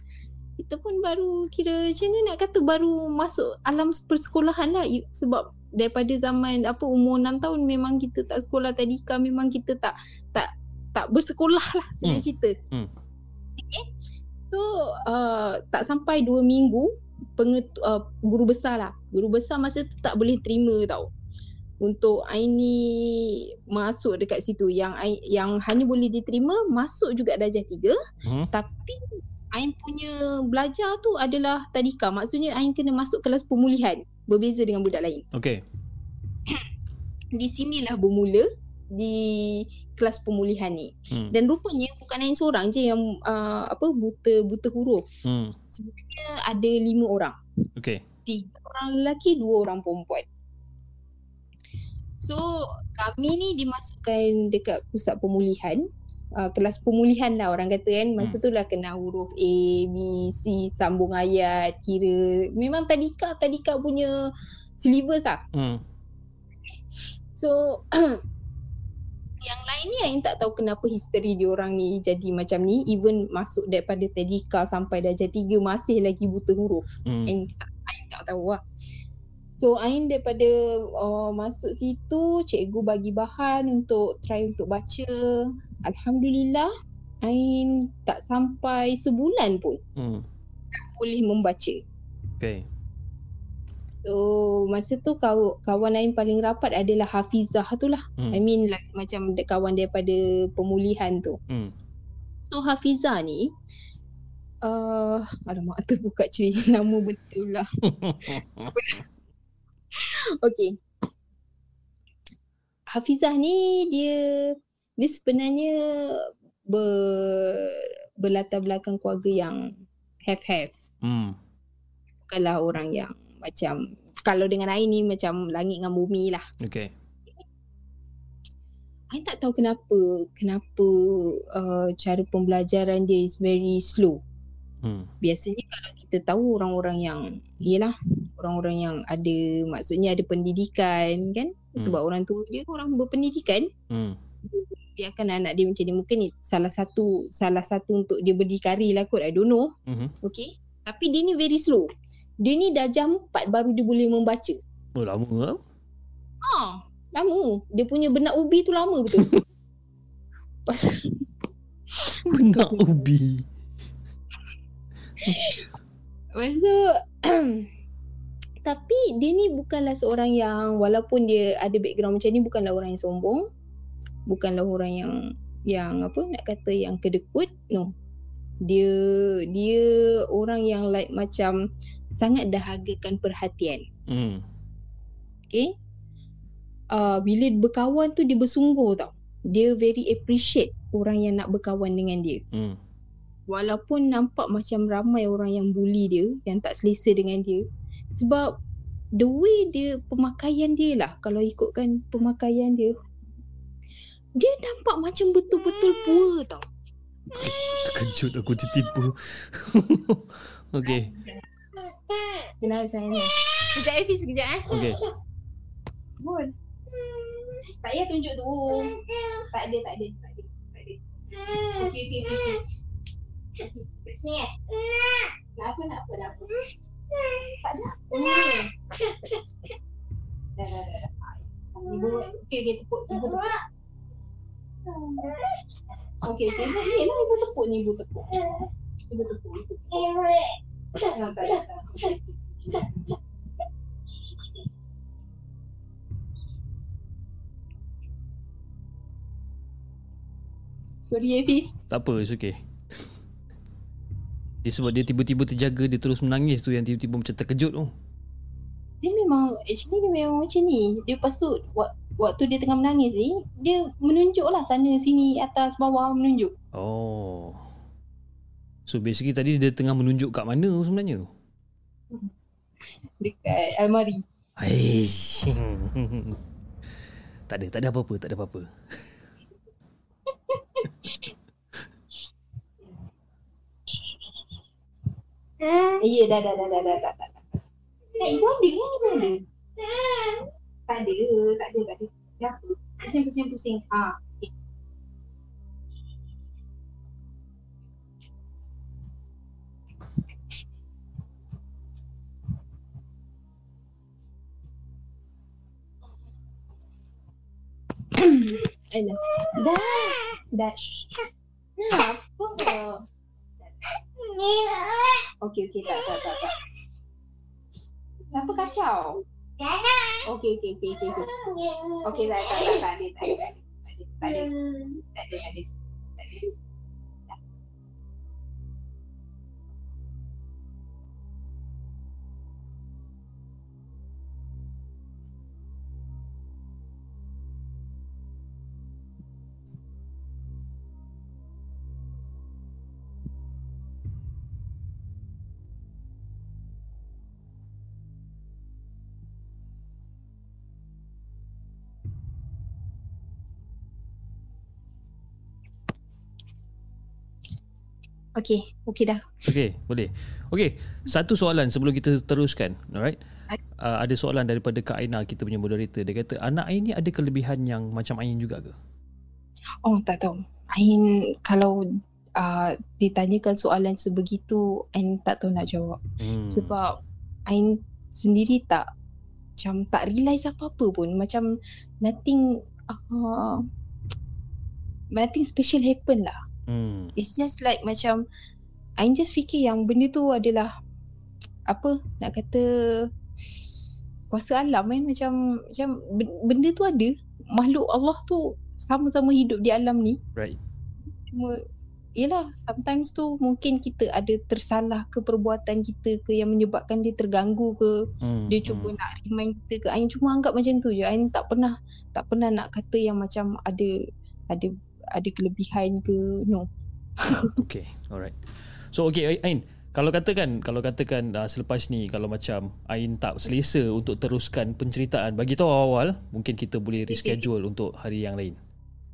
kita pun baru kira macam mana nak kata baru masuk alam persekolahan lah sebab daripada zaman apa umur 6 tahun memang kita tak sekolah tadika memang kita tak tak tak bersekolah lah Hmm. cerita. Hmm. So uh, tak sampai 2 minggu pengetu, uh, guru besar lah. Guru besar masa tu tak boleh terima tau. Untuk Ain ni masuk dekat situ yang yang hanya boleh diterima masuk juga darjah 3 Hmm. tapi Ain punya belajar tu adalah tadika. Maksudnya Ain kena masuk kelas pemulihan. Berbeza dengan budak lain. Okay. Di sinilah bermula di kelas pemulihan ni. Hmm. Dan rupanya bukan Ain seorang je yang uh, apa buta buta huruf. Hmm. Sebenarnya ada lima orang. Okay. Tiga orang lelaki, dua orang perempuan. So kami ni dimasukkan dekat pusat pemulihan uh, kelas pemulihan lah orang kata kan masa tu lah kena huruf A, B, C, sambung ayat, kira memang tadika tadika punya syllabus lah. Hmm. So yang lain ni Ain tak tahu kenapa history dia orang ni jadi macam ni even masuk daripada tadika sampai darjah 3 masih lagi buta huruf. Hmm. Ain tak, tak tahu lah. So Ain daripada uh, masuk situ cikgu bagi bahan untuk try untuk baca. Alhamdulillah Ain tak sampai sebulan pun Hmm. boleh membaca. Okay. So masa tu kaw, kawan Ain paling rapat adalah Hafizah tu lah. Hmm. I mean like macam kawan daripada pemulihan tu. Hmm. So Hafizah ni uh, alamak terbuka cerita nama betul lah. Okay. Hafizah ni dia dia sebenarnya ber, berlatar belakang keluarga yang have-have. Hmm. Bukanlah orang yang macam kalau dengan Ain ni macam langit dengan bumi lah. Okay. Ain tak tahu kenapa kenapa uh, cara pembelajaran dia is very slow. Hmm. Biasanya kalau kita tahu orang-orang yang Yelah Orang-orang yang ada Maksudnya ada pendidikan Kan Hmm. Sebab orang tua dia Orang berpendidikan Hmm. Biarkan anak dia macam ni Mungkin ni salah satu Salah satu untuk dia berdikari lah kot I don't know Hmm. Okay Tapi dia ni very slow Dia ni dah jam 4 Baru dia boleh membaca. Oh lama lah. Ah, Lama. Dia punya benak ubi tu lama betul. Pasal Benak ubi. Lepas tu Tapi dia ni bukanlah seorang yang Walaupun dia ada background macam ni Bukanlah orang yang sombong. Bukanlah orang yang Yang apa nak kata yang kedekut. No. Dia Dia orang yang like macam Sangat dahagakan perhatian Hmm. Okay uh, Bila berkawan tu dia bersungguh tau Dia very appreciate Orang yang nak berkawan dengan dia Hmm. walaupun nampak macam ramai orang yang bully dia yang tak selesa dengan dia sebab the way dia pemakaian dia lah kalau ikutkan pemakaian dia dia nampak macam betul-betul pua tau Terkejut aku tertipu. okay. Kenal saya ni sekejap Hafiz sekejap eh Okay. Bon. tak payah tunjuk tu tak ada tak ada tak ada tak ada okey okey okey okey Okey, kat sini eh nak apa nak apa nak apa tak ada Hmm. dah dah dah dah Ibu, okey okey tepuk ibu tepuk Okey, okey. Ibu ni lah ibu tepuk ni ibu tepuk. Ibu tepuk. Ibu tepuk. Sorry Hafiz. Tak apa, it's okay. Dia sebab dia tiba-tiba terjaga dia terus menangis tu yang tiba-tiba macam terkejut tu. Dia memang actually dia memang macam ni. Dia lepas tu wak- waktu dia tengah menangis ni, dia menunjuk lah sana sini atas bawah menunjuk. Oh. So basically tadi dia tengah menunjuk kat mana sebenarnya? Dekat almari. Aish. tak ada, tak ada apa-apa, tak ada apa-apa. Ya dah dah dah dah dah dah. dah. Eh, ibu ada kan ada? Tak ada, tak ada, tak ada. Kenapa? Pusing, pusing, pusing. Ha. Okay. Alah. Dah. Dah. Shh. Nah, apa? Okey, okey, tak, tak, tak, tak. Siapa kacau? Okey, okey, okey, okey. Okey, okay, tak, tak, tak, tak tak ada. Tak ada. Okey, okey dah. Okey, boleh. Okey, satu soalan sebelum kita teruskan. Alright. Uh, ada soalan daripada Kak Aina kita punya moderator. Dia kata anak Ain ni ada kelebihan yang macam Ain juga ke? Oh, tak tahu. Ain kalau uh, ditanyakan soalan sebegitu, Ain tak tahu nak jawab. Hmm. Sebab Ain sendiri tak macam tak realise apa-apa pun. Macam nothing uh, nothing special happen lah. Hmm. It's just like macam I just fikir yang benda tu adalah apa nak kata kuasa alam kan macam macam ben- benda tu ada makhluk Allah tu sama-sama hidup di alam ni Right. cuma yelah sometimes tu mungkin kita ada tersalah ke perbuatan kita ke yang menyebabkan dia terganggu ke Hmm. dia cuba nak remind kita ke Ain cuma anggap macam tu je Ain tak pernah tak pernah nak kata yang macam ada ada ada kelebihan ke no Okay, alright. So okay Ain, kalau katakan kalau katakan uh, selepas ni kalau macam Ain tak selesa untuk teruskan penceritaan, bagi tahu awal mungkin kita boleh reschedule untuk hari yang lain.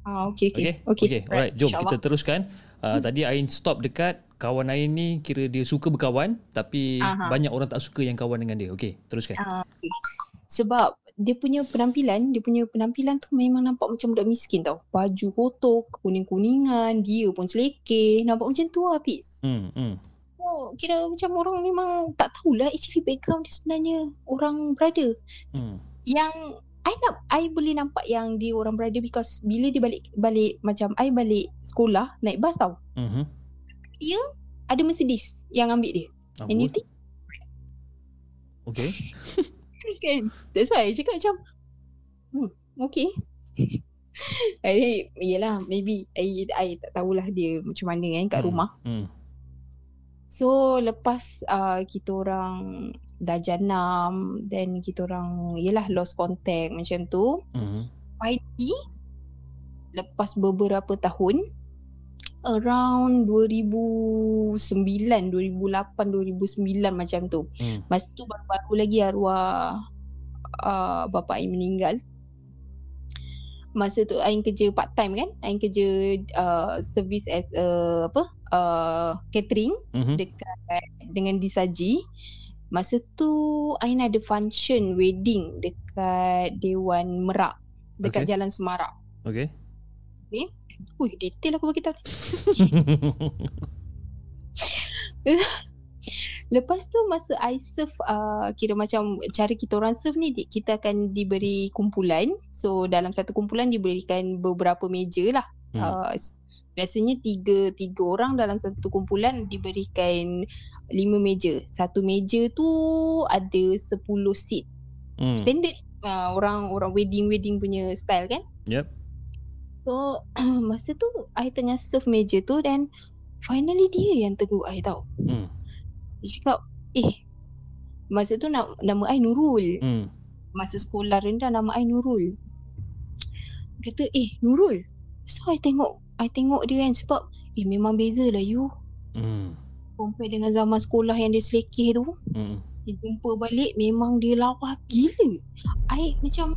ah okey Okay, okey okay, alright. Jom kita teruskan. Uh, tadi Ain stop dekat kawan Ain ni kira dia suka berkawan tapi Aha. banyak orang tak suka yang kawan dengan dia. Okay, teruskan. Ah, okay. sebab dia punya penampilan dia punya penampilan tu memang nampak macam budak miskin tau. Baju kotor kuning-kuningan dia pun selekeh. Nampak macam tu lah Fiz Hmm, hmm. oh, kira macam orang memang tak tahulah actually background dia sebenarnya. Orang brother. Hmm. yang I nak I boleh nampak yang dia orang brother because bila dia balik balik macam I balik sekolah naik bas tau. Mhm. ada Mercedes yang ambil dia. And you think Okay. kan that's why I cakap macam hmm okay I, yelah maybe I, I tak tahulah dia macam mana kan kat Hmm, rumah Hmm. so lepas uh, kita orang dah janam then kita orang yelah lost contact macam tu Mhm. finally lepas beberapa tahun around 2009 2008 2009 macam tu Hmm. masa tu baru-baru lagi arwah uh, bapa Ain meninggal masa tu Ain kerja part time kan Ain kerja uh, service as a apa uh, catering Mhm. dekat dengan disaji masa tu Ain ada function wedding dekat Dewan Merak dekat Okay. Jalan Semarak Okay. Ui, detail aku bagi tahu ni. Lepas tu masa I serve uh, kira macam cara kita orang serve ni kita akan diberi kumpulan. So dalam satu kumpulan diberikan beberapa meja lah. Hmm. Uh, biasanya tiga tiga orang dalam satu kumpulan diberikan lima meja. Satu meja tu ada sepuluh seat. Hmm. Standard uh, orang orang wedding wedding punya style kan. Yep. So masa tu I tengah serve meja tu dan finally dia yang tegur I tau. Hmm. Dia cakap, eh masa tu na- nama I Nurul. Hmm. Masa sekolah rendah nama I Nurul. Kata, eh Nurul. So I tengok, I tengok dia kan sebab eh memang beza lah you. Hmm. Compare dengan zaman sekolah yang dia selekeh tu. Hmm. Dia jumpa balik memang dia lawa gila. I macam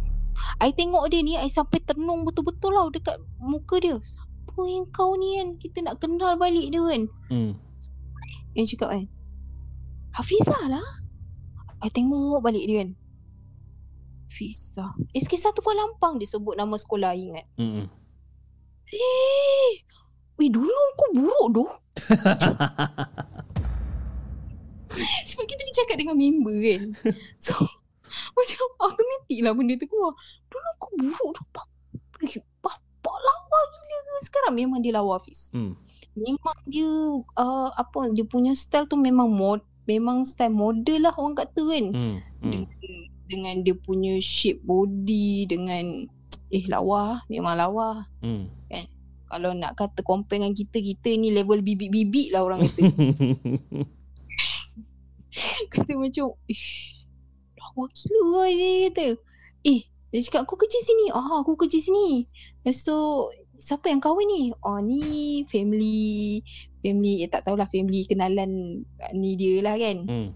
I tengok dia ni I sampai tenung betul-betul lah dekat muka dia. Siapa yang kau ni kan? Kita nak kenal balik dia kan. Hmm. Yang cakap kan. Hafizah lah. I tengok balik dia kan. Fiza. SK1 Kuala Lampang dia sebut nama sekolah ingat. Hmm. Eh. Weh dulu kau buruk doh. Sebab kita ni cakap dengan member kan. So macam automatik lah benda tu keluar. Dulu kau buruk doh. Bapak, eh, bapak lawa gila ke. Sekarang memang dia lawa Fiz. Hmm. Memang dia uh, apa dia punya style tu memang mod memang style model lah orang kata kan. Hmm. Hmm. Dengan, dengan dia punya shape body dengan eh lawa memang lawa. Hmm. Kalau nak kata compare dengan kita kita ni level bibik-bibik lah orang kata. kata macam ish lawa gila lah dia kata. Eh dia cakap aku kerja sini. Ah aku kerja sini. Lepas tu siapa yang kahwin ni? Oh ni family family eh, tak tahulah family kenalan ah, ni dia lah kan. Hmm.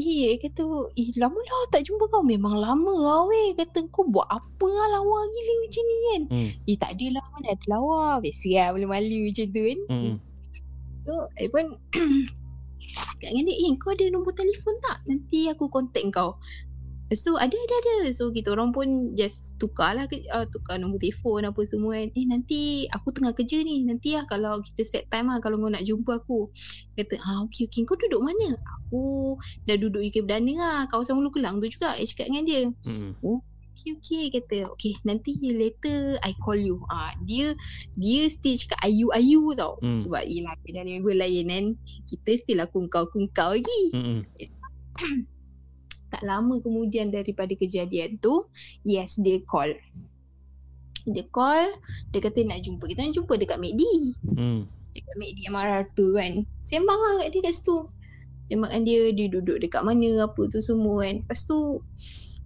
Eh kata eh lama lah tak jumpa kau. Memang lama lah weh. Kata kau buat apa lah lawa gila macam ni kan. Hmm. Eh tak adalah mana ada lawa. Biasa lah malu-malu macam tu kan. Hmm. So I pun cakap dengan dia eh kau ada nombor telefon tak? Nanti aku contact kau. So ada ada ada. So kita orang pun just tukar lah uh, tukar nombor telefon apa semua kan. Eh nanti aku tengah kerja ni. Nanti lah kalau kita set time lah kalau kau nak jumpa aku. Kata ah okey okey kau duduk mana? Aku dah duduk UK Perdana lah. Kawasan Hulu Kelang tu juga. I cakap dengan dia. Hmm. Okay okay kata. Okay nanti later I call you. Ah dia dia still cakap ayu ayu tau. Hmm. Sebab kita ni member lain kan. Kita still aku kau aku kau lagi. Hmm. tak lama kemudian daripada kejadian tu, yes dia call. Dia call, dia kata nak jumpa. Kita nak jumpa dekat MACD. Hmm. Dekat MACD MRR tu kan. Sembang lah kat dia kat situ. Sembang dia, dia duduk dekat mana, apa tu semua kan. Lepas tu,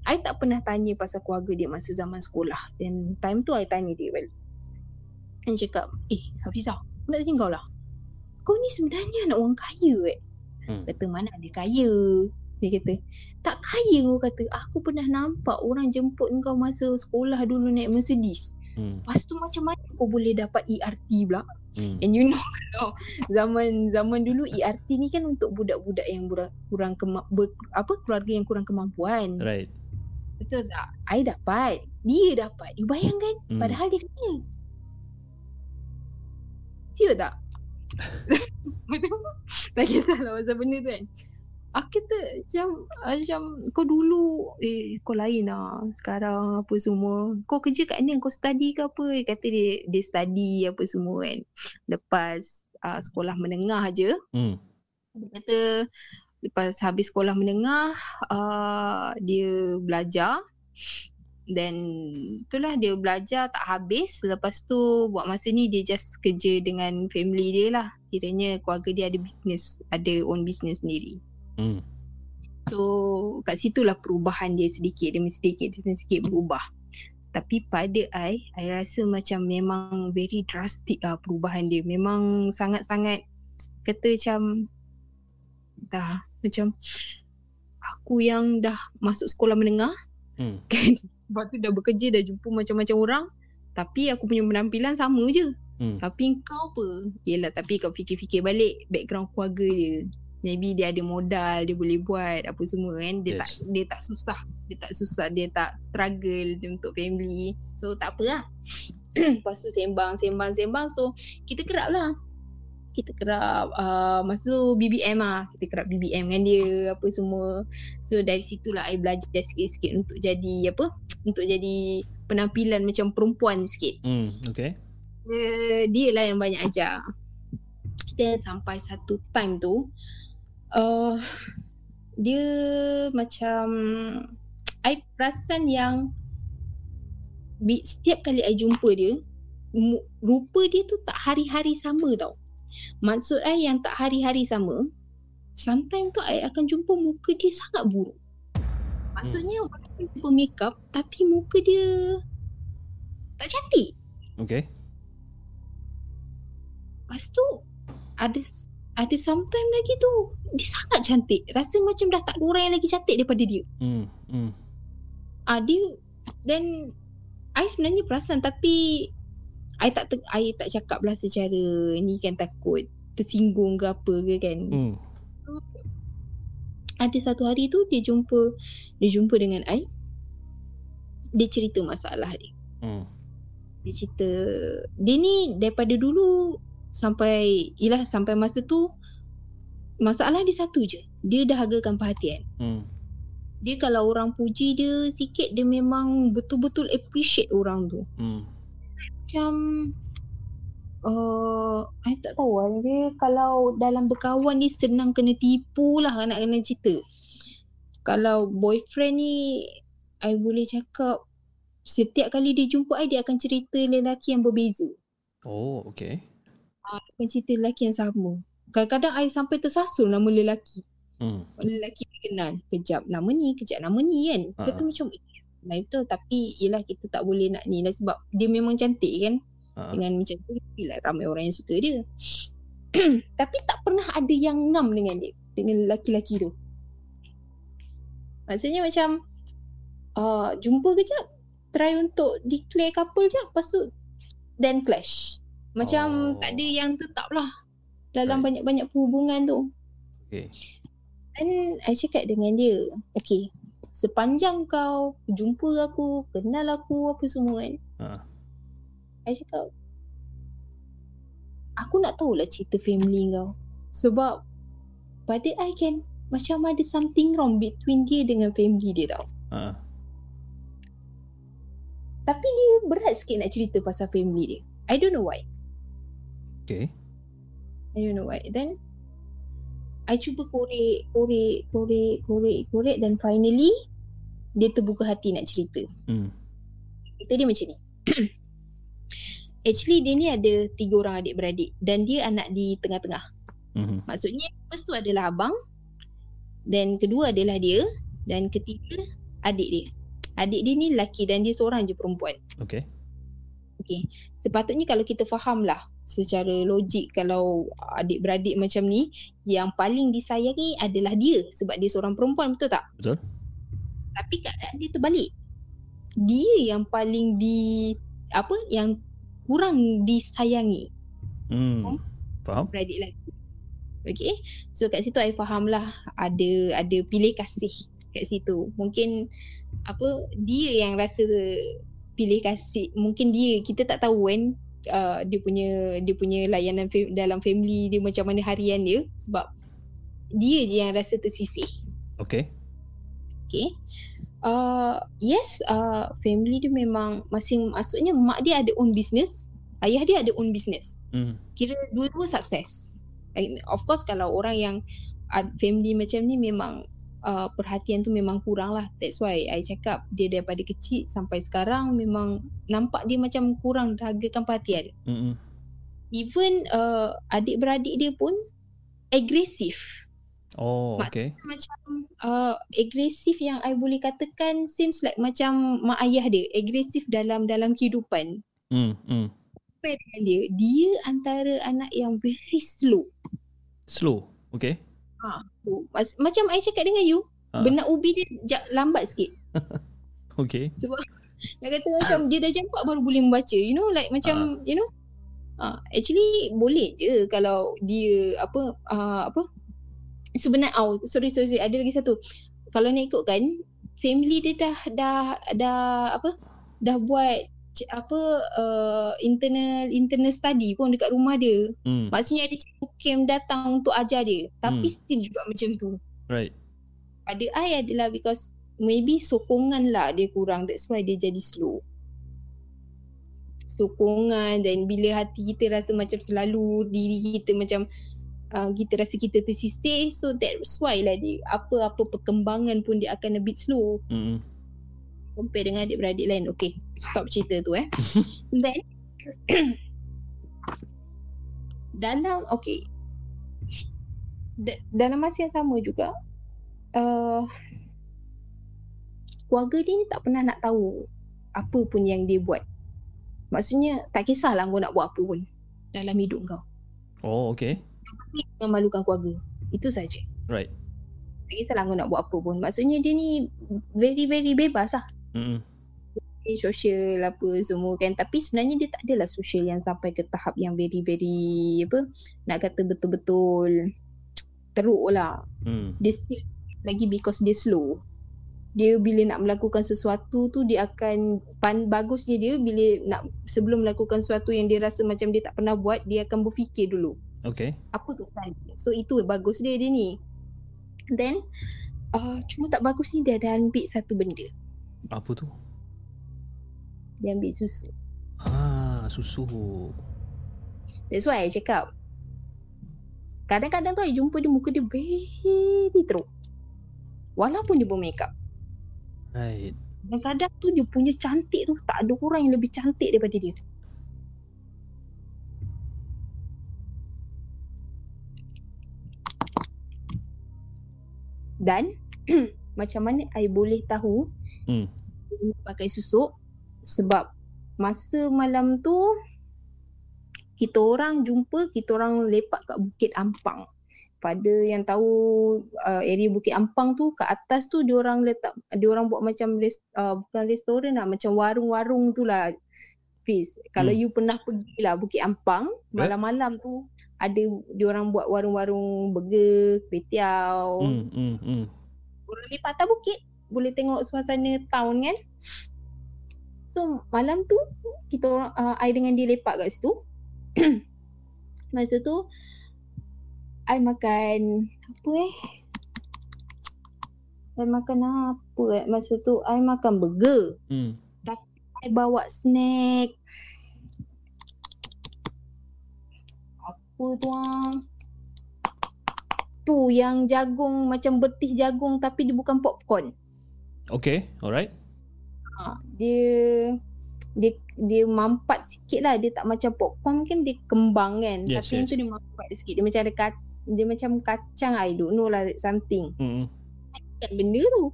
I tak pernah tanya pasal keluarga dia masa zaman sekolah. Dan time tu I tanya dia balik. Dia cakap, eh Hafizah, aku nak tanya kau lah. Kau ni sebenarnya anak orang kaya eh? Hmm. Kata mana ada kaya. Dia kata, tak kaya kau kata. Aku pernah nampak orang jemput kau masa sekolah dulu naik Mercedes. Hmm. Lepas tu macam mana kau boleh dapat ERT pula? Hmm. And you know kalau zaman zaman dulu ERT ni kan untuk budak-budak yang kurang, kurang kema, ber, apa keluarga yang kurang kemampuan. Right. Betul tak? I dapat. Dia dapat. You bayangkan? Hmm. Padahal dia kaya. Siapa tak? tak kisahlah pasal benda tu kan. Aku kata macam, macam kau dulu eh kau lain lah sekarang apa semua. Kau kerja kat mana? Kau study ke apa? Dia kata dia, dia study apa semua kan. Lepas uh, sekolah menengah je. Hmm. Dia kata lepas habis sekolah menengah uh, dia belajar dan itulah dia belajar tak habis lepas tu buat masa ni dia just kerja dengan family dia lah kiranya keluarga dia ada bisnes ada own business sendiri Hmm. so kat situlah perubahan dia sedikit demi sedikit demi sedikit berubah. Tapi pada I I rasa macam memang very drastic lah perubahan dia. Memang sangat-sangat kata macam dah macam aku yang dah masuk sekolah menengah Hmm. kan? Lepas tu dah bekerja dah jumpa macam-macam orang. Tapi aku punya penampilan sama je. Hmm. tapi kau apa? Yelah tapi kau fikir-fikir balik background keluarga dia maybe dia ada modal dia boleh buat apa semua kan. Dia Yes. tak dia tak susah dia tak susah dia tak struggle dia untuk family. So tak apa lah. Lepas tu sembang sembang sembang. So kita kerap lah. Kita kerap uh, masa tu BBM lah. Kita kerap BBM dengan dia apa semua. So dari situlah I belajar sikit-sikit untuk jadi apa untuk jadi penampilan macam perempuan sikit. Hmm. Okay. dia, dia lah yang banyak ajar. Then sampai satu time tu uh, dia macam I perasan yang setiap kali I jumpa dia rupa dia tu tak hari-hari sama tau. Maksud I yang tak hari-hari sama sometimes tu I akan jumpa muka dia sangat buruk. Maksudnya walaupun dia bermakeup tapi muka dia tak cantik. Okay. Lepas tu ada ada sometime lagi tu dia sangat cantik. Rasa macam dah tak ada orang yang lagi cantik daripada dia. Hmm. Hmm. Ah dia dan I sebenarnya perasan tapi I tak te, I tak cakap lah secara ni kan takut tersinggung ke apa ke kan. Hmm. ada satu hari tu dia jumpa dia jumpa dengan I. Dia cerita masalah dia. Hmm. Dia cerita dia ni daripada dulu sampai ialah sampai masa tu masalah dia satu je. Dia dahagakan perhatian. Hmm. Dia kalau orang puji dia sikit dia memang betul-betul appreciate orang tu. Hmm. Macam uh, I tak tahu lah dia kalau dalam berkawan ni senang kena tipu lah nak kena cerita. Kalau boyfriend ni I boleh cakap setiap kali dia jumpa I dia akan cerita lelaki yang berbeza. Oh, okay. Ah, dia akan cerita lelaki yang sama. Kadang-kadang I sampai tersasul nama lelaki. Hmm. Lelaki dia kenal. Kejap nama ni, kejap nama ni kan. Ha. Kita macam eh, betul tapi yelah kita tak boleh nak ni lah sebab dia memang cantik kan. Ha. Dengan macam tu yelah, ramai orang yang suka dia. tapi tak pernah ada yang ngam dengan dia. Dengan lelaki-lelaki tu. Maksudnya macam uh, jumpa kejap try untuk declare couple je lepas tu then clash. Macam Oh. tak ada yang tetap lah dalam Right. banyak-banyak perhubungan tu. Okay. Dan I cakap dengan dia, okay, sepanjang kau jumpa aku, kenal aku apa semua kan. Ha. I cakap, aku nak tahulah cerita family kau. Sebab pada I kan, macam ada something wrong between dia dengan family dia tau. Ha. Tapi dia berat sikit nak cerita pasal family dia. I don't know why. Okay. I don't know why. Then, I cuba korek, korek, korek, korek, korek dan finally, dia terbuka hati nak cerita. Hmm. Cerita dia macam ni. Actually dia ni ada tiga orang adik-beradik dan dia anak di tengah-tengah. Hmm. Maksudnya first tu adalah abang, dan kedua adalah dia dan ketiga adik dia. Adik dia ni lelaki dan dia seorang je perempuan. Okay. Okay. Sepatutnya kalau kita faham lah secara logik kalau adik-beradik macam ni yang paling disayangi adalah dia sebab dia seorang perempuan betul tak? Betul. Tapi keadaan dia terbalik. Dia yang paling di apa yang kurang disayangi Hmm. Faham? beradik lelaki. Okay. So kat situ I faham lah ada ada pilih kasih kat situ. Mungkin apa dia yang rasa pilih kasih. Mungkin dia kita tak tahu kan uh, dia punya dia punya layanan fam- dalam family dia macam mana harian dia sebab dia je yang rasa tersisih. Okay. Okay. Uh, yes, uh, family dia memang masing maksudnya mak dia ada own business, ayah dia ada own business. Hmm. Kira dua-dua sukses. Of course kalau orang yang ad- family macam ni memang uh, perhatian tu memang kurang lah. That's why I cakap dia daripada kecil sampai sekarang memang nampak dia macam kurang dahagakan perhatian. Hmm. Even uh, adik-beradik dia pun agresif. Oh, Mak- okay. Macam uh, agresif yang I boleh katakan seems like macam mak ayah dia. Agresif dalam dalam kehidupan. Hmm. Hmm. Dengan dia, dia antara anak yang very slow. Slow. Okay. Mas- macam I cakap dengan you, Ah. benak ubi dia lambat sikit. Okay. Nak kata macam dia dah 4 baru boleh membaca. You know like macam you know. Ah, actually boleh je kalau dia apa uh, apa sebenarnya oh sorry sorry ada lagi satu. Kalau nak ikutkan family dia dah dah dah apa dah buat apa uh, internal internal study pun dekat rumah dia. Hmm. Maksudnya ada cikgu camp datang untuk ajar dia. Tapi Hmm. still juga macam tu. Right. pada I adalah because maybe sokongan lah dia kurang that's why dia jadi slow sokongan dan bila hati kita rasa macam selalu diri kita macam uh, kita rasa kita tersisih so that's why lah dia apa-apa perkembangan pun dia akan a bit slow Hmm. Compare dengan adik-beradik lain. Okay stop cerita tu eh. Then dalam okay. Da- dalam masa yang sama juga uh, keluarga dia ni tak pernah nak tahu apa pun yang dia buat. Maksudnya tak kisahlah kau nak buat apa pun dalam hidup kau. Oh, okay. Ni jangan malukan keluarga. Itu saja. Right. tak kisahlah kau nak buat apa pun. Maksudnya dia ni very very bebas lah Hmm. dia social apa semua kan tapi sebenarnya dia tak adalah social yang sampai ke tahap yang very very apa nak kata betul-betul teruk lah Hmm. dia still lagi because dia slow. Dia bila nak melakukan sesuatu tu dia akan pan, bagusnya dia bila nak sebelum melakukan sesuatu yang dia rasa macam dia tak pernah buat dia akan berfikir dulu Okay. apa kesan dia. So itu bagus dia dia ni. Then uh, cuma tak bagus ni dia ada ambil satu benda. Apa tu? Dia ambil susu. Ah, susu. That's why I cakap. Kadang-kadang tu I jumpa dia muka dia very teruk. Walaupun dia bermakeup. Right. Dan kadang tu dia punya cantik tu tak ada orang yang lebih cantik daripada dia. Dan macam mana I boleh tahu Hmm. pakai susuk sebab masa malam tu kita orang jumpa kita orang lepak kat Bukit Ampang. Pada yang tahu uh, area Bukit Ampang tu kat atas tu dia orang letak dia orang buat macam res, uh, bukan restoran lah macam warung-warung tu lah. Fiz, kalau Hmm. you pernah pergi lah Bukit Ampang malam-malam tu ada dia orang buat warung-warung burger, kuih tiaw. Hmm, hmm, hmm. Orang lepak atas bukit boleh tengok suasana town kan. So malam tu kita orang uh, I dengan dia lepak kat situ. Masa tu I makan apa eh? I makan apa eh? Masa tu I makan burger. Hmm. I bawa snack. Apa tu ah? Tu yang jagung macam bertih jagung tapi dia bukan popcorn. Okay, alright. Ha, dia dia dia mampat sikit lah. Dia tak macam popcorn kan dia kembang kan. Yes, Tapi yang yes. tu dia mampat sikit. Dia macam ada kat, dia macam kacang I don't know lah something. Hmm. Kan benda tu.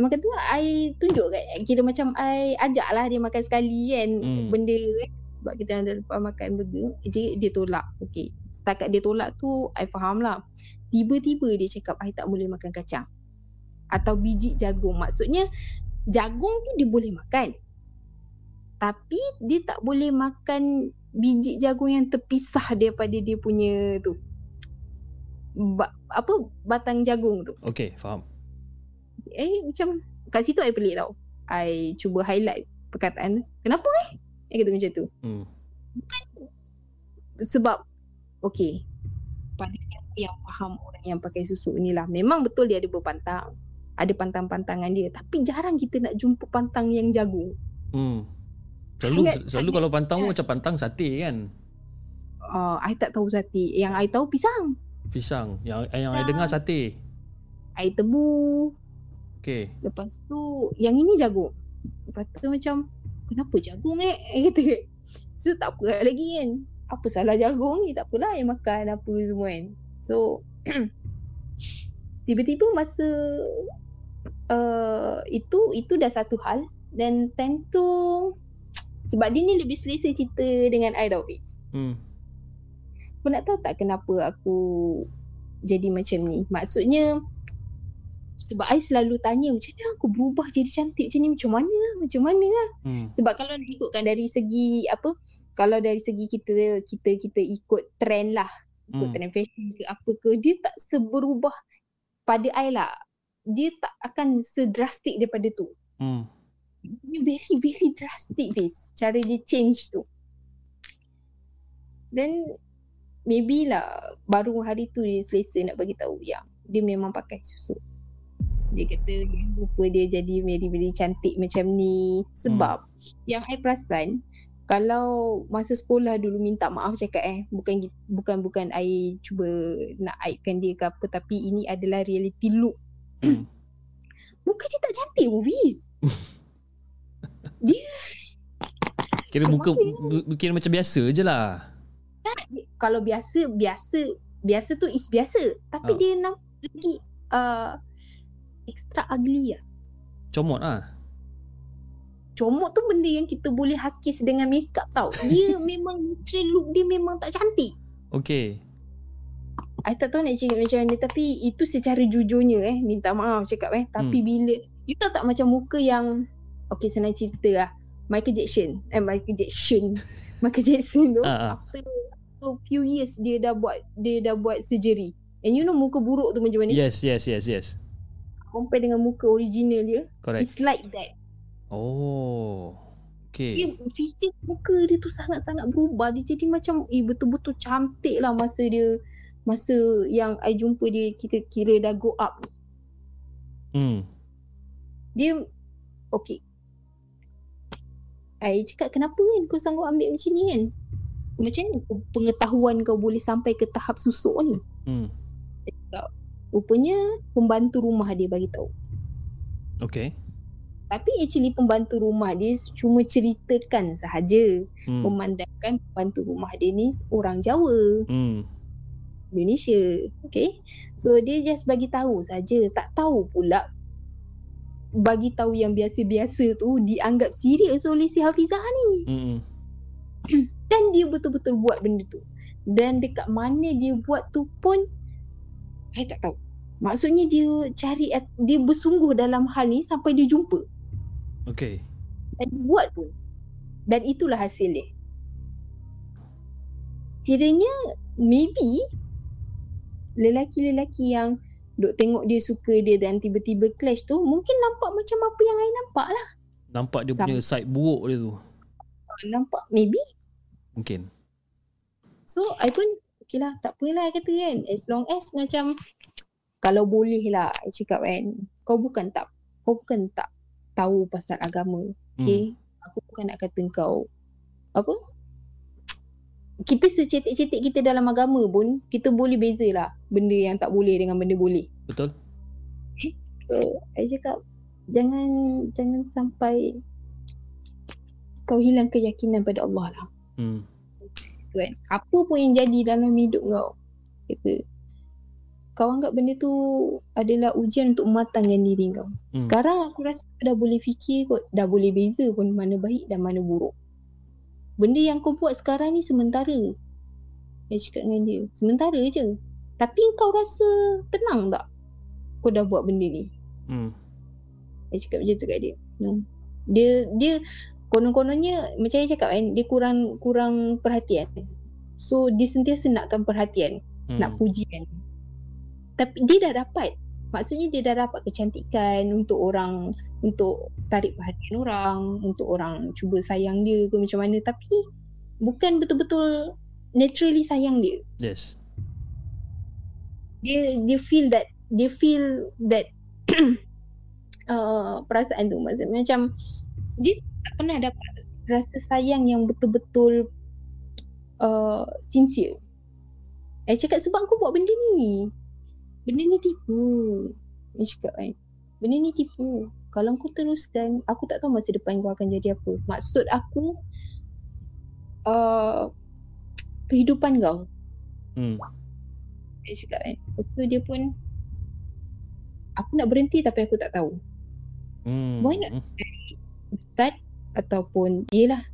Maka tu I tunjuk kat kira macam I ajak lah dia makan sekali kan Hmm. benda kan. Sebab kita ada lepas makan burger. Dia, dia tolak. Okay. Setakat dia tolak tu I faham lah. Tiba-tiba dia cakap I tak boleh makan kacang. Atau biji jagung. Maksudnya jagung tu dia boleh makan. Tapi dia tak boleh makan biji jagung yang terpisah daripada dia punya tu. Ba- apa batang jagung tu. Okay, faham. Eh macam kat situ I pelik tau. I cuba highlight perkataan tu. Kenapa eh? Dia kata macam tu. Hmm. Sebab okay. Pada siapa yang faham orang yang pakai susu ni lah. Memang betul dia ada berpantang. Ada pantang-pantangan dia. Tapi jarang kita nak jumpa pantang yang jagung. Hmm. Selalu Sangat- selalu kalau pantang pun macam pantang sate kan. Uh, I tak tahu sate. Yang I tahu pisang. Pisang. Yang yang I Pisang. dengar sate. I tebu. Okay. Lepas tu yang ini jagung. Kata macam kenapa jagung eh? Kata. So tak apa lagi kan. Apa salah jagung ni? Tak apalah yang makan apa semua kan. So tiba-tiba masa uh, itu itu dah satu hal dan time tu sebab dia ni lebih selesa cerita dengan I tau Fiz. Hmm. Kau nak tahu tak kenapa aku jadi macam ni? Maksudnya sebab I selalu tanya macam mana aku berubah jadi cantik macam ni macam mana lah? Macam mana lah? Hmm. Sebab kalau ikutkan dari segi apa kalau dari segi kita kita kita ikut trend lah ikut Hmm. trend fashion ke apa ke dia tak seberubah pada I lah dia tak akan sedrastik daripada tu Hmm. dia very very drastic Fiz cara dia change tu then maybe lah baru hari tu dia selesa nak bagi tahu yang dia memang pakai susu dia kata rupa dia jadi very very cantik macam ni sebab yang I perasan kalau masa sekolah dulu minta maaf cakap eh bukan bukan bukan I cuba nak aibkan dia ke apa tapi ini adalah reality look Hmm. muka dia tak cantik pun Fiz Kira muka kira macam biasa je lah. kalau biasa biasa biasa tu is biasa tapi Ah. dia nak lagi uh, extra ugly lah Comot lah. comot tu benda yang kita boleh hakis dengan makeup tau dia memang natural look dia memang tak cantik Okay. I tak tahu nak cakap macam mana tapi itu secara jujurnya eh minta maaf cakap eh tapi Hmm. bila you tahu tak macam muka yang okay senang cerita lah Michael Jackson eh Michael Jackson Michael Jackson tu Ah, ah. after a few years dia dah buat dia dah buat surgery and you know muka buruk tu macam mana Yes, yes, yes, yes. Compare dengan muka original dia, Correct. it's like that. Oh. Dia Okay. feature muka dia tu sangat-sangat berubah. Dia jadi macam eh betul-betul cantik lah masa dia masa yang I jumpa dia kita kira dah go up. Hmm. Dia okay. I cakap kenapa kan kau sanggup ambil macam ni kan? Macam mana pengetahuan kau boleh sampai ke tahap susuk ni? Hmm. Rupanya pembantu rumah dia bagi tahu. Okay. Tapi actually pembantu rumah dia cuma ceritakan sahaja. Hmm. Memandangkan pembantu rumah dia ni orang Jawa, Hmm. Indonesia. Okay. So dia just bagi tahu saja, tak tahu pula bagi tahu yang biasa-biasa tu dianggap serius oleh si Hafizah ni. Hmm. Dan dia betul-betul buat benda tu. Dan dekat mana dia buat tu pun I tak tahu. Maksudnya dia cari dia bersungguh dalam hal ni sampai dia jumpa Okay. dan dia buat pun. Dan itulah hasil dia. Kiranya maybe lelaki-lelaki yang duk tengok dia suka dia dan tiba-tiba clash tu mungkin nampak macam apa yang I nampak lah. Nampak dia punya side buruk dia tu. Nampak maybe. Mungkin. So I pun okay lah tak apalah kata kan. As long as macam kalau boleh lah I cakap kan. Kau bukan tak kau bukan tak tahu pasal agama. Okay. Aku bukan nak kata kau apa? Kita secetek-cetek kita dalam agama pun kita boleh bezalah benda yang tak boleh dengan benda boleh. Betul? So, I cakap jangan jangan sampai kau hilang keyakinan pada Allah lah. Hmm. Kan? Apa pun yang jadi dalam hidup kau kata kau anggap benda tu adalah ujian untuk mematangkan diri kau. Hmm. sekarang aku rasa kau dah boleh fikir kot dah boleh beza pun mana baik dan mana buruk. Benda yang kau buat sekarang ni sementara. Saya cakap dengan dia sementara je. Tapi kau rasa tenang tak kau dah buat benda ni? Hmm. saya cakap macam tu kat dia. No. dia dia konon-kononnya macam saya cakap kan dia kurang kurang perhatian. So dia sentiasa nakkan perhatian Hmm. nak pujian tapi dia dah dapat. Maksudnya dia dah dapat kecantikan untuk orang untuk tarik perhatian orang untuk orang cuba sayang dia ke macam mana. Tapi bukan betul-betul naturally sayang dia. Yes. dia dia feel that dia feel that uh, perasaan tu. Maksudnya macam dia tak pernah dapat rasa sayang yang betul-betul uh, sincere. I cakap sebab kau buat benda ni. Benda ni tipu. I cakap kan. Benda ni tipu. Kalau kau teruskan, aku tak tahu masa depan kau akan jadi apa. Maksud aku, uh, kehidupan kau. Hmm. Dia cakap kan. Lepas tu dia pun aku nak berhenti tapi aku tak tahu. Hmm. Why not? Ustaz ataupun yelah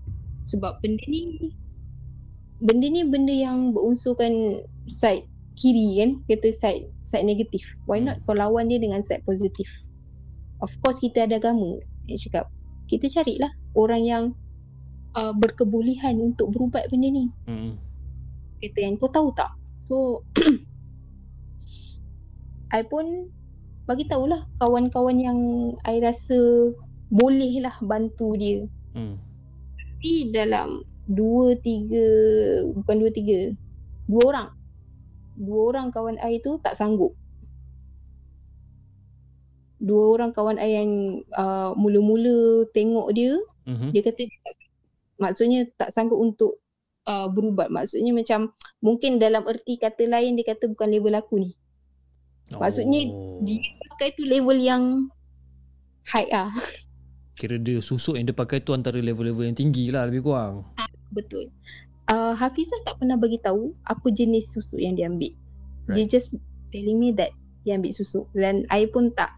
sebab benda ni benda ni benda yang berunsurkan side kiri kan kata side side negatif. Why not kau lawan dia dengan side positif? Of course kita ada agama. Dia cakap kita carilah orang yang uh, berkebolehan untuk berubat benda ni. Hmm. Kata kan kau tahu tak? So I pun bagi tahulah kawan-kawan yang I rasa boleh lah bantu dia. Hmm. Tapi dalam dua tiga bukan dua tiga dua orang dua orang kawan I tu tak sanggup. Dua orang kawan I yang uh, mula-mula tengok dia Hmm. dia kata dia tak, maksudnya tak sanggup untuk uh, berubat. Maksudnya macam mungkin dalam erti kata lain dia kata bukan level aku ni. Maksudnya oh. Dia pakai tu level yang high ah. Kira dia susuk yang dia pakai tu antara level-level yang tinggi lah lebih kurang. Betul. Uh, Hafizah tak pernah bagi tahu apa jenis susu yang dia ambil. Dia Right. just telling me that dia ambil susu dan I pun tak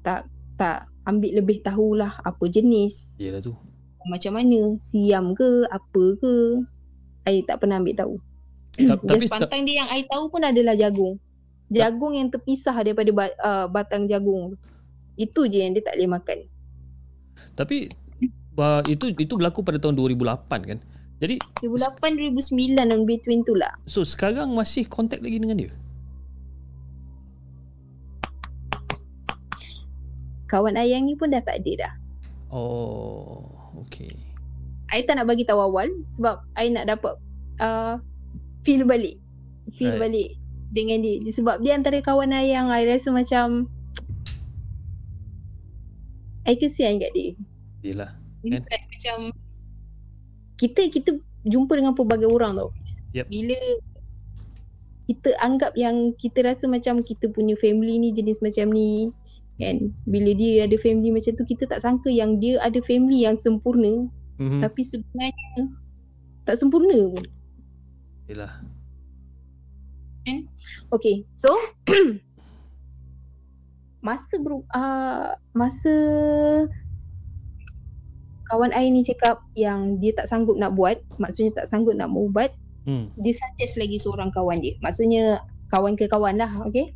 tak tak ambil lebih tahulah apa jenis, Yelah tu. macam mana, siam ke, apa ke. I tak pernah ambil tahu. Ta- tapi pantang dia yang I tahu pun adalah jagung. Jagung yang terpisah daripada ba- uh, batang jagung. Itu je yang dia tak boleh makan. Tapi uh, itu itu berlaku pada tahun 2008 kan. Jadi 2008 2009 on between tu lah. so sekarang masih kontak lagi dengan dia. kawan I yang ni pun dah tak ada dah. Oh, okay. I tak nak bagi tahu awal sebab I nak dapat uh, feel balik. Feel Right. balik dengan dia. Sebab dia antara kawan I yang I rasa macam I kesian kat dia. Yelah. Kan? like macam kita kita jumpa dengan pelbagai orang tau. Yep. Bila kita anggap yang kita rasa macam kita punya family ni jenis macam ni kan bila dia ada family macam tu kita tak sangka yang dia ada family yang sempurna Mm-hmm. tapi sebenarnya tak sempurna pun. Yelah. Okay, so masa ber, uh, masa kawan I ni cakap yang dia tak sanggup nak buat, maksudnya tak sanggup nak ubat, Hmm. dia suggest lagi seorang kawan dia. Maksudnya kawan ke kawan lah, okay?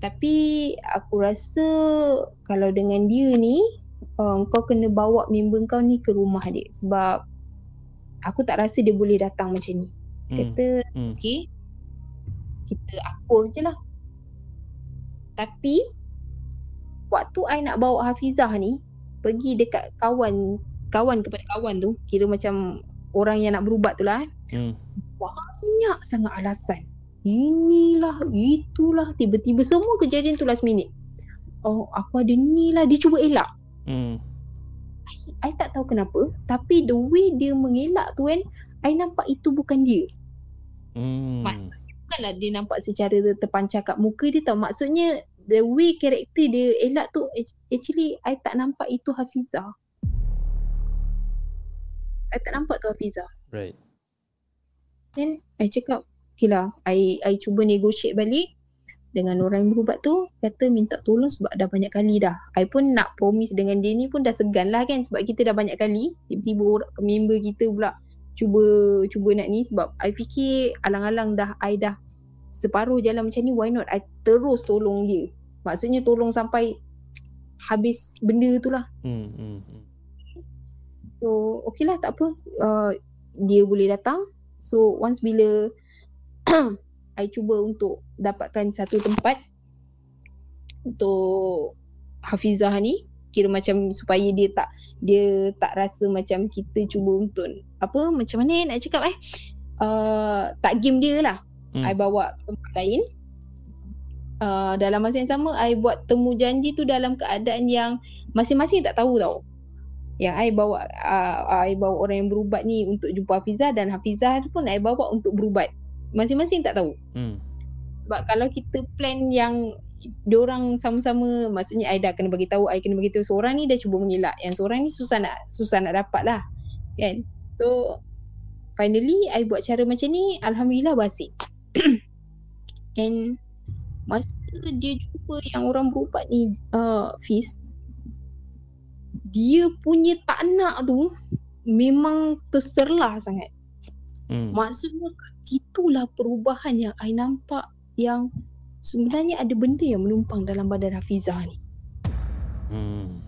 Tapi aku rasa kalau dengan dia ni, uh, kau kena bawa member kau ni ke rumah dia. Sebab aku tak rasa dia boleh datang macam ni. Hmm. Kata, Hmm. okay, kita akur je lah. Tapi, waktu I nak bawa Hafizah ni, pergi dekat kawan, kawan kepada kawan tu, kira macam orang yang nak berubat tu lah eh. Hmm. banyak sangat alasan. Inilah, itulah, tiba-tiba semua kejadian tu last minute. Oh, aku ada ni lah. Dia cuba elak. Hmm. I, I tak tahu kenapa. Tapi the way dia mengelak tu kan, I nampak itu bukan dia. Hmm. Maksudnya bukanlah dia nampak secara ter- terpancar kat muka dia tau. Maksudnya the way karakter dia elak tu act- actually I tak nampak itu Hafizah. I tak nampak tu Hafizah. Right. Then I cakap okay lah I, I cuba negotiate balik dengan orang yang berubat tu kata minta tolong sebab dah banyak kali dah. I pun nak promise dengan dia ni pun dah segan lah kan sebab kita dah banyak kali tiba-tiba orang, member kita pula cuba cuba nak ni sebab I fikir alang-alang dah I dah separuh jalan macam ni why not I terus tolong dia. Maksudnya tolong sampai habis benda tu lah. Hmm. Hmm. hmm. So okay lah tak apa uh, Dia boleh datang So once bila I cuba untuk dapatkan satu tempat Untuk Hafizah ni Kira macam supaya dia tak Dia tak rasa macam kita cuba untuk Apa macam mana nak cakap eh uh, Tak game dia lah Hmm. I bawa tempat lain uh, Dalam masa yang sama I buat temu janji tu dalam keadaan yang Masing-masing tak tahu tau yang I bawa uh, I bawa orang yang berubat ni untuk jumpa Hafizah dan Hafizah pun I bawa untuk berubat. Masing-masing tak tahu. Hmm. Sebab kalau kita plan yang diorang sama-sama maksudnya I dah kena bagi tahu I kena bagi tahu seorang ni dah cuba mengelak yang seorang ni susah nak susah nak dapat lah kan so finally I buat cara macam ni Alhamdulillah berhasil and masa dia jumpa yang orang berubat ni uh, Fiz dia punya tak nak tu memang terserlah sangat Hmm. Maksudnya itulah perubahan yang I nampak yang sebenarnya ada benda yang menumpang dalam badan Hafizah ni. Hmm.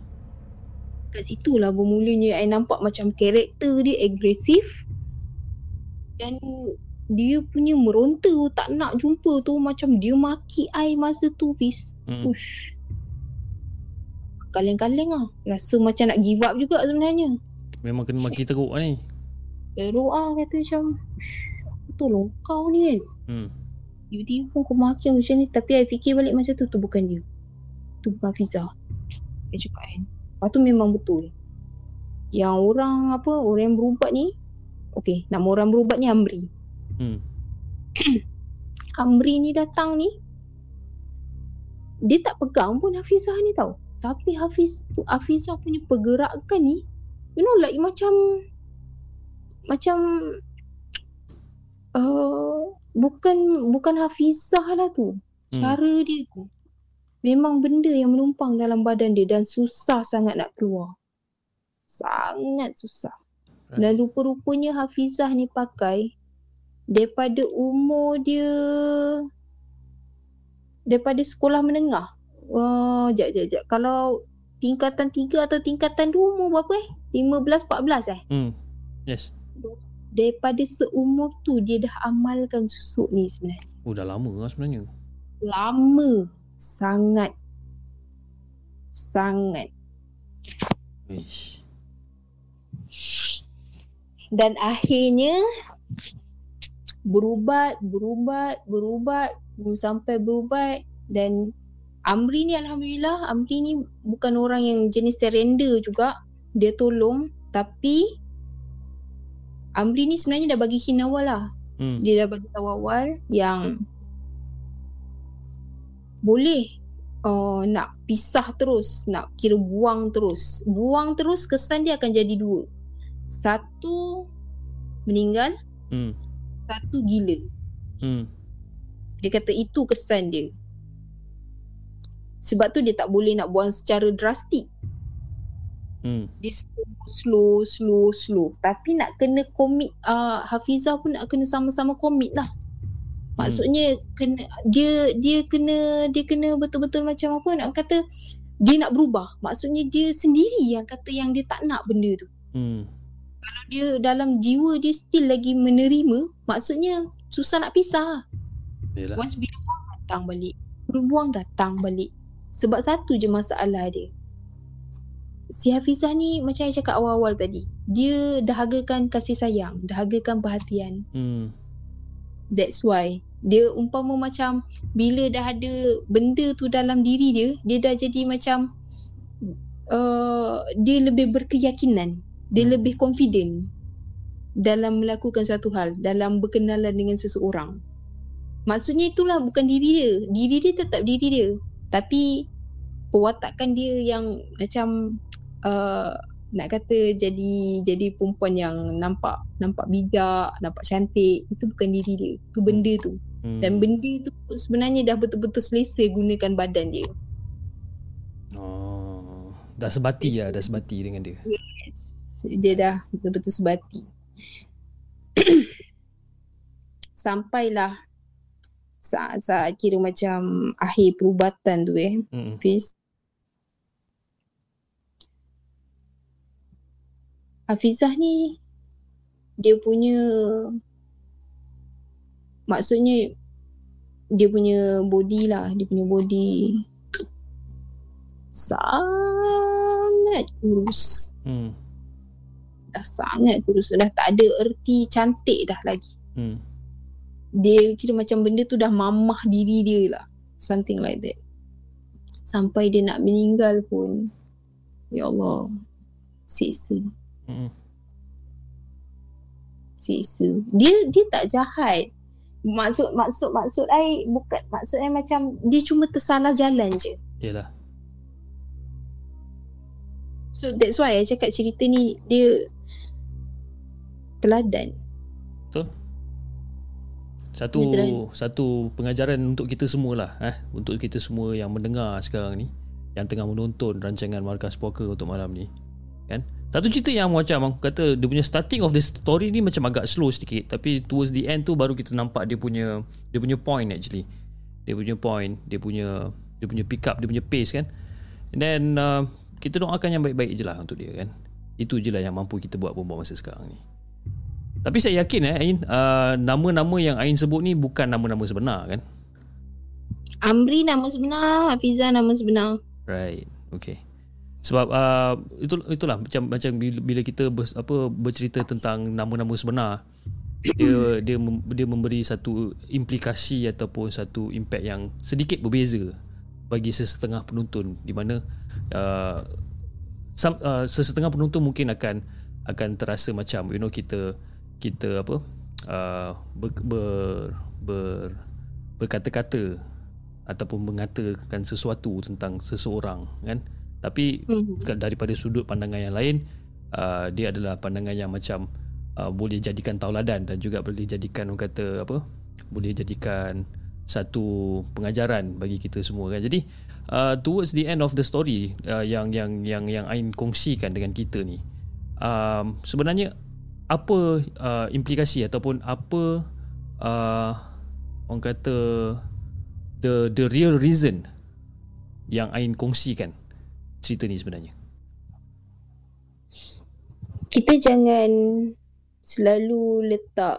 Kat situlah bermulanya I nampak macam karakter dia agresif dan dia punya meronta tak nak jumpa tu macam dia maki I masa tu Fiz. Hmm. Ush. Kaleng-kaleng lah. Rasa macam nak give up juga sebenarnya. Memang kena maki teruk lah ni. Teruk ah kata macam "Ush, aku tolong kau ni kan. Hmm. Tiba-tiba pun kau maki macam ni Tapi I fikir balik masa tu Tu bukan dia Tu bukan Fiza Dia cakap kan Lepas tu memang betul Yang orang apa Orang yang berubat ni Okay Nama orang berubat ni Amri Hmm. Amri ni datang ni Dia tak pegang pun Hafizah ni tau Tapi Hafiz Hafizah punya pergerakan ni You know like macam Macam uh, Bukan Bukan Hafizah lah tu Hmm. Cara dia tu Memang benda yang menumpang dalam badan dia Dan susah sangat nak keluar Sangat susah Right. Dan rupa-rupanya Hafizah ni pakai Daripada umur dia Daripada sekolah menengah Wah, jap, jap, jap. Kalau tingkatan 3 atau tingkatan 2 umur berapa eh? 15-14 eh? Hmm. Yes. Daripada seumur tu dia dah amalkan susuk ni sebenarnya. Oh dah lama lah sebenarnya. Lama sangat. Sangat. Wish. Dan akhirnya berubat, berubat, berubat sampai berubat. Dan Amri ni Alhamdulillah Amri ni bukan orang yang jenis surrender juga. Dia tolong tapi Amri ni sebenarnya dah bagi hint awal lah. Hmm. dia dah bagi tahu awal yang boleh uh, nak pisah terus nak kira buang terus. Buang terus kesan dia akan jadi dua. Satu meninggal. Hmm. Satu gila. Hmm. dia kata itu kesan dia. Sebab tu dia tak boleh nak buang secara drastik. Hmm. dia slow slow slow slow. Tapi nak kena komit uh, Hafizah pun nak kena sama-sama komit lah. Maksudnya kena dia dia kena dia kena betul-betul macam apa nak kata dia nak berubah. Maksudnya dia sendiri yang kata yang dia tak nak benda tu. Hmm. Kalau dia dalam jiwa dia still lagi menerima maksudnya susah nak pisah Yalah. once bila buang datang balik berbuang datang balik sebab satu je masalah dia si Hafizah ni macam saya cakap awal-awal tadi dia dahagakan kasih sayang dahagakan perhatian Hmm. that's why dia umpama macam bila dah ada benda tu dalam diri dia dia dah jadi macam uh, dia lebih berkeyakinan dia Hmm. lebih confident dalam melakukan suatu hal dalam berkenalan dengan seseorang maksudnya itulah bukan diri dia diri dia tetap diri dia tapi perwatakan dia yang macam uh, nak kata jadi jadi perempuan yang nampak nampak bijak, nampak cantik, itu bukan diri dia. Itu benda tu. Hmm. Dan benda tu sebenarnya dah betul-betul selesa gunakan badan dia. Oh. Dah sebati lah, dah sebati dengan dia. Yes. Dia dah betul-betul sebati. Sampailah saat-saat kira macam akhir perubatan tu eh. Hmm. Hafiz. Hafizah ni dia punya maksudnya dia punya body lah, dia punya body sangat kurus. Hmm. Dah sangat kurus, dah tak ada erti cantik dah lagi. Hmm. Dia kira macam benda tu dah mamah diri dia lah. Something like that. Sampai dia nak meninggal pun. Ya Allah. Siksa. Hmm. Siksa. Dia dia tak jahat. Maksud maksud maksud ai bukan maksud ai macam dia cuma tersalah jalan je. Yalah. So that's why I cakap cerita ni dia teladan. Satu Dia telah- satu pengajaran untuk kita semua lah eh? Untuk kita semua yang mendengar sekarang ni yang tengah menonton rancangan Markas Poker untuk malam ni kan? Satu cerita yang macam aku kata dia punya starting of the story ni macam agak slow sedikit tapi towards the end tu baru kita nampak dia punya dia punya point actually. Dia punya point dia punya dia punya pick up dia punya pace kan? And then uh, kita doakan yang baik-baik je lah untuk dia kan? Itu je lah yang mampu kita buat buat masa sekarang ni tapi saya yakin eh Ain uh, nama-nama yang Ain sebut ni bukan nama-nama sebenar kan? Amri nama sebenar, Hafizah nama sebenar. Right. Okay. Sebab uh, itu itulah macam macam bila, bila kita ber, apa bercerita tentang nama-nama sebenar dia dia mem- dia memberi satu implikasi ataupun satu impact yang sedikit berbeza bagi sesetengah penonton di mana uh, some, uh, sesetengah penonton mungkin akan akan terasa macam you know kita kita apa uh, ber, ber, ber berkata-kata ataupun mengatakan sesuatu tentang seseorang kan tapi Hmm. daripada sudut pandangan yang lain uh, dia adalah pandangan yang macam uh, boleh jadikan tauladan dan juga boleh jadikan orang kata apa boleh jadikan satu pengajaran bagi kita semua kan jadi uh, towards the end of the story uh, yang yang yang yang Ain kongsikan dengan kita ni um, sebenarnya apa uh, implikasi ataupun apa uh, orang kata the the real reason yang Ain kongsikan cerita ni sebenarnya Kita jangan selalu letak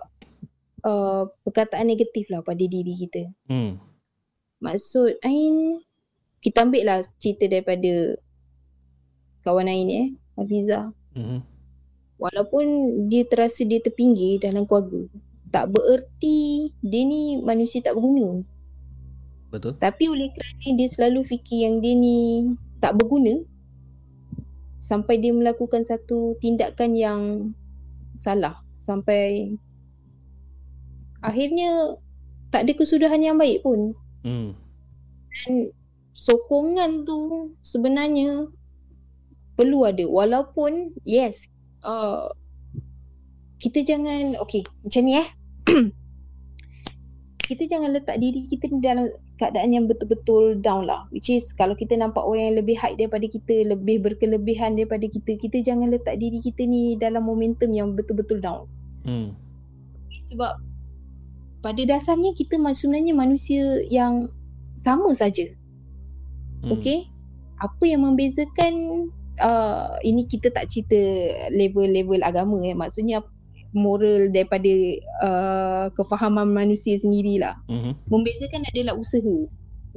uh, perkataan negatif lah pada diri kita. hmm Maksud Ain kita ambil lah cerita daripada kawan Ain eh, Hafiza. Mhm. Walaupun dia terasa dia terpinggir dalam keluarga, tak bererti dia ni manusia tak berguna. Betul. Tapi oleh kerana dia selalu fikir yang dia ni tak berguna sampai dia melakukan satu tindakan yang salah sampai akhirnya tak ada kesudahan yang baik pun. Hmm. Dan sokongan tu sebenarnya perlu ada walaupun yes uh, kita jangan okay macam ni eh kita jangan letak diri kita ni dalam keadaan yang betul-betul down lah which is kalau kita nampak orang yang lebih high daripada kita lebih berkelebihan daripada kita kita jangan letak diri kita ni dalam momentum yang betul-betul down Hmm. sebab pada dasarnya kita sebenarnya manusia yang sama saja Hmm. Okay Apa yang membezakan uh, Ini kita tak cerita level-level agama eh. Maksudnya moral daripada uh, kefahaman manusia sendirilah Mhm. Membezakan adalah usaha.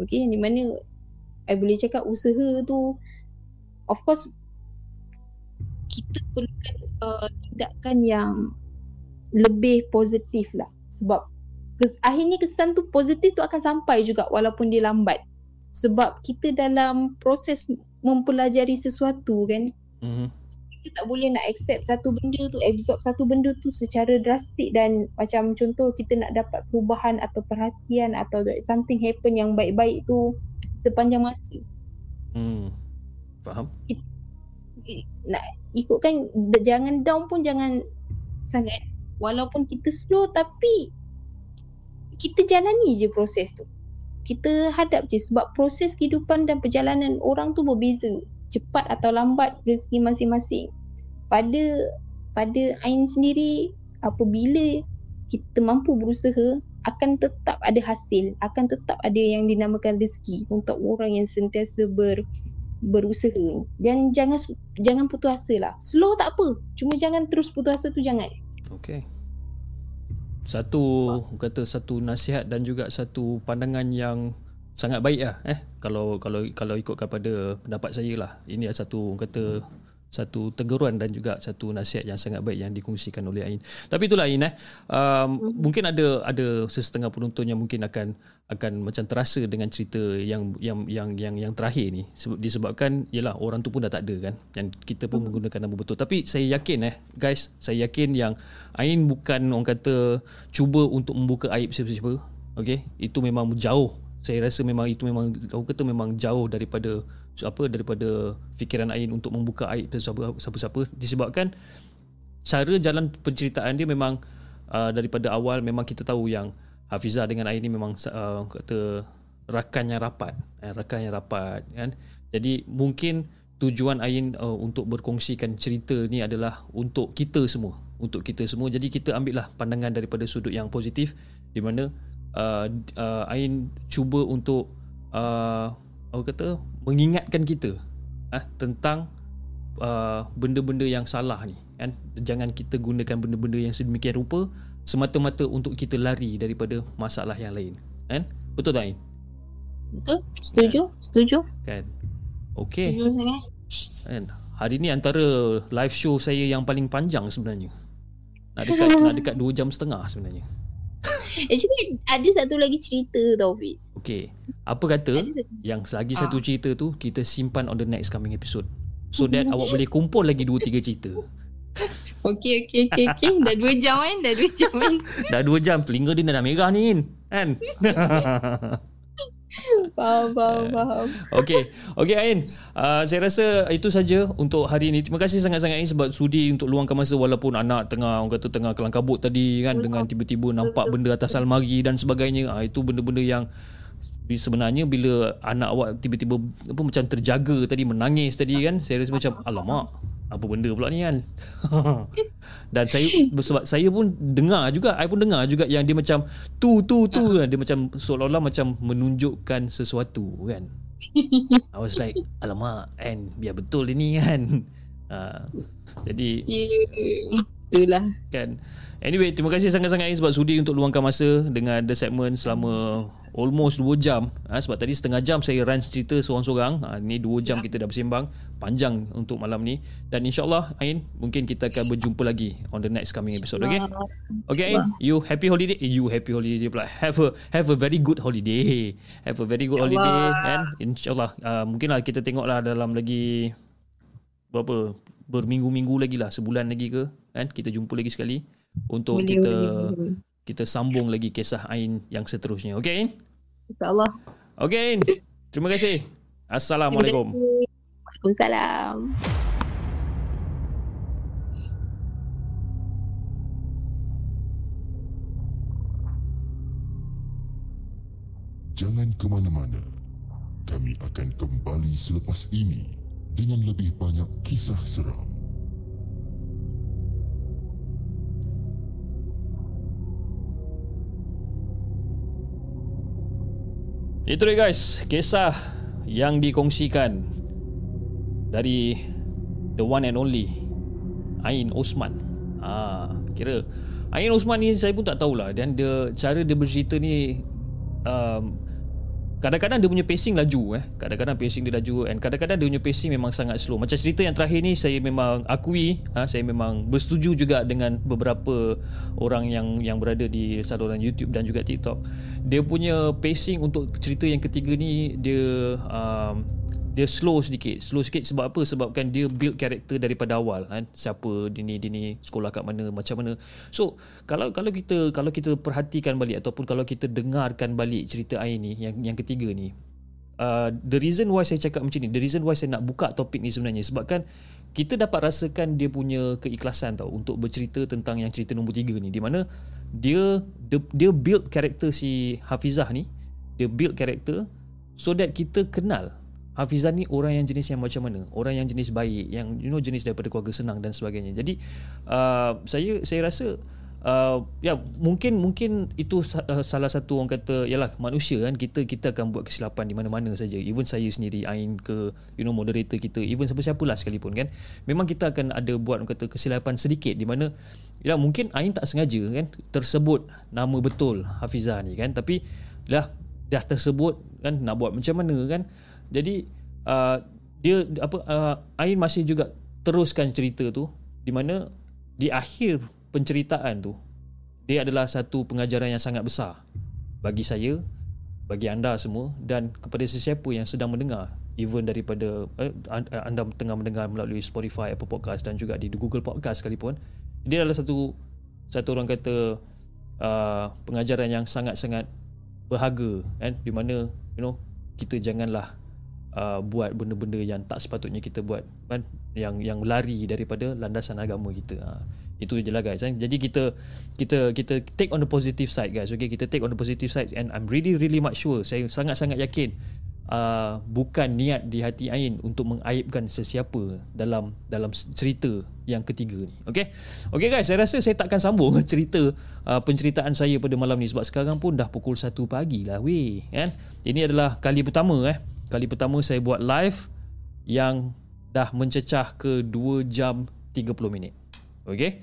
Okay di mana I boleh cakap usaha tu Of course Kita perlukan uh, tindakan yang Lebih positif lah. Sebab kes, Akhirnya kesan tu positif tu akan sampai juga Walaupun dia lambat sebab kita dalam proses mempelajari sesuatu kan Mhm. kita tak boleh nak accept satu benda tu absorb satu benda tu secara drastik dan macam contoh kita nak dapat perubahan atau perhatian atau something happen yang baik-baik tu sepanjang masa Hmm. Faham? I- nak ikutkan jangan down pun jangan sangat walaupun kita slow tapi kita jalani je proses tu kita hadap je sebab proses kehidupan dan perjalanan orang tu berbeza. Cepat atau lambat rezeki masing-masing. Pada pada Ain sendiri apabila kita mampu berusaha akan tetap ada hasil akan tetap ada yang dinamakan rezeki untuk orang yang sentiasa ber berusaha. Dan jangan jangan putus asa lah. Slow tak apa. Cuma jangan terus putus asa tu jangan. Okey. Satu kata satu nasihat dan juga satu pandangan yang sangat baik lah eh. Kalau kalau kalau ikutkan pada pendapat saya lah. Ini adalah satu kata satu teguran dan juga satu nasihat yang sangat baik yang dikongsikan oleh Ain. Tapi itulah Ain eh. Um, mungkin ada ada sesetengah penonton yang mungkin akan akan macam terasa dengan cerita yang yang yang yang yang terakhir ni sebab disebabkan yalah orang tu pun dah tak ada kan dan kita pun menggunakan nama betul. Tapi saya yakin eh guys, saya yakin yang Ain bukan orang kata cuba untuk membuka aib siapa-siapa. Okey, itu memang jauh. Saya rasa memang itu memang orang kata memang jauh daripada apa daripada fikiran Ain untuk membuka aib siapa- siapa-siapa? Disebabkan cara jalan penceritaan dia memang uh, daripada awal memang kita tahu yang Hafizah dengan Ain ni memang uh, kata rakan yang rapat eh, rakan yang rapat kan? Jadi mungkin tujuan Ain uh, untuk berkongsikan cerita ni adalah untuk kita semua untuk kita semua. Jadi kita ambil lah pandangan daripada sudut yang positif di mana uh, uh, Ain cuba untuk uh, apa kata mengingatkan kita ah tentang uh, benda-benda yang salah ni kan? Jangan kita gunakan benda-benda yang sedemikian rupa semata-mata untuk kita lari daripada masalah yang lain kan? Betul tak Ain? Betul. Setuju. Setuju. Kan? Okey. Setuju sangat kan? Hari ni antara live show saya yang paling panjang sebenarnya. Nak dekat nak dekat 2 jam setengah sebenarnya actually ada satu lagi cerita tau Fiz. Okey. Apa kata ada yang lagi satu cerita tu kita simpan on the next coming episode. So that awak boleh kumpul lagi 2 3 cerita. Okay, okay, okay, okay. Dah dua jam kan? Dah dua jam kan? Dah 2 jam. Telinga dia dah merah ni kan Faham, faham, faham. Okey, okey Ain. Uh, saya rasa itu saja untuk hari ini. Terima kasih sangat-sangat Ain sebab sudi untuk luangkan masa walaupun anak tengah orang kata tengah kelang kabut tadi kan dengan tiba-tiba nampak benda atas almari dan sebagainya. Ah itu benda-benda yang sebenarnya bila anak awak tiba-tiba apa macam terjaga tadi menangis tadi kan saya rasa macam alamak apa benda pula ni kan? Dan saya sebab saya pun dengar juga I pun dengar juga yang dia macam tu tu tu. Kan dia macam seolah-olah macam menunjukkan sesuatu kan. I was like alamak kan biar betul dia ni kan. Uh, jadi Yeah. Itulah. kan? Anyway terima kasih sangat-sangat Ain sebab sudi untuk luangkan masa dengan the segment selama almost 2 jam. Ha, sebab tadi setengah jam saya run cerita seorang-seorang. Ha, ni 2 jam kita dah bersembang. Panjang untuk malam ni. Dan insyaallah Ain mungkin kita akan berjumpa lagi on the next coming episode okay? Okay Ain you happy holiday? Eh, you happy holiday pula. Have a have a very good holiday. Have a very good holiday and insyaallah uh, mungkinlah kita tengoklah dalam lagi berapa berminggu-minggu lagi lah sebulan lagi ke kan kita jumpa lagi sekali untuk Boleh, kita boleh, boleh. kita sambung lagi kisah Ain yang seterusnya okey Ain InsyaAllah. okey Ain terima kasih assalamualaikum Waalaikumsalam. Jangan ke mana-mana. Kami akan kembali selepas ini dengan lebih banyak kisah seram. Itu dia guys, kisah yang dikongsikan dari the one and only Ain Osman. Ah, kira Ain Osman ni saya pun tak tahulah dan dia cara dia bercerita ni um, kadang-kadang dia punya pacing laju eh. Kadang-kadang pacing dia laju and kadang-kadang dia punya pacing memang sangat slow. Macam cerita yang terakhir ni saya memang akui, ha, saya memang bersetuju juga dengan beberapa orang yang yang berada di saluran YouTube dan juga TikTok. Dia punya pacing untuk cerita yang ketiga ni dia um, dia slow sedikit. Slow sikit sebab apa? Sebabkan dia build karakter daripada awal kan? Siapa dia ni dia ni sekolah kat mana macam mana. So kalau kalau kita kalau kita perhatikan balik ataupun kalau kita dengarkan balik cerita Ain ni yang yang ketiga ni uh, the reason why saya cakap macam ni the reason why saya nak buka topik ni sebenarnya sebabkan kita dapat rasakan dia punya keikhlasan tau untuk bercerita tentang yang cerita nombor tiga ni. Di mana dia dia, dia build karakter si Hafizah ni dia build karakter so that kita kenal Hafizah ni orang yang jenis yang macam mana? Orang yang jenis baik yang you know jenis daripada keluarga senang dan sebagainya. Jadi uh, saya saya rasa Uh, ya mungkin mungkin itu uh, salah satu orang kata yalah manusia kan kita kita akan buat kesilapan di mana-mana saja. Even saya sendiri Ain ke you know moderator kita even siapa-siapa lah sekalipun kan. Memang kita akan ada buat orang kata kesilapan sedikit di mana ya mungkin Ain tak sengaja kan tersebut nama betul Hafizah ni kan. Tapi dah dah tersebut kan nak buat macam mana kan jadi uh, dia apa uh, Ain masih juga teruskan cerita tu di mana di akhir penceritaan tu dia adalah satu pengajaran yang sangat besar bagi saya bagi anda semua dan kepada sesiapa yang sedang mendengar even daripada eh, anda tengah mendengar melalui Spotify, Apple Podcast dan juga di Google Podcast sekalipun dia adalah satu satu orang kata uh, pengajaran yang sangat-sangat berharga kan? Di mana you know kita janganlah uh, buat benda-benda yang tak sepatutnya kita buat kan? Yang yang lari daripada landasan agama kita. Uh, itu je lah guys kan? jadi kita kita kita take on the positive side guys okay? Kita take on the positive side and I'm really really much sure saya sangat-sangat yakin uh, bukan niat di hati Ain untuk mengaibkan sesiapa dalam dalam cerita yang ketiga ni okey okey guys saya rasa saya takkan sambung cerita uh, penceritaan saya pada malam ni sebab sekarang pun dah pukul 1 pagi lah weh kan? Ini adalah kali pertama eh kali pertama saya buat live yang dah mencecah ke 2 jam 30 minit. Okey?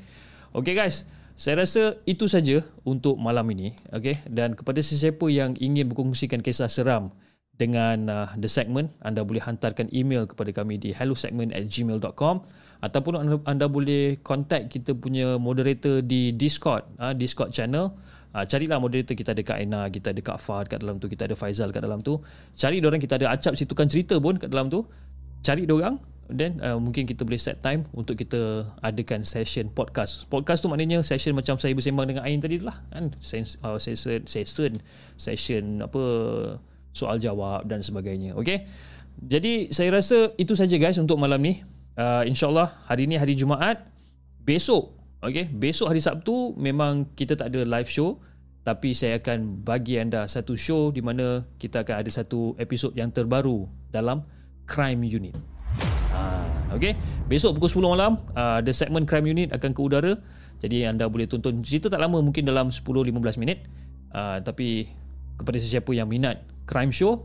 Okey guys. Saya rasa itu saja untuk malam ini okey? Dan kepada sesiapa yang ingin berkongsikan kisah seram dengan uh, the segment anda boleh hantarkan email kepada kami di hellosegment@gmail.com ataupun anda, anda boleh contact kita punya moderator di Discord uh, Discord channel uh, carilah moderator kita ada Kak Aina kita ada Kak Fahad kat dalam tu kita ada Faizal kat dalam tu cari orang kita ada Acap situkan cerita pun kat dalam tu cari orang then uh, mungkin kita boleh set time untuk kita adakan session podcast. Podcast tu maknanya session macam saya bersembang dengan Ain tadi lah kan. Uh, session session session apa soal jawab dan sebagainya. Okey. Jadi saya rasa itu saja guys untuk malam ni. Uh, InsyaAllah hari ni hari Jumaat. Besok. Okay. Besok hari Sabtu memang kita tak ada live show. Tapi saya akan bagi anda satu show di mana kita akan ada satu episod yang terbaru dalam Crime Unit. Uh, okay. Besok pukul 10 malam uh, the segment Crime Unit akan ke udara. Jadi anda boleh tonton cerita tak lama mungkin dalam 10-15 minit. Uh, tapi kepada sesiapa yang minat crime show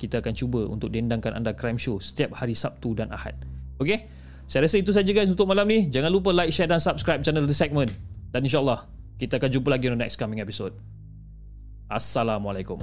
kita akan cuba untuk dendangkan anda crime show setiap hari Sabtu dan Ahad okey Saya rasa itu saja guys untuk malam ni. Jangan lupa like, share dan subscribe channel The Segment. Dan insyaAllah, kita akan jumpa lagi on the next coming episode. Assalamualaikum.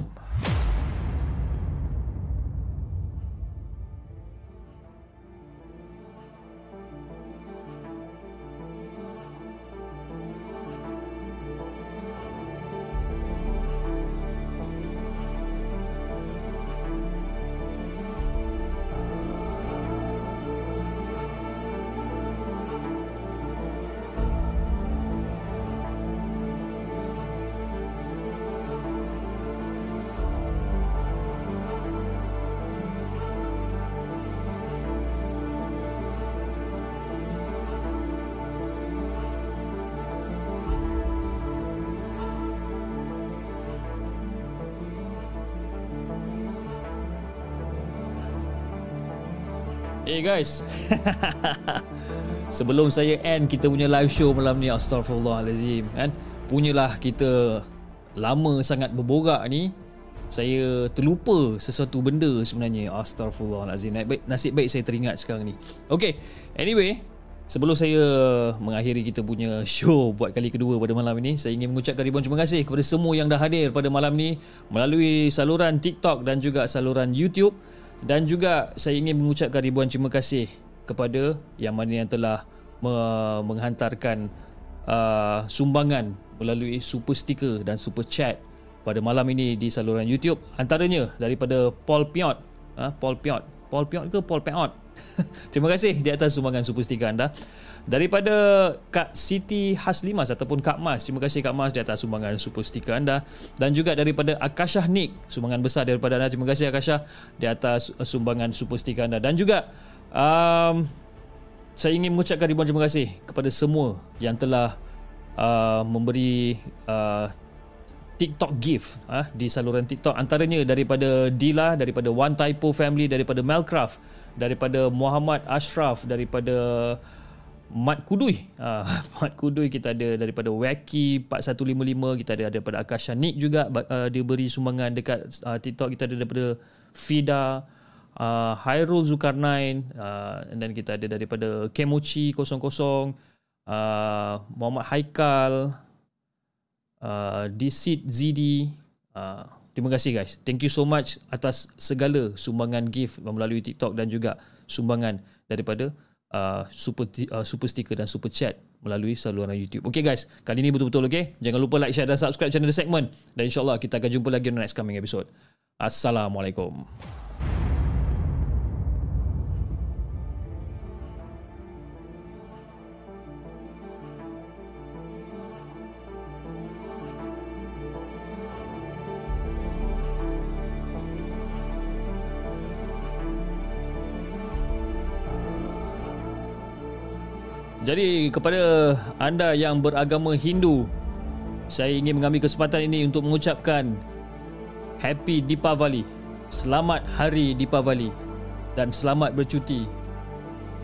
Eh guys. Sebelum saya end kita punya live show malam ni Astaghfirullahalazim kan? Punyalah kita lama sangat berborak ni Saya terlupa sesuatu benda sebenarnya. Astaghfirullahalazim. Nasib baik, nasib baik saya teringat sekarang ni. Okay Anyway Sebelum saya mengakhiri kita punya show buat kali kedua pada malam ini, saya ingin mengucapkan ribuan terima kasih kepada semua yang dah hadir pada malam ini melalui saluran TikTok dan juga saluran YouTube. Dan juga saya ingin mengucapkan ribuan terima kasih kepada yang mana yang telah me- menghantarkan uh, sumbangan melalui super sticker dan super chat pada malam ini di saluran YouTube. Antaranya daripada Paul Piot. Ha, Paul Piot. Paul Piot ke Paul Piot? Terima kasih di atas sumbangan super sticker anda daripada Kak Siti Haslimas ataupun Kak Mas terima kasih Kak Mas di atas sumbangan super sticker anda. Dan juga daripada Akashah Nick sumbangan besar daripada anda. Terima kasih Akashah di atas sumbangan super sticker anda. Dan juga um, saya ingin mengucapkan ribuan terima kasih kepada semua yang telah uh, memberi uh, TikTok gift uh, di saluran TikTok. Antaranya daripada Dila daripada One Typo Family daripada Melcraft daripada Muhammad Ashraf daripada Mat Kudui uh, Mat Kudui kita ada daripada Wacky 4155 kita ada daripada Akasha Nick juga uh, dia beri sumbangan dekat uh, TikTok kita ada daripada Fida uh, Hairul Zulkarnain uh, dan kita ada daripada Kemochi 00 uh, Muhammad Haikal uh, Disit ZD uh, terima kasih guys. Thank you so much atas segala sumbangan gift melalui TikTok dan juga sumbangan daripada uh, super uh, super sticker dan super chat melalui saluran YouTube. Okay guys, kali ini betul-betul okay. Jangan lupa like, share dan subscribe channel The Segment dan insyaallah kita akan jumpa lagi di next coming episode. Assalamualaikum. Jadi kepada anda yang beragama Hindu Saya ingin mengambil kesempatan ini untuk mengucapkan Happy Deepavali Selamat Hari Deepavali Dan selamat bercuti.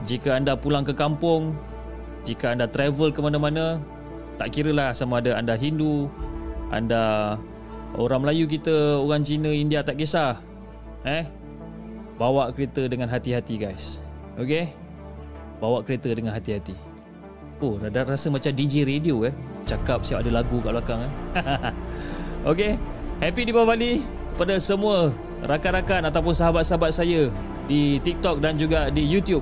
Jika anda pulang ke kampung Jika anda travel ke mana-mana Tak kira lah sama ada anda Hindu Anda Orang Melayu kita Orang Cina, India tak kisah Eh? Bawa kereta dengan hati-hati guys. Okay Bawa kereta dengan hati-hati Oh, dah rasa macam DJ radio eh. Cakap siap ada lagu kat belakang eh. okay. Happy Deepavali kepada semua rakan-rakan ataupun sahabat-sahabat saya di TikTok dan juga di YouTube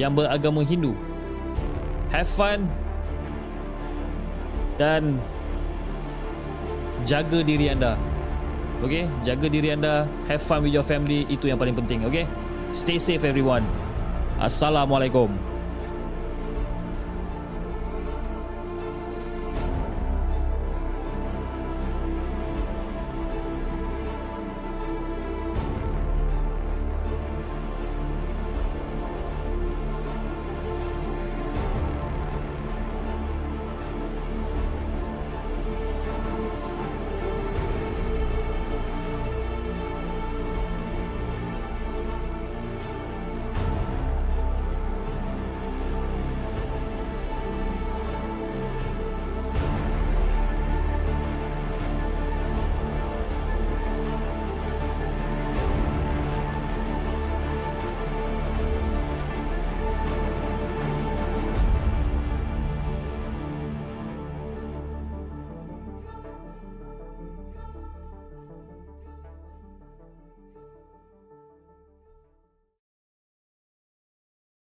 yang beragama Hindu. Have fun dan jaga diri anda. Okay, jaga diri anda. Have fun with your family. Itu yang paling penting. Okay, stay safe everyone. Assalamualaikum.